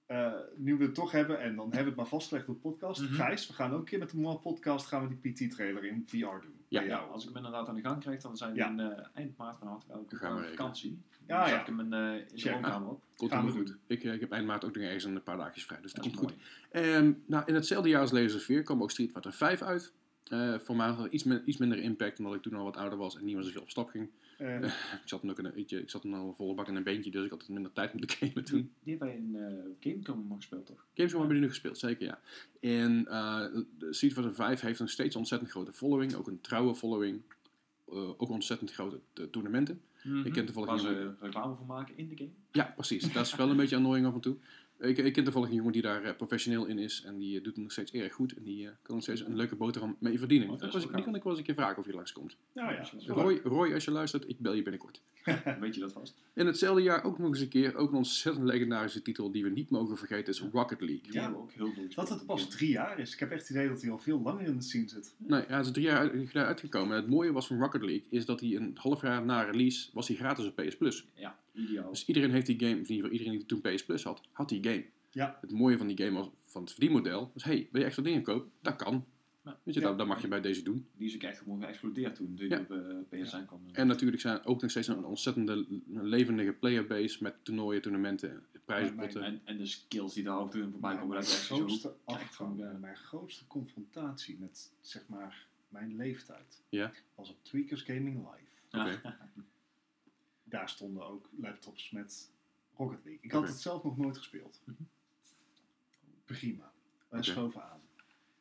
eh, nu we het toch hebben, en dan hebben we het maar vastgelegd op de podcast. Mhm. Gijs, we gaan ook een keer met de Moa podcast gaan we die PT-trailer in VR doen. Ja. Als ik hem inderdaad aan de gang krijg, dan zijn we Ja. in eh, eind maart van harte op vakantie. Ja, dan ja. zet ik hem in, eh, in de woonkamer op. Komt helemaal goed. Ik, eh, ik heb eind maart ook nog ergens een paar dagjes vrij, dus dat komt goed. Ehm, nou, in hetzelfde jaar als of Fear kwam ook Street Fighter 5 uit. Eh, voor mij had iets, min- iets minder impact, omdat ik toen al wat ouder was en niet meer zoveel op stap ging. Eh, Ik zat dan ook in een, je, ik zat dan al een volle bak in een beentje, dus ik had minder tijd moeten gamen toen. Die hebben wij in eh Gamecom nog gespeeld, toch? Gamescom hebben die nu gespeeld, zeker ja. En eh Street Fighter 5 heeft nog steeds een ontzettend grote following, ook een trouwe following. Eh, ook ontzettend grote eh, toernooimenten. Ik ken toevallig Waar ze reclame voor maken in de game. Ja, precies. Dat is wel een beetje annoying af en toe. Ik, ik ken toevallig een jongen die daar eh, professioneel in is en die eh, doet het nog steeds erg goed. En die eh, kan nog steeds een leuke boterham mee verdienen. Oh, die, dat kan, is ik- wel die kan ik wel eens een keer vragen of je langskomt. nou ja, dat is zo Roy, Roy, als je luistert, ik bel je binnenkort. Weet je dat vast? In hetzelfde jaar ook nog eens een keer, ook een ontzettend legendarische titel die we niet mogen vergeten, is Rocket League. Die Ja. ook heel veel Dat het pas drie jaar is. Ik heb echt het idee dat hij al veel langer in de scene zit. Nee, hij is drie jaar uit- uitgekomen. En het mooie was van Rocket League, is dat hij een half jaar na release, was hij gratis op PS Plus. Ja, ideaal. Dus iedereen heeft die game, of in ieder geval iedereen die toen PS Plus had, had die game. Ja. Het mooie van die game was, van het verdienmodel, was hey, wil je extra dingen kopen? Dat kan. Ja. Weet je, Ja. dat, dat mag je bij deze doen. Die is ook echt gewoon geëxplodeerd toen, toen Ja. die op eh, PSN kwam. En natuurlijk zijn ook nog steeds een ontzettende levendige playerbase met toernooien, toernooien, prijzenpotten. en, en de skills die daar af en toe in voorbij komen, mijn, echt grootste afgang, van, ja. mijn grootste confrontatie met zeg maar mijn leeftijd Ja. was op Tweakers Gaming Live. Oké. Daar stonden ook laptops met Rocket League. Ik had het zelf nog nooit gespeeld. Mhm. Prima. Wij schoven aan.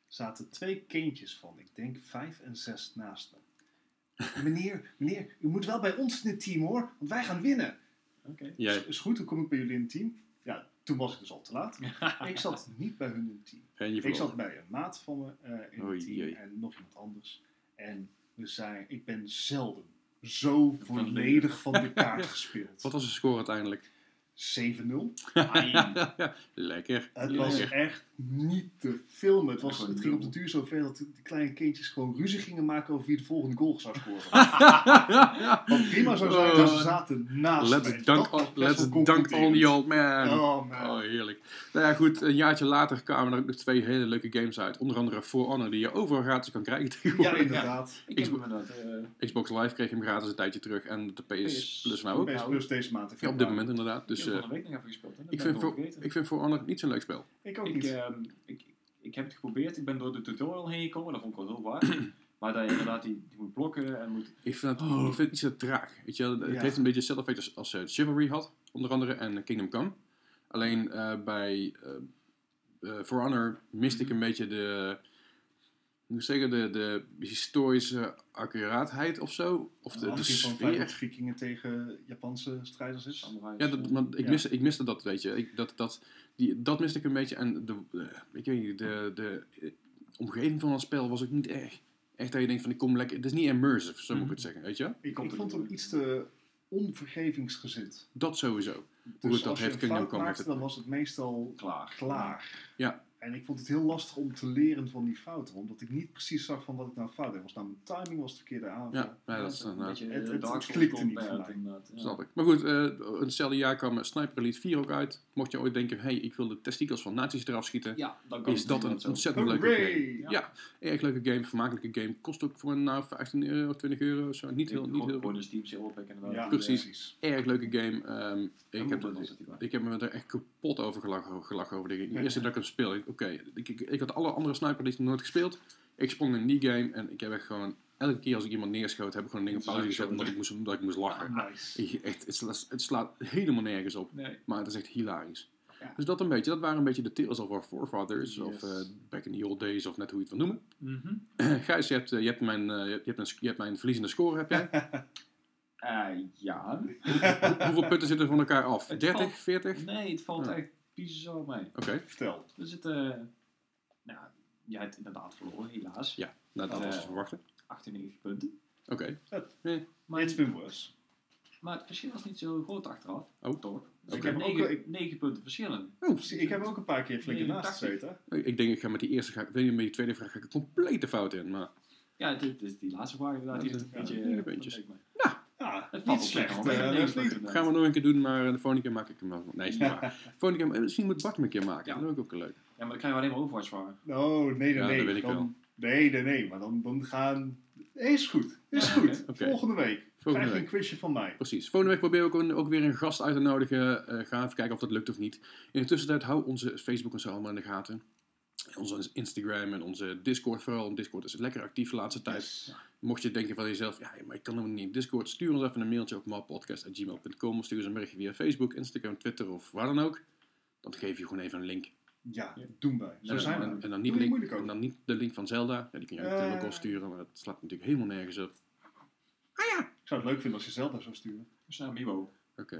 Zaten twee kindjes van, ik denk vijf en zes naast me. meneer, meneer, u moet wel bij ons in het team hoor, want wij gaan winnen. Oké. Is, is goed, hoe kom ik bij jullie in het team? Ja, toen was ik dus al te laat. Ik zat niet bij hun in het team. en je Ik zat bij een maat van me eh, in het team jee. en nog iemand anders. En we zijn, ik ben zelden zo volledig van de kaart gespeeld. Wat was de score uiteindelijk? 7-0. Ai. Lekker. Het Ja, was ja. echt niet te filmen. Het, was, het ging op de duur zo ver dat die kleine kindjes gewoon ruzie gingen maken over wie de volgende goal zou scoren. Wat prima zou zijn, dat ze zaten naast. Let's dunk, best let's dunk on the old man. Oh man. Oh, heerlijk. Nou ja, goed. Een jaartje later kwamen er ook nog twee hele leuke games uit. Onder andere For Honor, die je overal gratis kan krijgen Ja, tegenwoordig. inderdaad. Ik heb hem inderdaad. eh, Xbox Live kreeg hem gratis een tijdje terug. En de PS PS Plus nou ook. PS Plus deze maand. Ja, op dit moment inderdaad. Dus eh, van de week nog even gespeeld. Hè? Dat ik, vind vergeten. ik vind For Honor niet zo'n leuk spel. Ik ook Ik, niet. ehm, ik, ik heb het geprobeerd, ik ben door de tutorial heen gekomen, dat vond ik wel heel waard. maar dat je inderdaad die, die moet blokken en moet... Ik vind het, Oh. ik vind het iets te traag. Weet je, wel. het Ja. heeft een beetje hetzelfde effect als, als eh, Chivalry had, onder andere, en Kingdom Come. Alleen eh, bij eh eh, For Honor miste ik een beetje de, moet ik zeggen, de, de historische accuraatheid of zo. Of de, de dat sfeer. vikingen tegen Japanse strijders is. Ja, dat, eh, maar ik, Ja. miste, ik miste dat, weet je. Ik, dat, dat, die, dat miste ik een beetje. En de, de, weet je, de, de, eh, omgeving van het spel was ook niet echt. Echt dat je denkt van, ik kom lekker... Het is niet immersive, zo moet ik het zeggen, weet je. Ik, ik vond niet hem iets te onvergevingsgezind. Dat sowieso. Hoe Dus het dat als je heeft Kingdom Come het. dan was het meestal klaar. klaar. Ja. En ik vond het heel lastig om te leren van die fouten. Omdat ik niet precies zag van wat ik nou fout deed. Was nou mijn timing, was het verkeerde aanval. Ja, ja, dat is een inderdaad. beetje Het- eh, klikte niet voor mij. inderdaad, ja. Snap ik. Maar goed, eh in hetzelfde jaar kwam Sniper Elite 4 ook uit. Mocht je ooit denken, hey, ik wil de testikels van nazi's eraf schieten. Ja, dan kan is dat een ontzettend leuke game. Ja. Ja. erg leuke game, vermakelijke game. Kost ook voor een nou, 15 euro, 20 euro of zo. Niet heel, niet heel Gewoon de Steam sale. Ja, Precies. precies. Erg leuke game. Ehm, ik, heb, ik heb me er echt kapot over gelachen, gelachen over. De eerste dat ik hem speel, ik- oké, ik, ik, ik had alle andere Sniper Elite nooit gespeeld. Ik sprong in die game en ik heb echt gewoon, elke keer als ik iemand neerschoot, heb ik gewoon een ding op pauze gezet omdat ik moest, omdat ik moest lachen. Nice. Ik- echt, het, slaat, het slaat helemaal nergens op. Nee. Maar het is echt hilarisch. Ja. Dus dat een beetje. Dat waren een beetje de Tales of Our Forefathers. Yes. Of eh, Back in the Old Days. Of net hoe je het wil noemen. Mhm. Gijs, je hebt, eh, je, hebt mijn, eh, je, hebt, je hebt een, je hebt mijn verliezende score, heb jij? Eh, ja. Hoeveel punten zitten er van elkaar af? Het 30, valt- 40? Oké. Nee, het valt Ja. echt bizar mee. Vertel. We zitten... Nou, jij hebt inderdaad verloren, helaas. Ja, nou, dat Eh, was te verwachten. 98 punten. Oké. Het- Eh, Maar, It's been worse. maar het verschil was niet zo groot achteraf. Oh. Toch? Dus Oké. ik heb Ik heb ook 9, wel- ik- 9 punten verschillen. oh, Ik heb ook een paar keer flink ernaast 89. gezeten. ik denk ik ga met die eerste, ga, ik weet niet, met die tweede vraag ga ik een complete fout in. Maar Ja, het, het is die laatste vraag inderdaad. Die Ja, een ja, beetje... dat. Ja, Het valt niet slecht. wel mee, eh, gaan we nog een keer doen, maar eh, de volgende keer maak ik hem wel. Nee, is niet waar. Volgende keer, eh, misschien moet Bart hem een keer maken. Ja. Dat vind ik ook leuk. Ja, maar dan krijgen we alleen maar Overwatch voor. Oh, nee, nee, Ja, nee. dat ik dan, wel. Nee, nee, nee. Maar dan, dan gaan... Nee, is goed. Is Ja, goed. Volgende week Volgende krijg je week. een quizje van mij. Precies. Volgende week proberen we ook, een- ook weer een gast uit te nodigen. Eh gaan even kijken of dat lukt of niet. In de tussentijd hou onze Facebook en zo allemaal in de gaten. Onze Instagram en onze Discord vooral. Discord is lekker actief de laatste tijd. Yes. Mocht je denken van jezelf, ja, maar ik kan helemaal niet in Discord, stuur ons even een mailtje op mappodcast.gmail.com of stuur ons een berichtje via Facebook, Instagram, Twitter of waar dan ook. Dan geef je gewoon even een link. Ja, Ja. doen wij. Zo en, zijn we. en, en dan niet link, en dan niet de link van Zelda. Ja, die kun je ook Eh. ook wel sturen, maar dat slaat natuurlijk helemaal nergens op. Ik zou het leuk vinden als je Zelda zou sturen. Dus ja, Amiibo. Oké.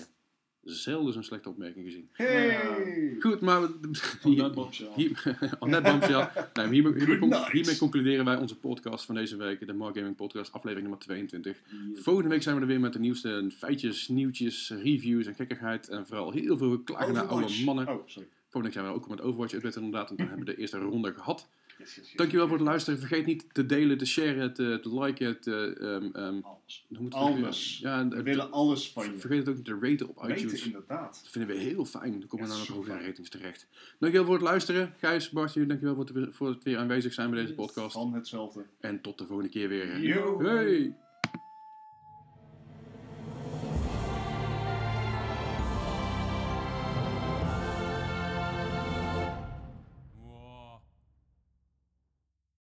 Zelden een slechte opmerking gezien. Hey! Goed, maar... we- dat bombshell. Hier, on that bombshell. Nee, hiermee, concluderen wij onze podcast van deze week. De Mark Gaming Podcast, aflevering nummer 22. Volgende week zijn we er weer met de nieuwste feitjes, nieuwtjes, reviews en gekkigheid. En vooral heel veel klagen naar oude mannen. Oh, sorry. Volgende week zijn we ook met Overwatch updaten inderdaad. Want dan hebben we de eerste ronde gehad. Yes, yes, yes. Dankjewel voor het luisteren. Vergeet niet te delen, te sharen, te, te liken. Te, ehm, ehm, Alles. ook. Ja, We willen alles van je. Vergeet het ook niet te raten op iTunes. inderdaad. Dat vinden we heel fijn. Dan komen we zo hogere fijn. ratings terecht. Dankjewel voor het luisteren. Gijs, Bartje, dankjewel voor het, voor het weer aanwezig zijn bij deze podcast. Van hetzelfde. En tot de volgende keer weer. Yo. Hey!